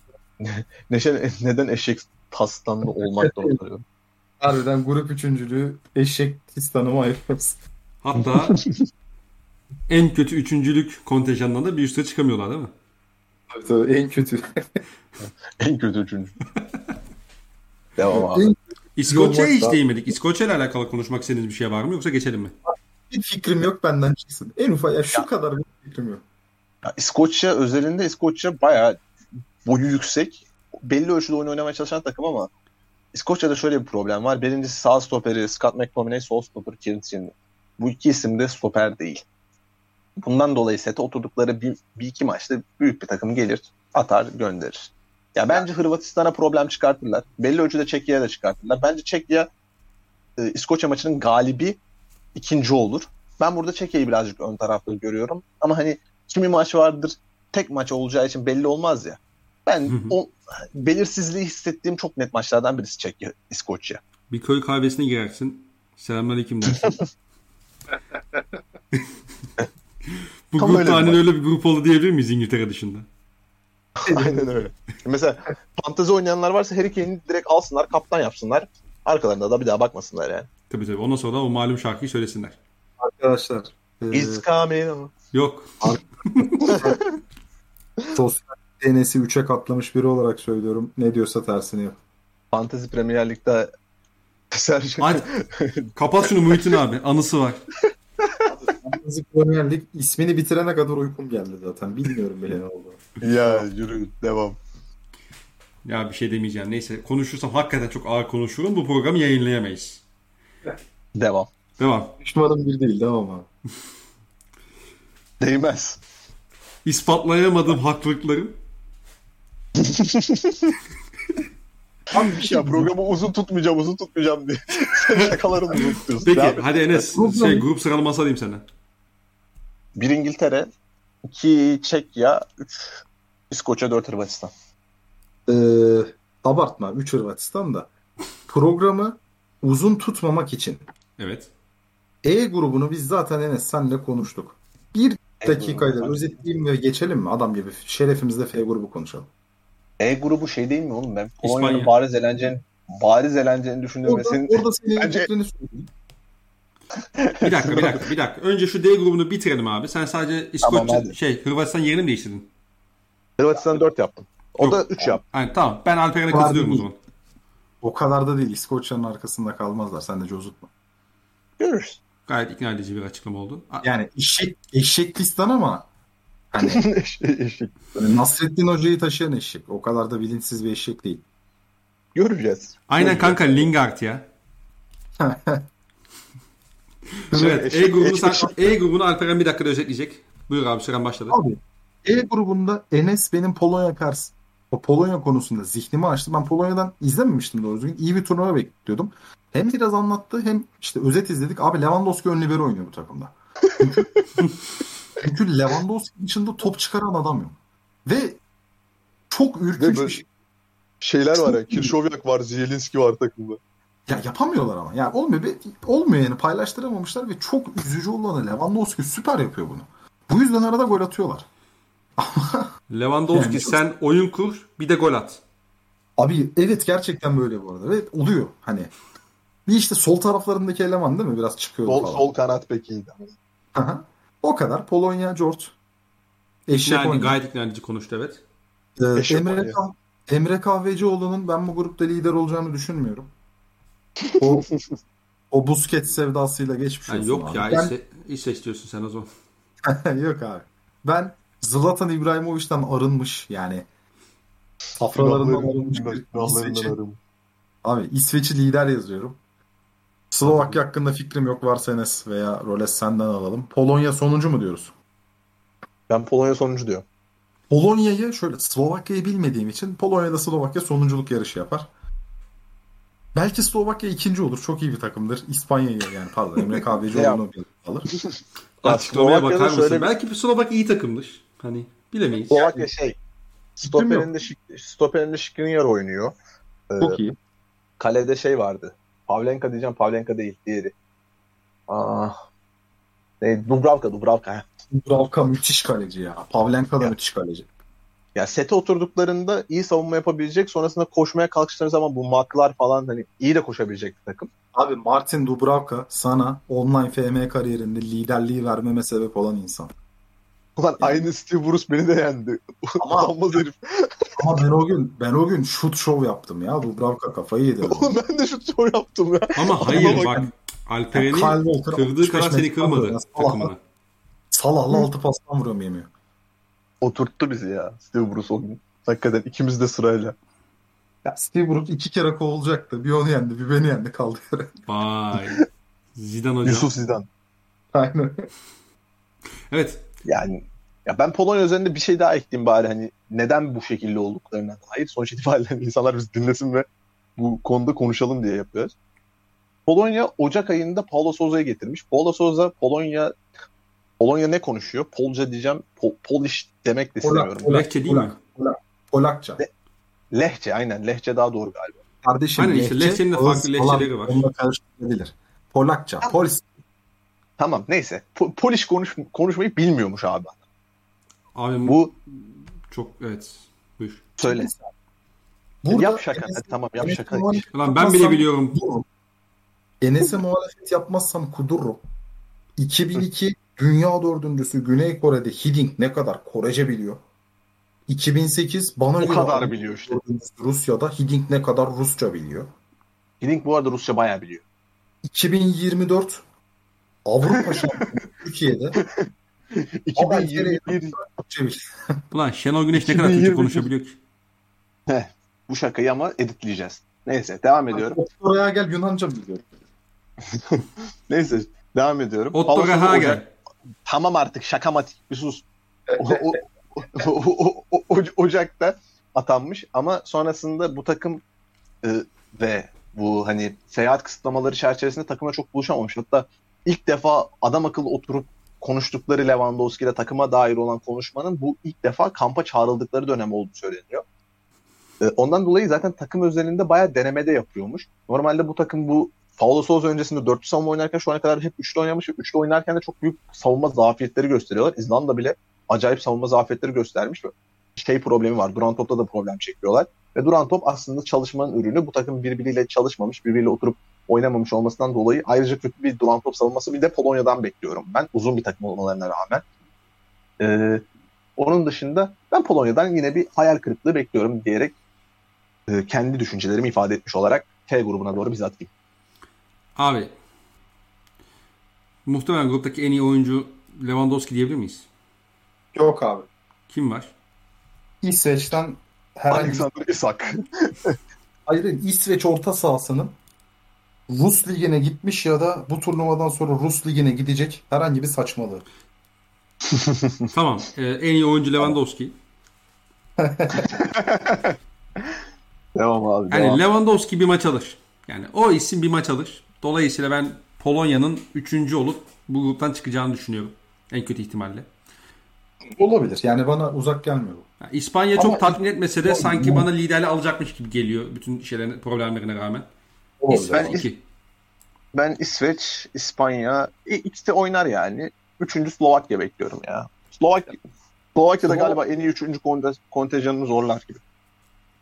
Neşe, neden eşek tastanlı olmak zorunda? Harbiden grup üçüncülüğü eşek tistanıma ayırıyoruz. Hatta en kötü üçüncülük kontenjanından da bir üste çıkamıyorlar değil mi? Tabii tabii en kötü. en kötü üçüncü. Devam abi. En... İskoçya'ya hiç değinmedik. İskoçya ile alakalı konuşmak istediğiniz bir şey var mı yoksa geçelim mi? Bir fikrim yok benden çıksın. En ufak ya şu ya, kadar bir fikrim yok. Ya İskoçya özelinde İskoçya bayağı boyu yüksek. Belli ölçüde oyun oynamaya çalışan takım ama İskoçya'da şöyle bir problem var. Birincisi sağ stoperi Scott McTominay, sol stoper Kieran Tierney. Bu iki isim de stoper değil. Bundan dolayı sete oturdukları bir, bir iki maçta büyük bir takım gelir, atar, gönderir. Ya bence Hırvatistan'a problem çıkartırlar. Belli ölçüde Çekya'ya da çıkartırlar. Bence Çekya e, İskoçya maçının galibi ikinci olur. Ben burada Çekya'yı birazcık ön tarafta görüyorum. Ama hani kimi maç vardır tek maç olacağı için belli olmaz ya. Ben o belirsizliği hissettiğim çok net maçlardan birisi Çekya, İskoçya. Bir köy kahvesine girersin. Selamünaleyküm dersin. Bu Tam grupta hani öyle bir grup oldu diyebilir miyiz İngiltere dışında? Aynen öyle. Mesela fantezi oynayanlar varsa Harry Kane'i direkt alsınlar, kaptan yapsınlar. Arkalarında da bir daha bakmasınlar yani. Tabii tabii. Ondan sonra da o malum şarkıyı söylesinler. Arkadaşlar. E... It's coming. Yok. Sosyal DNS'i 3'e katlamış biri olarak söylüyorum. Ne diyorsa tersini yap. Fantezi Premier Lig'de Hadi. Kapat şunu Muhittin abi. Anısı var. Fantasy Premier Lig ismini bitirene kadar uykum geldi zaten. Bilmiyorum bile ne oldu. ya yürü devam. Ya bir şey demeyeceğim. Neyse konuşursam hakikaten çok ağır konuşurum. Bu programı yayınlayamayız. Devam. Devam. Düşmanım bir değil. Devam abi. Değmez. İspatlayamadığım haklılıklarım. Abi bir şey ya programı uzun tutmayacağım uzun tutmayacağım diye. Sen şakalarını uzun tutuyorsun. Peki Devam hadi Enes şey, grup sıralaması alayım senden. Bir İngiltere, iki Çekya, üç İskoçya, dört Hırvatistan. Ee, abartma. Üç Hırvatistan da. Programı uzun tutmamak için. Evet. E grubunu biz zaten Enes senle konuştuk. Bir e dakikayla özetleyeyim ve geçelim mi? Adam gibi şerefimizde F grubu konuşalım. E grubu şey değil mi oğlum? Ben Polonya'nın bariz eğlencenin bariz eğlencenin düşündüğüm orada, senin, orada senin bence... bir dakika bir dakika bir dakika. Önce şu D grubunu bitirelim abi. Sen sadece İskoçya tamam, şey Hırvatistan yerini mi değiştirdin? Hırvatistan 4 yaptım. O Yok. da 3 yaptı. Yani, tamam. Ben Alperen'e katılıyorum o zaman. O kadar da değil. İskoçya'nın arkasında kalmazlar. Sen de cozutma. Görürüz. Gayet ikna edici bir açıklama oldu. Yani eşek, eşek listan ama Hani eşek. Nasrettin Hoca'yı taşıyan eşek. O kadar da bilinçsiz bir eşek değil. Göreceğiz. Aynen Göreceğiz. kanka Lingard ya. evet E grubunu sen, E grubunu Alperen bir dakikada özetleyecek. Buyur abi süren başladı. Abi E grubunda Enes benim Polonya karşı o Polonya konusunda zihnimi açtı. Ben Polonya'dan izlememiştim doğru düzgün. İyi bir turnuva bekliyordum. Hem biraz anlattı hem işte özet izledik. Abi Lewandowski ön libero oynuyor bu takımda. Çünkü Lewandowski dışında top çıkaran adam yok. Ve çok ürkünç bir şey. Şeyler var ya. Kirşovyak var, Zielinski var takımda. Ya yapamıyorlar ama. Yani olmuyor. Olmuyor yani. Paylaştıramamışlar ve çok üzücü olanı Lewandowski süper yapıyor bunu. Bu yüzden arada gol atıyorlar. Lewandowski yani, sen oyun kur bir de gol at. Abi evet gerçekten böyle bu arada. Evet oluyor hani. Bir işte sol taraflarındaki eleman değil mi? Biraz çıkıyor sol, falan. Sol kanat bekiydi. Aha. O kadar. Polonya, George. yani gayet ikna edici konuştu evet. Ee, Emre, Kah Emre Kahvecioğlu'nun ben bu grupta lider olacağını düşünmüyorum. O o Busquets sevdasıyla geçmiş yani Yok abi. ya ben... işte, işte istiyorsun sen o zaman. yok abi. Ben Zlatan İbrahimovic'den arınmış yani. Safralarından arınmış bir Günahlarından İsveç'i. arım. Abi İsveç'i lider yazıyorum. Slovakya hakkında fikrim yok varsa Enes veya Roles senden alalım. Polonya sonuncu mu diyoruz? Ben Polonya sonuncu diyorum. Polonya'yı şöyle Slovakya'yı bilmediğim için Polonya'da Slovakya sonunculuk yarışı yapar. Belki Slovakya ikinci olur. Çok iyi bir takımdır. İspanya'yı yani pardon Emre Kahvecioğlu'nu alır. Açıklamaya Slovakya'da bakar mısın? şöyle bir- Belki bir Slovak iyi takımdır. Hani bilemeyiz. Slovakya şey stoperinde, Şik- stoperinde Skriniar oynuyor. Ee, Çok iyi. kalede şey vardı. Pavlenka diyeceğim. Pavlenka değil. Diğeri. Aa, ne, Dubravka. Dubravka. heh. Dubravka müthiş kaleci ya. Pavlenka da Ya. müthiş kaleci. Ya sete oturduklarında iyi savunma yapabilecek. Sonrasında koşmaya kalkıştıkları zaman bu maklar falan hani iyi de koşabilecek bir takım. Abi Martin Dubravka sana online FM kariyerinde liderliği vermeme sebep olan insan. Ulan aynı Steve Bruce beni de yendi. Ama- Utanmaz herif. Ama ben o gün ben o gün shoot show yaptım ya. Dubravka kafayı yedi. Oğlum ben de şu show yaptım ya. Ama hayır bak- bak Alperen'in kırdığı 65 kadar seni kırmadı takımına. Salah'la altı pastan vuruyorum yemiyor. Oturttu bizi ya Steve Bruce o gün. Hakikaten ikimiz de sırayla. Ya Steve Bruce iki kere kovulacaktı. Bir onu yendi, bir beni yendi kaldı yere. Vay. Zidane hocam. Yusuf Zidane. Aynen. Evet. Yani ya ben Polonya üzerinde bir şey daha ekleyeyim bari hani neden bu şekilde olduklarına dair. Sonuç itibariyle insanlar bizi dinlesin ve bu konuda konuşalım diye yapıyoruz. Polonya Ocak ayında Paulo Souza'yı getirmiş. Paulo Souza Polonya Polonya ne konuşuyor? Polca diyeceğim. Po- Polish demek de Polak, istemiyorum. Polak, Lehçe değil mi? Polak, Polak, Polakça. Lehçe aynen. Lehçe daha doğru galiba. Kardeşim Aynen işte Lehçenin de farklı lehçeleri var. Onunla karıştırılabilir. Polakça. Tamam. Polis. Tamam neyse. Po- Polish konuş konuşmayı bilmiyormuş abi. Abi bu çok evet. Buyur. söyle. Burada yap şaka. Enes- Hadi tamam yap Enes şaka. muhalefet Lan ben bile biliyorum. Enes'e muhalefet yapmazsam kudururum. 2002 Dünya dördüncüsü Güney Kore'de Hiding ne kadar Korece biliyor. 2008 bana O kadar biliyor işte. Rusya'da Hiding ne kadar Rusça biliyor. Hiding bu arada Rusça bayağı biliyor. 2024 Avrupa şampiyonu Türkiye'de 2021 Rusça biliyor. Ulan Şenol Güneş ne kadar Türkçe 2021 konuşabiliyor ki? bu şakayı ama editleyeceğiz. Neyse devam ediyorum. Oraya gel Yunanca biliyor. Neyse devam ediyorum. Otto Paulo Sousa Hagel. Ocak- Tamam artık şakamatik bir sus. O, o, o- o- o- o- Ocak'ta atanmış ama sonrasında bu takım e, ve bu hani seyahat kısıtlamaları çerçevesinde takıma çok buluşamamış. Hatta ilk defa adam akıllı oturup konuştukları Lewandowski ile takıma dair olan konuşmanın bu ilk defa kampa çağrıldıkları dönem olduğu söyleniyor. E, ondan dolayı zaten takım özelinde bayağı denemede yapıyormuş. Normalde bu takım bu Paulo Sousa öncesinde dörtlü savunma oynarken şu ana kadar hep üçlü oynamış üçlü oynarken de çok büyük savunma zafiyetleri gösteriyorlar. İzlanda bile acayip savunma zafiyetleri göstermiş şey problemi var. Duran topta da problem çekiyorlar. Ve duran top aslında çalışmanın ürünü. Bu takım birbiriyle çalışmamış, birbiriyle oturup oynamamış olmasından dolayı ayrıca kötü bir duran top savunması bir de Polonya'dan bekliyorum ben. Uzun bir takım olmalarına rağmen. Ee, onun dışında ben Polonya'dan yine bir hayal kırıklığı bekliyorum diyerek e, kendi düşüncelerimi ifade etmiş olarak F grubuna doğru bizi atayım. Abi muhtemelen gruptaki en iyi oyuncu Lewandowski diyebilir miyiz? Yok abi. Kim var? İsveç'ten herhangi Alexander Isak. Hayır, İsveç orta sahasının Rus ligine gitmiş ya da bu turnuvadan sonra Rus ligine gidecek herhangi bir saçmalığı. Tamam. Ee, en iyi oyuncu Lewandowski. Devam abi. Yani devam. Lewandowski bir maç alır. Yani o isim bir maç alır. Dolayısıyla ben Polonya'nın üçüncü olup bu gruptan çıkacağını düşünüyorum. En kötü ihtimalle. Olabilir. Yani bana uzak gelmiyor bu. Yani İspanya Ama- çok tatmin etmese de sanki bana liderliği alacakmış gibi geliyor. Bütün şeylerin problemlerine rağmen. İsveç Ben- 2. Ben İsveç, İspanya e, ikisi de oynar yani. Üçüncü Slovakya bekliyorum ya. Slovak Slovakya'da Slova- galiba en iyi üçüncü konte- kontenjanını zorlar gibi.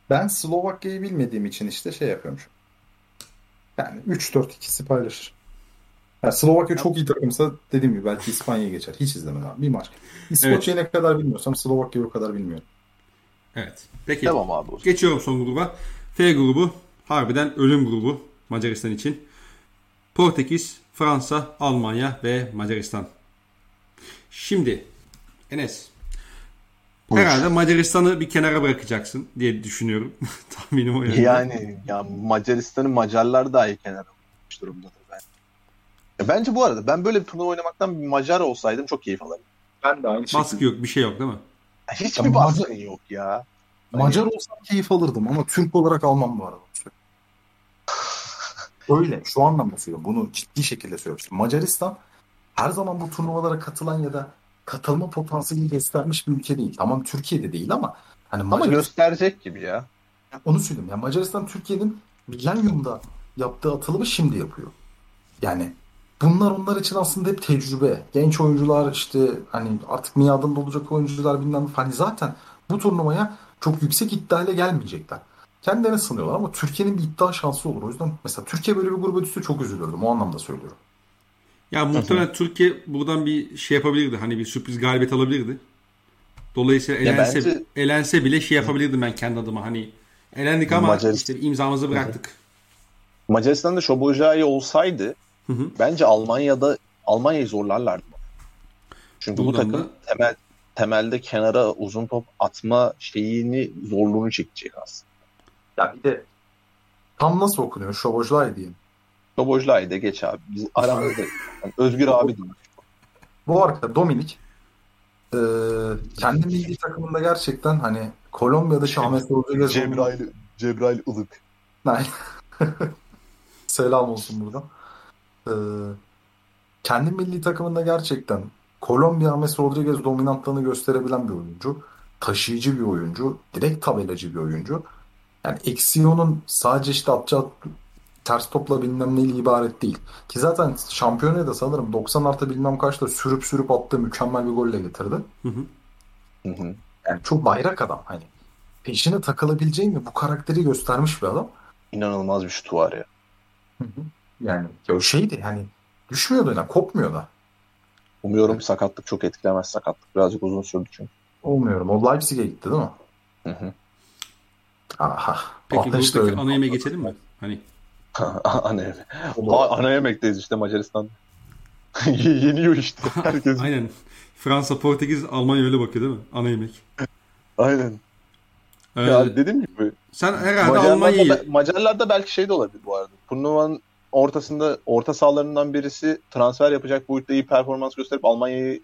Ben Slovakya'yı bilmediğim için işte şey yapıyormuş. Yani 3-4-2'si paylaşır. Yani Slovakya çok iyi takımsa dediğim gibi belki İspanya'ya geçer. Hiç izlemedim abi. Bir maç. İskoçya'yı ne kadar bilmiyorsam Slovakya'yı o kadar bilmiyorum. Evet. Peki. Tamam abi. Geçiyorum son gruba. F grubu harbiden ölüm grubu Macaristan için. Portekiz, Fransa, Almanya ve Macaristan. Şimdi Enes Herhalde Macaristan'ı bir kenara bırakacaksın diye düşünüyorum. Tahminim o yönde. Yani ya Macaristan'ı Macarlar dahi kenara bırakmış durumda. bence. Ya bence bu arada ben böyle bir turnuva oynamaktan bir Macar olsaydım çok keyif alırdım. Ben de aynı Baskı yok bir şey yok değil mi? Hiçbir baskın yok ya. Macar olsam keyif alırdım ama Türk olarak almam bu arada. Öyle. Şu anlamda söylüyorum. Bunu ciddi şekilde söylüyorum. Macaristan her zaman bu turnuvalara katılan ya da katılma potansiyeli göstermiş bir ülke değil. Tamam Türkiye'de değil ama hani Ama Macaristan, gösterecek gibi ya. onu söyleyeyim. Yani Macaristan Türkiye'nin milenyumda yaptığı atılımı şimdi yapıyor. Yani bunlar onlar için aslında hep tecrübe. Genç oyuncular işte hani artık miadında olacak oyuncular bilmem hani zaten bu turnuvaya çok yüksek iddiayla gelmeyecekler. Kendilerini sınıyorlar ama Türkiye'nin bir iddia şansı olur. O yüzden mesela Türkiye böyle bir gruba düşse çok üzülürdüm. O anlamda söylüyorum. Ya muhtemelen Türkiye buradan bir şey yapabilirdi. Hani bir sürpriz galibiyet alabilirdi. Dolayısıyla Ya elense, bence- elense bile şey yapabilirdim ben kendi adıma. Hani elendik ama Macaristan- işte imzamızı bıraktık. Macaristan'da Şobojayi olsaydı Hı hı. bence Almanya'da Almanya'yı zorlarlardı. Çünkü Buradan bu takım da- temel temelde kenara uzun top atma şeyini zorluğunu çekecek aslında. Ya bir de tam nasıl okunuyor? Şobojlay diyeyim. Şobojayi de geç abi. Biz aramızda yani Özgür abi değil. Bu arada Dominik e, kendi milli takımında gerçekten hani Kolombiya'daki James Rodriguez Cebrail, Cebrail. Aynen. Selam olsun buradan. Ee, kendi milli takımında gerçekten Kolombiya James Rodriguez dominantlığını gösterebilen bir oyuncu. Taşıyıcı bir oyuncu. Direkt tabelacı bir oyuncu. Yani Eksiyo'nun sadece işte atacağı ters topla bilmem neyle ibaret değil. Ki zaten şampiyonayı da sanırım 90 artı bilmem kaçta sürüp sürüp attığı mükemmel bir golle getirdi. Hı hı. Hı hı. Yani çok bayrak adam hani. Peşine takılabileceğin ve bu karakteri göstermiş bir adam. İnanılmaz bir şutu var ya. Hı hı. Yani ya o şeydi hani düşmüyordu yani kopmuyor da. Umuyorum sakatlık çok etkilemez. Sakatlık birazcık uzun sürdü çünkü. Olmuyorum. O Leipzig'e gitti değil mi? Hı hı. Aha. Peki Ateş de gruptaki öyle. ana yemeğe geçelim mi? Hani ana yemek. Ana yemekteyiz işte Macaristan. Yeniyor işte. Herkes. aynen. Fransa, Portekiz, Almanya öyle bakıyor değil mi? Ana yemek. Aynen. Ee, Ya dediğim gibi sen herhalde Macarlarda, Almanya'yı Macarlarda belki şey de olabilir bu arada. Turnuvanın ortasında orta sahalarından birisi transfer yapacak boyutta iyi performans gösterip Almanya'yı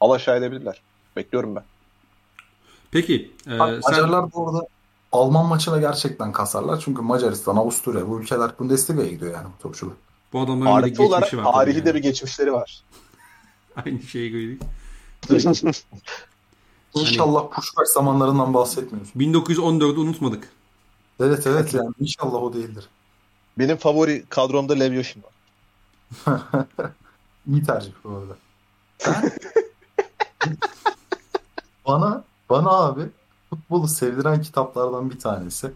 alaşağı edebilirler. Bekliyorum ben. Peki e, Bak, sen Macarlar bu arada Alman maçına gerçekten kasarlar. Çünkü Macaristan, Avusturya bu ülkeler Bundesliga'ya gidiyor yani bu topçular. bu adamların bir de Artı olarak geçmişi var. tabii tarihi de yani. bir geçmişleri var. Aynı şeyi gördük. İnşallah Pushkaş zamanlarından bahsetmiyoruz. 1914'ü unutmadık. Evet evet yani inşallah o değildir. Benim favori kadromda Lev Yashin var. İyi tercih bu arada. Bana bana abi futbolu sevdiren kitaplardan bir tanesi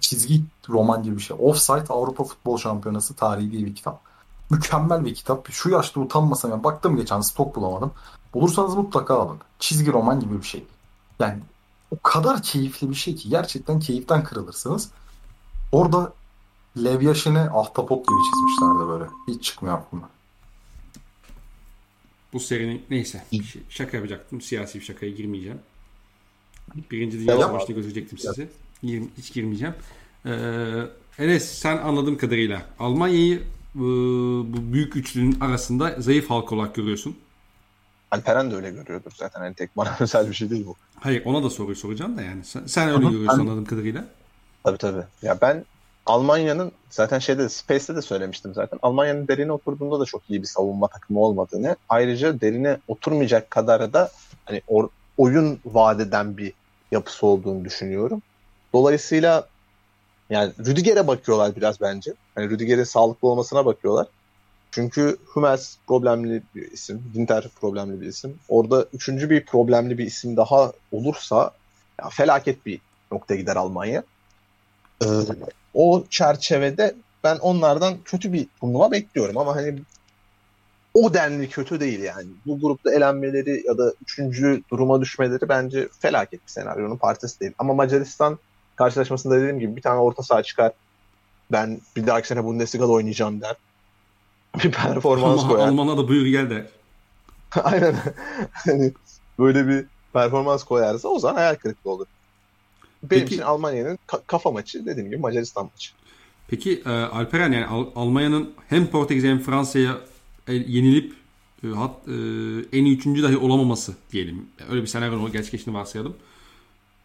çizgi roman gibi bir şey. Offside Avrupa Futbol Şampiyonası tarihi diye bir kitap. Mükemmel bir kitap. Şu yaşta utanmasam ya. Baktım geçen stok bulamadım. Bulursanız mutlaka alın. Çizgi roman gibi bir şey. Yani o kadar keyifli bir şey ki gerçekten keyiften kırılırsınız. Orada Lev Yashin'i ahtapot gibi çizmişlerdi böyle. Hiç çıkmıyor aklımdan. Bu serinin neyse şaka yapacaktım. Siyasi bir şakaya girmeyeceğim. Birinci Dünya Savaşı'nda götürecektim sizi. Gir- hiç girmeyeceğim. Ee, Enes sen anladığım kadarıyla Almanya'yı e, bu büyük üçlünün arasında zayıf halk olarak görüyorsun. Alperen de öyle görüyordur zaten. Hani tek bana özel bir şey değil bu. Hayır ona da soruyu soracağım da yani. Sen, sen öyle görüyorsun ben- anladığım kadarıyla. Tabii tabii. Ya ben Almanya'nın zaten şeyde Space'te de söylemiştim zaten. Almanya'nın derine oturduğunda da çok iyi bir savunma takımı olmadığını. Ayrıca derine oturmayacak kadar da hani or- oyun vadeden bir yapısı olduğunu düşünüyorum. Dolayısıyla yani Rüdiger'e bakıyorlar biraz bence. Hani Rüdiger'in sağlıklı olmasına bakıyorlar. Çünkü Hummels problemli bir isim. Winter problemli bir isim. Orada üçüncü bir problemli bir isim daha olursa ya felaket bir noktaya gider Almanya. Ee, o çerçevede ben onlardan kötü bir turnuva bekliyorum ama hani o denli kötü değil yani. Bu grupta elenmeleri ya da üçüncü duruma düşmeleri bence felaket bir senaryonun partisi değil. Ama Macaristan karşılaşmasında dediğim gibi bir tane orta saha çıkar. Ben bir dahaki sene Bundesliga'da oynayacağım der. Bir performans Ama koyar. Alman'a da buyur gel der. Aynen. hani böyle bir performans koyarsa o zaman hayal kırıklığı olur. Benim Peki- için Almanya'nın ka- kafa maçı dediğim gibi Macaristan maçı. Peki e, Alperen yani Al- Almanya'nın hem Portekiz hem Fransa'ya yenilip e, hat, e, en iyi üçüncü dahi olamaması diyelim. Öyle bir senaryo gerçekleştiğini varsayalım.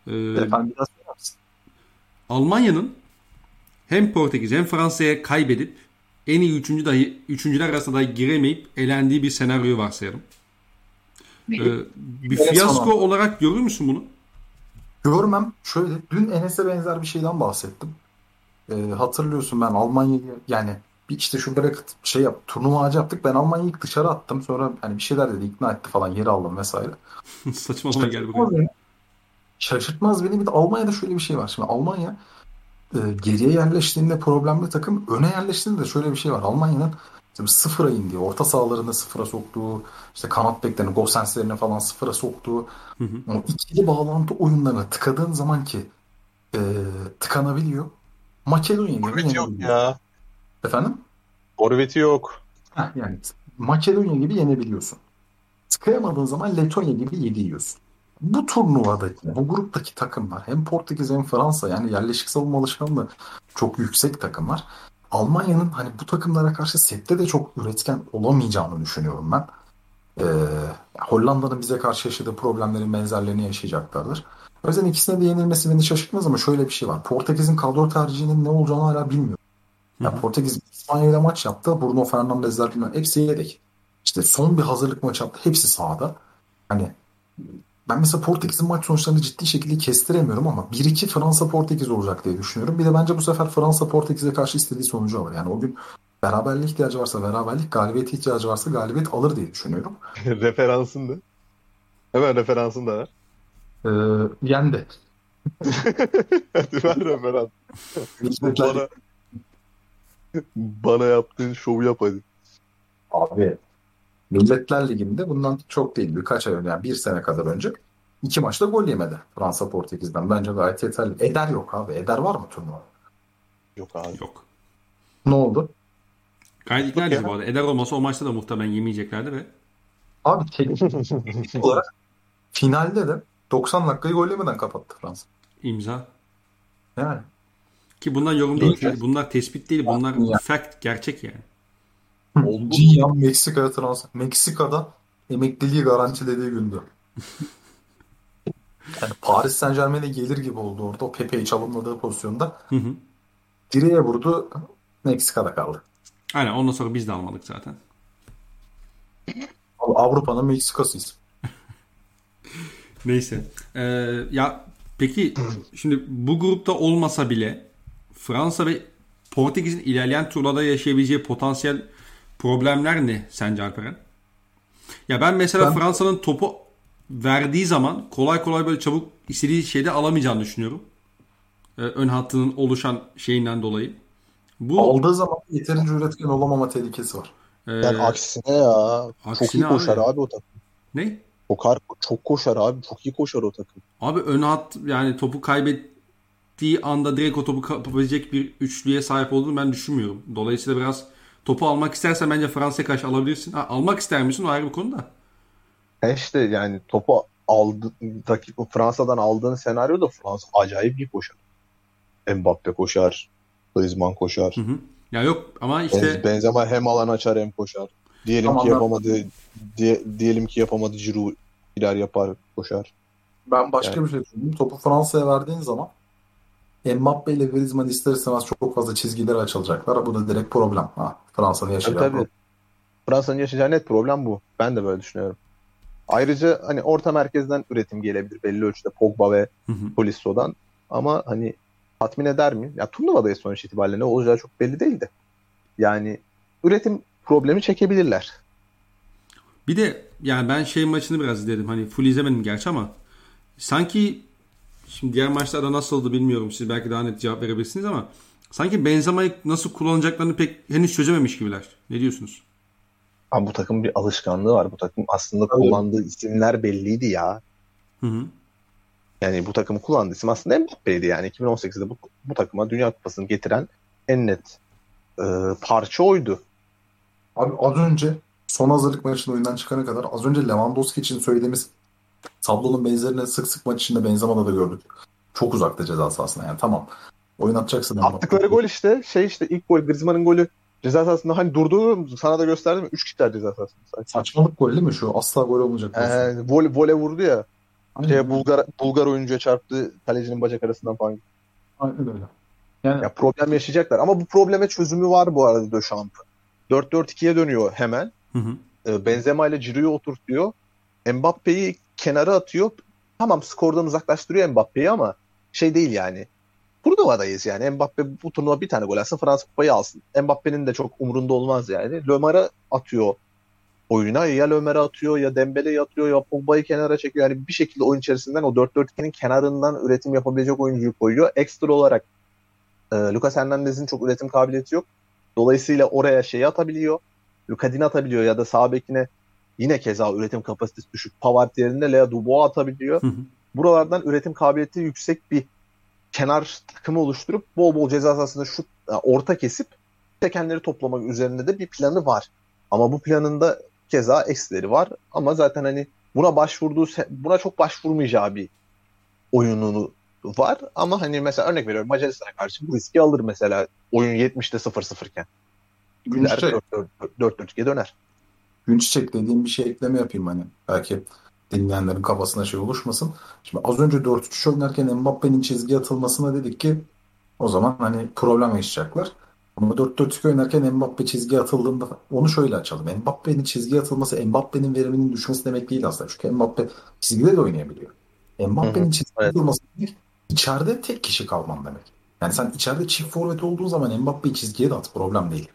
E, Efendim biraz? Almanya'nın hem Portekiz hem Fransa'ya kaybedip en iyi üçüncü dahi üçüncüler arasında dahi giremeyip elendiği bir senaryoyu varsayalım. E, bir Evet, fiyasko tamam. olarak görür müsün bunu? Görmem şöyle dün Enes'e benzer bir şeyden bahsettim. Ee, hatırlıyorsun ben Almanya'yı yani bir işte şu bırak şey yap turnuva ağacı yaptık ben Almanya'yı ilk dışarı attım sonra hani bir şeyler dedi ikna etti falan geri aldım vesaire. Saçmalama gel buraya. Şaşırtmaz beni. Şaşırtmaz beni bir de Almanya'da şöyle bir şey var. Şimdi Almanya e, geriye yerleştiğinde problemli takım öne yerleştiğinde de şöyle bir şey var. Almanya'nın işte sıfıra indiği, orta sahalarını sıfıra soktuğu, işte kanat beklerini, Gosens'lerini falan sıfıra soktuğu Hı hı. o ikili bağlantı oyunlarına tıkadığın zaman ki e, tıkanabiliyor. Makedonya yok yenebiliyor. ya. Efendim? Forveti yok. Heh, yani Makedonya gibi yenebiliyorsun. Tıkayamadığın zaman Letonya gibi yedi yiyorsun. Bu turnuvadaki, bu gruptaki takımlar hem Portekiz hem Fransa yani yerleşik savunma alışkanlığı çok yüksek takımlar. Almanya'nın hani bu takımlara karşı sette de çok üretken olamayacağını düşünüyorum ben. Ee, Hollanda'nın bize karşı yaşadığı problemlerin benzerlerini yaşayacaklardır. O yüzden ikisine de yenilmesi beni şaşırtmaz ama şöyle bir şey var. Portekiz'in kadro tercihinin ne olacağını hala bilmiyorum. Ya Portekiz İspanya ile maç yaptı. Bruno Fernandes'ler bilmem hepsi yedek. İşte son bir hazırlık maçı yaptı. Hepsi sahada. Hani ben mesela Portekiz'in maç sonuçlarını ciddi şekilde kestiremiyorum ama 1-2 Fransa Portekiz olacak diye düşünüyorum. Bir de bence bu sefer Fransa Portekiz'e karşı istediği sonucu alır. Yani o gün beraberlik ihtiyacı varsa beraberlik, galibiyete ihtiyacı varsa galibiyet alır diye düşünüyorum. Referansın da. Hemen referansın da ver. Ee, yendi. Hadi ver referans. Bana, bana yaptığın şovu yap hadi. Abi Milletler Ligi'nde bundan çok değil birkaç ay önce yani bir sene kadar önce iki maçta gol yemedi Fransa Portekiz'den. Bence gayet yeterli. Eder yok abi. Eder var mı turnuva? Yok abi. Yok. Ne oldu? Gayet ikna bu arada. Eder olmasa o maçta da muhtemelen yemeyeceklerdi ve Abi teknik olarak finalde de 90 dakikayı gol yemeden kapattı Fransa. imza. Yani Ki bunlar yorum değil. Evet. Bunlar tespit değil. Bunlar Ya. fact. Gerçek yani. Oldu. Cihan Meksika'ya transfer. Meksika'da emekliliği garantilediği gündü. Yani Paris Saint Germain'e gelir gibi oldu orada. O Pepe'yi çalımladığı pozisyonda. Hı hı. Direğe vurdu. Meksika'da kaldı. Aynen ondan sonra biz de almadık zaten. Avrupa'nın Meksika'sıyız. Neyse. Ee, ya peki şimdi bu grupta olmasa bile Fransa ve Portekiz'in ilerleyen turlarda yaşayabileceği potansiyel problemler ne sence Alperen? Ya ben mesela Ben- Fransa'nın topu verdiği zaman kolay kolay böyle çabuk istediği şeyde alamayacağını düşünüyorum. Ee, ön hattının oluşan şeyinden dolayı. Bu Aldığı zaman yeterince üretken olamama tehlikesi var. e, Yani aksine ya. çok aksine iyi koşar abi. abi. o takım. ne? Kokar, çok koşar abi. Çok iyi koşar o takım. Abi ön hat yani topu kaybettiği anda direkt o topu kapabilecek bir üçlüye sahip olduğunu ben düşünmüyorum. Dolayısıyla biraz topu almak istersen bence Fransa'ya karşı alabilirsin. Ha, almak ister misin o ayrı bir konu da. E işte yani topu aldı, rakip Fransa'dan aldığın senaryoda Fransa acayip iyi koşar. Mbappe koşar. Griezmann koşar. Hı hı. Ya yok ama işte Benz- Benzema hem alan açar hem koşar. Diyelim Tamam, ki yapamadı diye, diyelim ki yapamadı Giroud iler yapar koşar. Ben başka Yani- bir şey söyleyeyim. Topu Fransa'ya verdiğin zaman Mbappe ile Griezmann ister istemez çok fazla çizgileri açılacaklar. Bu da direkt problem. Ha, Fransa'nın Tabii, yaşayacağı tabii. problem. Fransa'nın yaşayacağı net problem bu. Ben de böyle düşünüyorum. Ayrıca hani orta merkezden üretim gelebilir belli ölçüde Pogba ve. Polisso'dan. Ama hani tatmin eder mi? Ya turnuvadayız sonuç itibariyle ne olacağı çok belli değildi. Yani üretim problemi çekebilirler. bir de yani ben şey maçını biraz izledim. Hani full izlemedim gerçi ama sanki şimdi diğer maçlarda nasıldı bilmiyorum. Siz belki daha net cevap verebilirsiniz ama sanki Benzema'yı nasıl kullanacaklarını pek henüz çözememiş gibiler. Ne diyorsunuz? Ama bu takımın bir alışkanlığı var. Bu takım aslında Tabii. kullandığı isimler belliydi ya. Hı hı. Yani bu takımı kullandığı isim aslında Mbappe'ydi yani. 2018'de bu, bu takıma Dünya Kupası'nı getiren en net e, parça oydu. Abi az önce son hazırlık maçının oyundan çıkana kadar az önce Lewandowski için söylediğimiz tablonun benzerini sık sık maç içinde Benzema'da da gördük. Çok uzakta ceza sahasına yani tamam. Oyun atacaksın. Attıkları gol işte şey işte ilk gol Griezmann'ın golü ceza sahasında hani durduğunu sana da gösterdim mi? 3 kişiler ceza sahasında. Saçmalık gol değil mi şu? Asla gol olmayacak. Ee, vole, vole vurdu ya. Aynen. Şeye, Bulgar, Bulgar oyuncuya çarptı kalecinin bacak arasından falan. Aynen öyle. Yani Ya problem yaşayacaklar ama bu probleme çözümü var bu arada Döşamp'ın. 4-4-2'ye dönüyor hemen. Hı hı. Ee, Benzema ile Ciro'yu oturtuyor. Mbappe'yi kenara atıyor. Tamam skordan uzaklaştırıyor Mbappe'yi ama şey değil yani. Turnuvadayız yani. Mbappe bu turnuva bir tane gol alsın Fransa kupayı alsın. Mbappe'nin de çok umurunda olmaz yani. Lömer'e atıyor oyuna. Ya Lömer'e atıyor ya Dembele'yi atıyor ya Pogba'yı kenara çekiyor. Yani bir şekilde oyun içerisinden o 4-4-2'nin kenarından üretim yapabilecek oyuncuyu koyuyor. Ekstra olarak e, Lucas Hernandez'in çok üretim kabiliyeti yok. Dolayısıyla oraya şeyi atabiliyor. Lucadini atabiliyor ya da sağ bekine yine keza üretim kapasitesi düşük. Pavard yerine Lea Dubois atabiliyor. Hı hı. Buralardan üretim kabiliyeti yüksek bir kenar takımı oluşturup bol bol ceza sahasında şut yani orta kesip tekenleri toplamak üzerinde de bir planı var. Ama bu planında keza eksileri var. Ama zaten hani buna başvurduğu buna çok başvurmayacağı bir oyununu var. Ama hani mesela örnek veriyorum Macaristan'a karşı bu riski alır mesela oyun 70'te 0-0 iken. Gider Günçiçek, 4-4-2'ye döner. Günçiçek dediğim bir şey ekleme yapayım hani. Belki dinleyenlerin kafasına şey oluşmasın. Şimdi az önce 4-3 oynarken Mbappe'nin çizgi atılmasına dedik ki o zaman hani problem yaşayacaklar. Ama 4-4-2 oynarken Mbappe çizgi atıldığında onu şöyle açalım. Mbappe'nin çizgi atılması Mbappe'nin veriminin düşmesi demek değil aslında. Çünkü Mbappe çizgide de oynayabiliyor. Mbappe'nin çizgi evet. atılması demek içeride tek kişi kalman demek. Yani sen içeride çift forvet olduğun zaman Mbappe'yi çizgiye de at problem değil.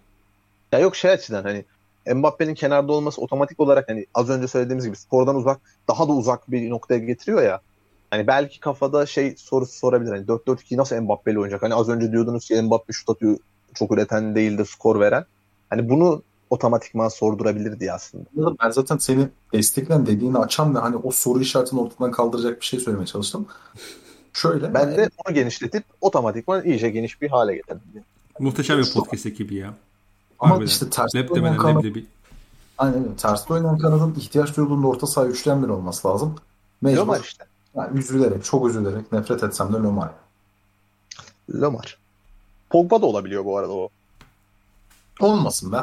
Ya yok şey açıdan hani Mbappe'nin kenarda olması otomatik olarak hani az önce söylediğimiz gibi spordan uzak daha da uzak bir noktaya getiriyor ya. Hani belki kafada şey sorusu sorabilir. Hani 4-4-2 nasıl Mbappe'li oynayacak? Hani az önce diyordunuz ki Mbappe şut atıyor çok üreten değil de skor veren. Hani bunu otomatikman sordurabilir diye aslında. Ben zaten seni desteklen dediğini açan ve hani o soru işaretini ortadan kaldıracak bir şey söylemeye çalıştım. Şöyle. Ben de onu genişletip otomatikman iyice geniş bir hale getirdim. Muhteşem bir podcast ekibi ya. Ama Harbiden. işte ters Lep oynayan demeden kanat, leblebi. aynen öyle. Ters oynayan kanadın ihtiyaç duyulduğunda orta saha üçgen bir olması lazım. Mecbur. Lomar işte. Yani üzülerek, çok üzülerek nefret etsem de Lomar. Lomar. Pogba da olabiliyor bu arada o. Olmasın be.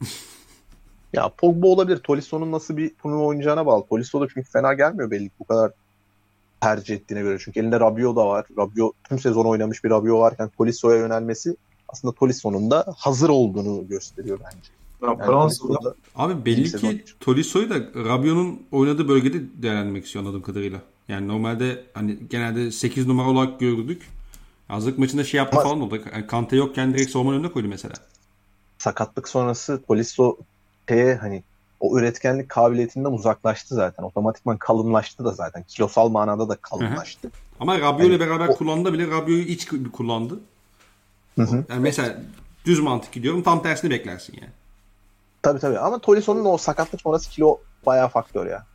Ya Pogba olabilir. Tolisso'nun nasıl bir turnuva oynayacağına bağlı. Tolisso da çünkü fena gelmiyor belli ki bu kadar tercih ettiğine göre. Çünkü elinde Rabiot da var. Rabiot tüm sezon oynamış bir Rabiot varken Tolisso'ya yönelmesi aslında Tolisso'nun da hazır olduğunu gösteriyor bence. Ya Yani Fransa'da Abi belli ki Tolisso'yu da Rabiot'un oynadığı bölgede değerlendirmek istiyor anladığım kadarıyla. Yani normalde hani genelde 8 numara olarak gördük. Hazırlık maçında şey yaptı Ama- falan oldu. Yani Kante yokken direkt savunma önüne koydu mesela. sakatlık sonrası Tolisso şeye hani o üretkenlik kabiliyetinden uzaklaştı zaten. Otomatikman kalınlaştı da zaten. Kilosal manada da kalınlaştı. Ama Rabiot ile Yani beraber o- kullandı bile Rabiot'u iç kullandı. Hı hı. Yani mesela düz mantık gidiyorum tam tersini beklersin yani. Tabii tabii ama Tolisso'nun o sakatlık sonrası kilo bayağı faktör ya.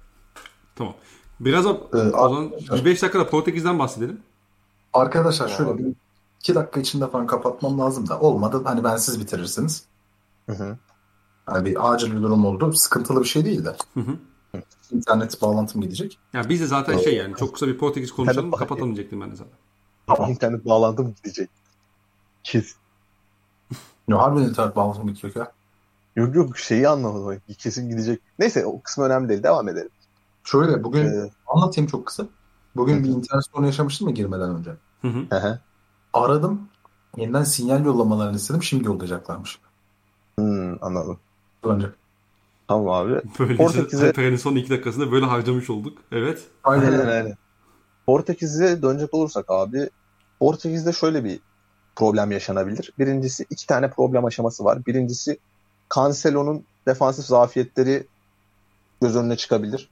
Tamam. Biraz da Ee, o zaman arkadaşlar- bir 5 dakikada Portekiz'den bahsedelim. Arkadaşlar şöyle Abi. bir iki dakika içinde falan kapatmam lazım da olmadı. Hani ben siz bitirirsiniz. Hı hı. Hani bir acil bir durum oldu. Sıkıntılı bir şey değil de. Hı hı. İnternet bağlantım gidecek. Yani biz de zaten şey yani çok kısa bir Portekiz konuşalım kapatalım diyecektim ben de zaten. Tamam. İnternet bağlantım gidecek. Kes. Ya harbiden internet bağlantım bitiyor ya. Yok yok şeyi anlamadım. Kesin gidecek. Neyse o kısmı önemli değil. Devam edelim. Şöyle bugün Ee, anlatayım çok kısa. Bugün bir internet sorunu yaşamıştım ya girmeden önce. Aradım. Yeniden sinyal yollamalarını istedim. Şimdi yollayacaklarmış. Hmm, anladım. Önce. Tamam abi. Böylece Portekiz'e- Alperen'in son 2 dakikasında böyle harcamış olduk. Evet. Aynen aynen. Portekiz'e dönecek olursak abi Portekiz'de şöyle bir problem yaşanabilir. Birincisi iki tane problem aşaması var. Birincisi Cancelo'nun defansif zafiyetleri göz önüne çıkabilir.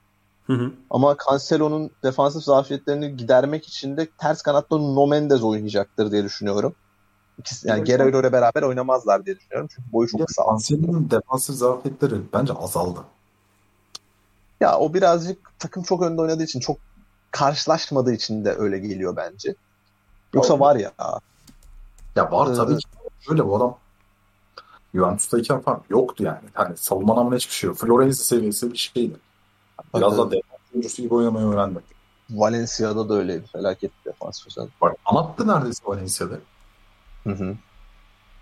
Hı hı. Ama Cancelo'nun defansif zafiyetlerini gidermek için de ters kanatta Nuno Mendes oynayacaktır diye düşünüyorum. İkisi, yani Guerreiro ile beraber oynamazlar diye düşünüyorum. Çünkü boyu çok kısa. Anselmi'nin defansif zafiyetleri bence azaldı. Ya o birazcık takım çok önde oynadığı için çok karşılaşmadığı için de öyle geliyor bence. Yoksa var ya Ya var Ee, tabii ki. Şöyle bu adam Juventus'tayken falan yoktu yani. Hani savunma anlamında hiçbir şey yok. Florenzi seviyesi bir şeydi. Biraz da defans oyuncusu gibi oynamayı öğrendi. Valencia'da da öyleydi. Felaket bir defans özellikle. Bak anattı neredeyse Valencia'da. Hı hı.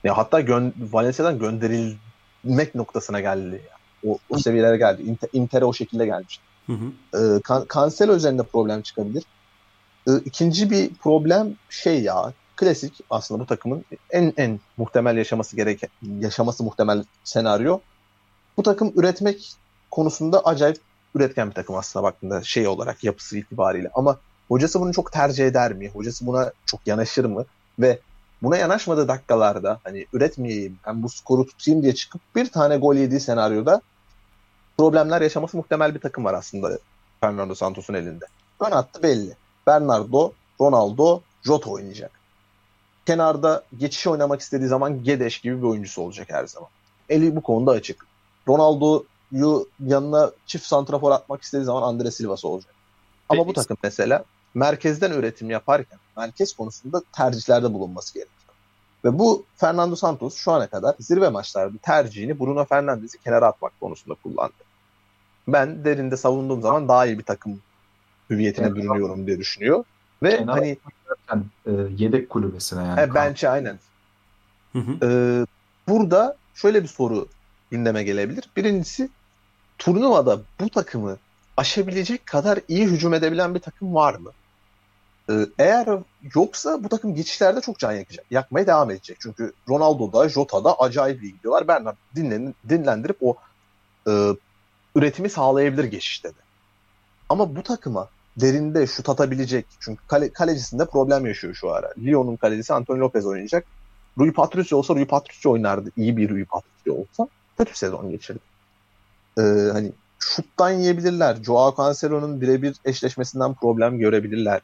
Ya hatta gön Valencia'dan gönderilmek noktasına geldi. Ya. O, o seviyelere geldi. Inter, Inter'e o şekilde gelmiş. Hı hı. Ee, Can- Cancelo üzerinde problem çıkabilir. Ee, ikinci bir problem şey ya klasik aslında bu takımın en en muhtemel yaşaması gereken yaşaması muhtemel senaryo. Bu takım üretmek konusunda acayip üretken bir takım aslında baktığında şey olarak yapısı itibariyle. Ama hocası bunu çok tercih eder mi? Hocası buna çok yanaşır mı? Ve buna yanaşmadığı dakikalarda hani üretmeyeyim ben bu skoru tutayım diye çıkıp bir tane gol yediği senaryoda problemler yaşaması muhtemel bir takım var aslında Fernando Santos'un elinde. Ön hattı belli. Bernardo, Ronaldo, Jota oynayacak. Kenarda geçiş oynamak istediği zaman Gedeş gibi bir oyuncusu olacak her zaman. Eli bu konuda açık. Ronaldo'yu yanına çift santrafor atmak istediği zaman Andre Silva'sı olacak. Ama bu Peki. takım mesela merkezden üretim yaparken merkez konusunda tercihlerde bulunması gerekiyor. Ve bu Fernando Santos şu ana kadar zirve maçlarda tercihini Bruno Fernandes'i kenara atmak konusunda kullandı. Ben derinde savunduğum zaman daha iyi bir takım hüviyetine Evet. bürünüyorum diye düşünüyor. Ve Kenar- hani Yani, e, yedek kulübesine yani. he, bench'e aynen. Hı hı. Ee, burada şöyle bir soru gündeme gelebilir. Birincisi turnuvada bu takımı aşabilecek kadar iyi hücum edebilen bir takım var mı? Ee, eğer yoksa bu takım geçişlerde çok can yakacak. Yakmaya devam edecek. Çünkü Ronaldo'da, Jota'da acayip iyi gidiyorlar. Bernard dinlen, dinlendirip o e, üretimi sağlayabilir geçişte de. Ama bu takıma derinde şut atabilecek. Çünkü kale, kalecisinde problem yaşıyor şu ara. Lyon'un kalecisi Antonio Lopez oynayacak. Rui Patricio olsa Rui Patricio oynardı. İyi bir Rui Patricio olsa kötü sezon geçirdi. Ee, hani şuttan yiyebilirler. Joao Cancelo'nun birebir eşleşmesinden problem görebilirler.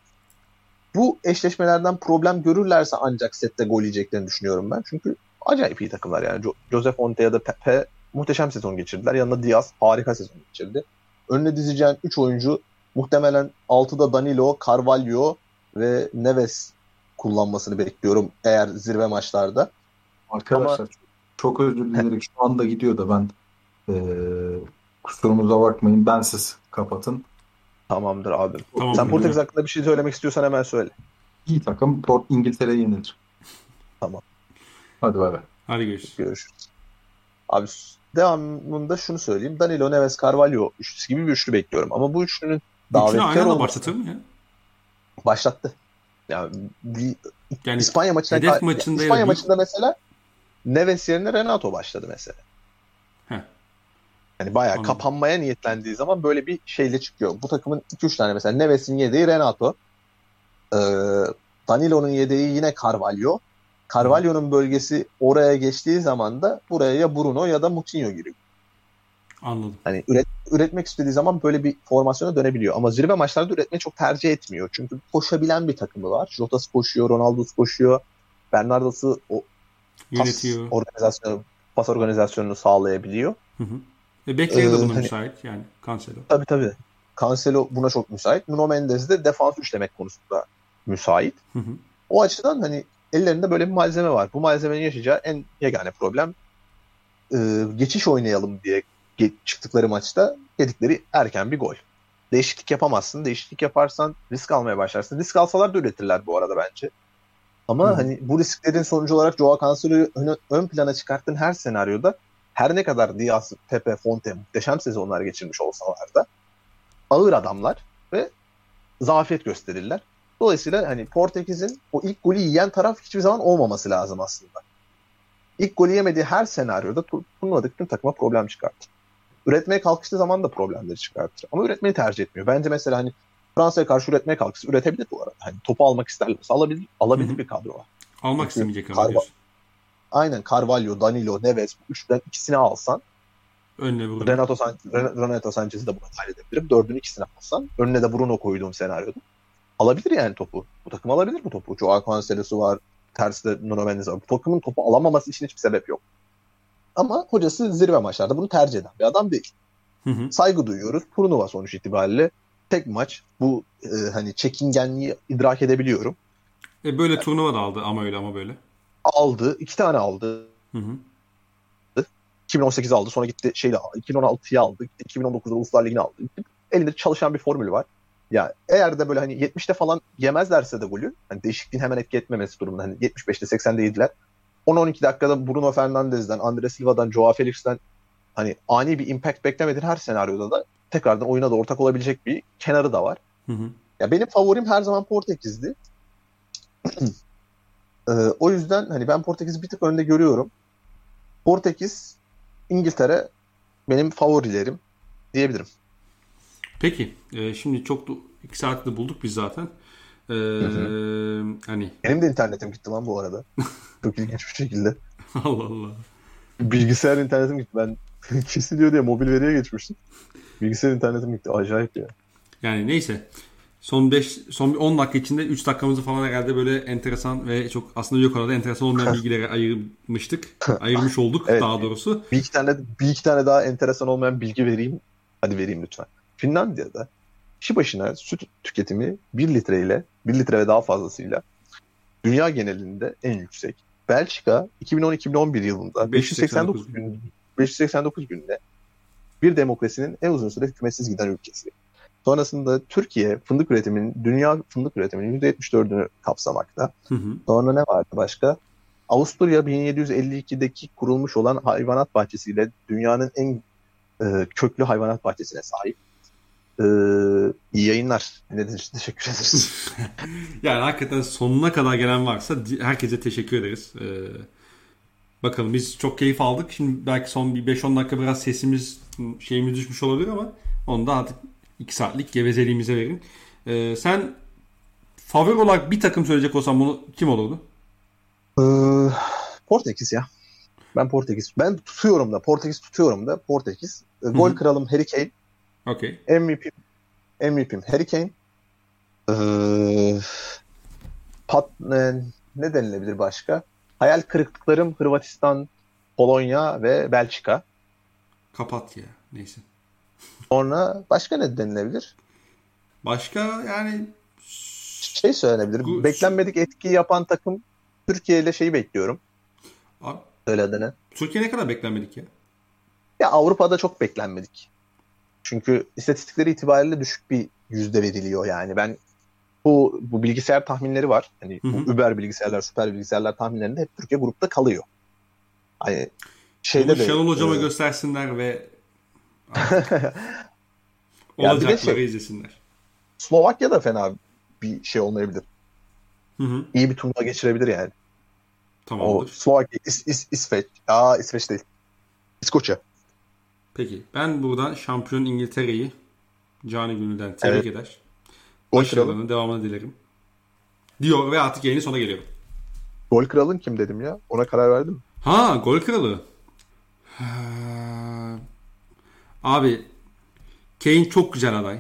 Bu eşleşmelerden problem görürlerse ancak sette gol yiyeceklerini düşünüyorum ben. Çünkü acayip iyi takımlar yani. Jo- Josef Onte ya da Pepe muhteşem sezon geçirdiler. Yanında Diaz harika sezon geçirdi. Önüne dizeceğin 3 oyuncu muhtemelen 6'da Danilo, Carvalho ve Neves kullanmasını bekliyorum eğer zirve maçlarda. Arkadaşlar çok, çok özür dilerim. Şu anda gidiyor da ben e, kusurumuza bakmayın. Ben siz kapatın. Tamamdır abi. Tamam, Sen. Portekiz hakkında bir şey söylemek istiyorsan hemen söyle. İyi takım. Port İngiltere yenilir. Tamam. Hadi bay bay. Hadi görüşürüz. Görüşürüz. Abi devamında şunu söyleyeyim. Danilo, Neves, Carvalho üçlüsü gibi bir üçlü bekliyorum. Ama bu üçlünün Üçünü aynı davetkar anda başlatır mı ya? başlattı. Yani bir Yani İspanya maçına hedef maçında İspanya ya, maçında mesela Neves yerine Renato başladı mesela. Heh. Yani bayağı Anladım. kapanmaya niyetlendiği zaman böyle bir şeyle çıkıyor. Bu takımın 2-3 tane mesela Neves'in yedeği Renato. Ee, Danilo'nun yedeği yine Carvalho. Carvalho'nun bölgesi oraya geçtiği zaman da buraya ya Bruno ya da Moutinho giriyor. Anladım. Hani üret, üretmek istediği zaman böyle bir formasyona dönebiliyor. Ama zirve maçlarda üretmeyi çok tercih etmiyor. Çünkü koşabilen bir takımı var. Jota'sı koşuyor, Ronaldo'su koşuyor. Bernardo'su o pas organizasyonu, pas organizasyonunu sağlayabiliyor. Hı hı. E, de Ee, buna hani- müsait yani Cancelo. Tabii tabii. Cancelo buna çok müsait. Nuno Mendes de defans üçlemek konusunda müsait. Hı hı. O açıdan hani ellerinde böyle bir malzeme var. Bu malzemenin yaşayacağı en yegane problem e, geçiş oynayalım diye çıktıkları maçta yedikleri erken bir gol. Değişiklik yapamazsın. Değişiklik yaparsan risk almaya başlarsın. Risk alsalar da üretirler bu arada bence. Ama Hı. hani bu risklerin sonucu olarak Joao Cancelo'yu ön, ön plana çıkarttığın her senaryoda her ne kadar Diaz, Pepe, Fonte muhteşem sezonlar geçirmiş olsalar da ağır adamlar ve zafiyet gösterirler. Dolayısıyla hani Portekiz'in o ilk golü yiyen taraf hiçbir zaman olmaması lazım aslında. İlk golü yemediği her senaryoda tur- turnuvadaki tüm takıma problem çıkartır. Üretmeye kalkıştığı zaman da problemleri çıkartır. Ama üretmeyi tercih etmiyor. Bence mesela hani Fransa'ya karşı üretmeye kalkışsa üretebilir bu arada. Hani topu almak isterlerse alabilir, alabilir Hı hı. bir kadro var. Almak Çünkü istemeyecek ama Carva-. Aynen Carvalho, Danilo, Neves bu üçten ikisini alsan Önüne vurdu. Renato, San Ren- Renato Sanchez'i de buna dahil edebilirim. Dördünün ikisini alsan önüne de Bruno koyduğum senaryoda alabilir yani topu. Bu takım alabilir bu topu. Joao Cancelo'su var. Terside Nuno Mendes var. Bu takımın topu alamaması için hiçbir sebep yok. Ama hocası zirve maçlarda bunu tercih eden bir adam değil. Hı hı. Saygı duyuyoruz. Turnuva sonuç itibariyle tek maç. Bu e, hani çekingenliği idrak edebiliyorum. E, böyle turnuva da aldı ama öyle ama böyle. Aldı. iki tane aldı. Hı hı. 2018 aldı. Sonra gitti şeyle aldı. 2016'yı aldı. Gitti 2019'da Uluslar Ligi'ni aldı. elinde çalışan bir formül var. Ya eğer de böyle hani 70'te falan yemezlerse de golü hani değişikliğin hemen etki etmemesi durumunda hani 75'te 80'de yediler. 10-12 dakikada Bruno Fernandes'den, Andre Silva'dan, Joao Felix'ten hani ani bir impact beklemediğin her senaryoda da tekrardan oyuna da ortak olabilecek bir kenarı da var. Hı hı. Ya benim favorim her zaman Portekiz'di. Ee, o yüzden hani ben Portekiz'i bir tık önde görüyorum. Portekiz, İngiltere benim favorilerim diyebilirim. Peki. e, şimdi çok da 2 saatte bulduk biz zaten. E, hani Benim de internetim gitti lan bu arada. Çok ilginç bir şekilde. Allah Allah. Bilgisayar internetim gitti. Ben kesiliyor diye mobil veriye geçmiştim. Bilgisayar internetim gitti. Acayip ya. Yani neyse. Son 5 son bir 10 dakika içinde 3 dakikamızı falan herhalde böyle enteresan ve çok aslında yok orada enteresan olmayan bilgilere ayırmıştık. Ayırmış olduk Evet. daha doğrusu. Bir iki tane bir iki tane daha enteresan olmayan bilgi vereyim. Hadi vereyim lütfen. Finlandiya'da kişi başına süt tüketimi 1 litre ile 1 litre ve daha fazlasıyla dünya genelinde en yüksek. Belçika 2010-2011 yılında 589 gün 589 günde bir demokrasinin en uzun süre hükümetsiz giden ülkesi. Sonrasında Türkiye fındık üretiminin dünya fındık üretiminin %74'ünü kapsamakta. Hı hı. Sonra ne vardı başka? Avusturya 1752'deki kurulmuş olan hayvanat bahçesiyle dünyanın en e, köklü hayvanat bahçesine sahip. E, iyi yayınlar. Ne teşekkür ederiz. Yani hakikaten sonuna kadar gelen varsa herkese teşekkür ederiz. Ee, bakalım biz çok keyif aldık. Şimdi belki son bir 5-10 dakika biraz sesimiz şeyimiz düşmüş olabilir ama onu da artık 2 saatlik gevezeliğimize verin. Ee, sen favori olarak bir takım söyleyecek olsan bunu kim olurdu? E, Portekiz ya. Ben Portekiz. Ben tutuyorum da. Portekiz tutuyorum da. Portekiz. E, gol kralım Harry Kane. Okey. MVP MVP'm Harry Kane. Ee, pat, e, ne denilebilir başka? Hayal kırıklıklarım Hırvatistan, Polonya ve Belçika. Kapat ya. Neyse. Sonra başka ne denilebilir? Başka yani Şey söylenebilir. Bu- Beklenmedik etki yapan takım Türkiye ile şeyi bekliyorum. abi, Söyle adını. Türkiye ne kadar beklenmedik ya? Ya Avrupa'da çok beklenmedik. Çünkü istatistikleri itibariyle düşük bir yüzde veriliyor yani. Ben bu bu bilgisayar tahminleri var. Hani Hı hı. bu Uber bilgisayarlar, süper bilgisayarlar tahminlerinde hep Türkiye grupta kalıyor. Hani şeyde Bunu de Şenol hocama e, göstersinler ve olacakları şey- izlesinler. Slovakya da fena bir şey olmayabilir. Hı hı. İyi bir turnuva geçirebilir yani. O Tamamdır. Slovakya, İs, İs, İsveç. Aa İsveç değil. İskoçya. Peki ben buradan şampiyon İngiltere'yi Cani Gönül'den tebrik eder. Gol kralı. Başarılarının devamını dilerim. Diyor ve artık yayının sonuna geliyorum. Gol kralın kim dedim ya? Ona karar verdim. Ha gol kralı. Ha, Abi Kane çok güzel aday.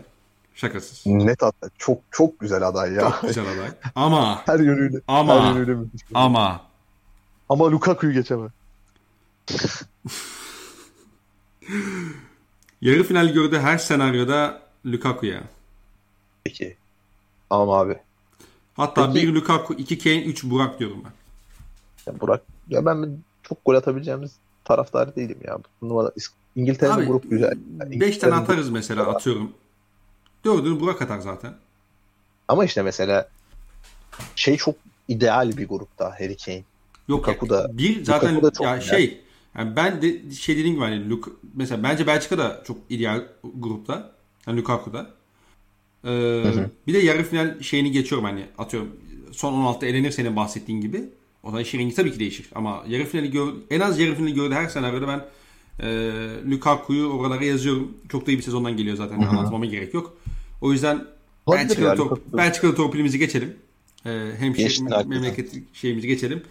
Şakasız. Net hatta. Çok çok güzel aday ya. Çok güzel aday. Ama her yönüyle. Ama- Her yönüyle ama Ama Lukaku'yu geçemez. yarı final gördüğü her senaryoda Lukaku ya. Peki. Tamam abi. Hatta Peki- bir Lukaku, iki Kane, üç Burak diyorum ben. Ya Burak ya ben çok gol atabileceğimiz taraftar değilim ya. Bu İs- İngiltere'nin Abi grup güzel. 5 tane İngiltere'nin atarız mesela atıyorum. Dördünü Burak atar zaten. Ama işte mesela şey çok ideal bir grupta Harry Kane. Yok Lukaku da- bir zaten Lukaku da çok ya şey yani ben de şey dediğim gibi hani Luk, mesela bence Belçika da çok ideal grupta. Yani Lukaku'da. Ee, hı. bir de yarı final şeyini geçiyorum hani atıyorum son 16'da elenir senin bahsettiğin gibi. O zaman işin rengi tabii ki değişir. Ama yarı finali gör, en az yarı finali gördüğü her senaryoda ben e, Lukaku'yu oralara yazıyorum. Çok da iyi bir sezondan geliyor zaten. Anlatmama gerek yok. O yüzden tor- Lukaku. Belçikalı torpilimizi geçelim. Ee, hem şey, memleket şeyimizi geçelim.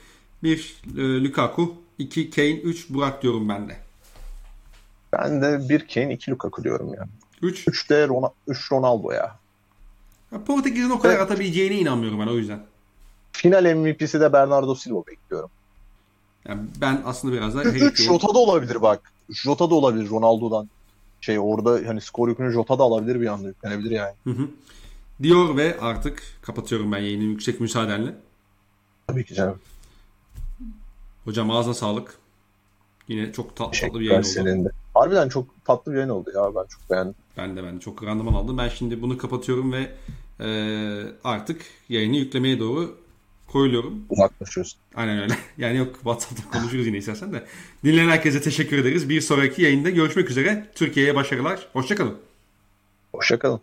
Bir e, Lukaku, iki Kane, üç Burak diyorum ben de. Ben de bir Kane iki Lukaku diyorum ya. Üç. Üç de Ronaldo, üç Ronaldo ya. Ya Portekiz'in o kadar Evet. atabileceğine inanmıyorum ben o yüzden. Final MVP'si de Bernardo Silva bekliyorum. Yani ben aslında biraz daha Harry 3 Kane- Jota da olabilir bak. Jota da olabilir Ronaldo'dan. Şey orada hani skor yükünü Jota da alabilir bir anda yüklenebilir yani. Hı hı. diyor ve artık kapatıyorum ben yayını yüksek müsaadenle. Tabii ki canım. Hocam ağzına sağlık. Yine çok tatlı, tatlı bir yayın oldu. de. Harbiden çok tatlı bir yayın oldu ya ben çok beğendim. Ben de ben de çok randıman aldım. Ben şimdi bunu kapatıyorum ve e, artık yayını yüklemeye doğru koyuluyorum. Uzaklaşıyorsun. Aynen öyle. Yani yok WhatsApp'ta konuşuruz yine istersen de. Dinleyen herkese teşekkür ederiz. Bir sonraki yayında görüşmek üzere. Türkiye'ye başarılar. Hoşçakalın. Hoşçakalın.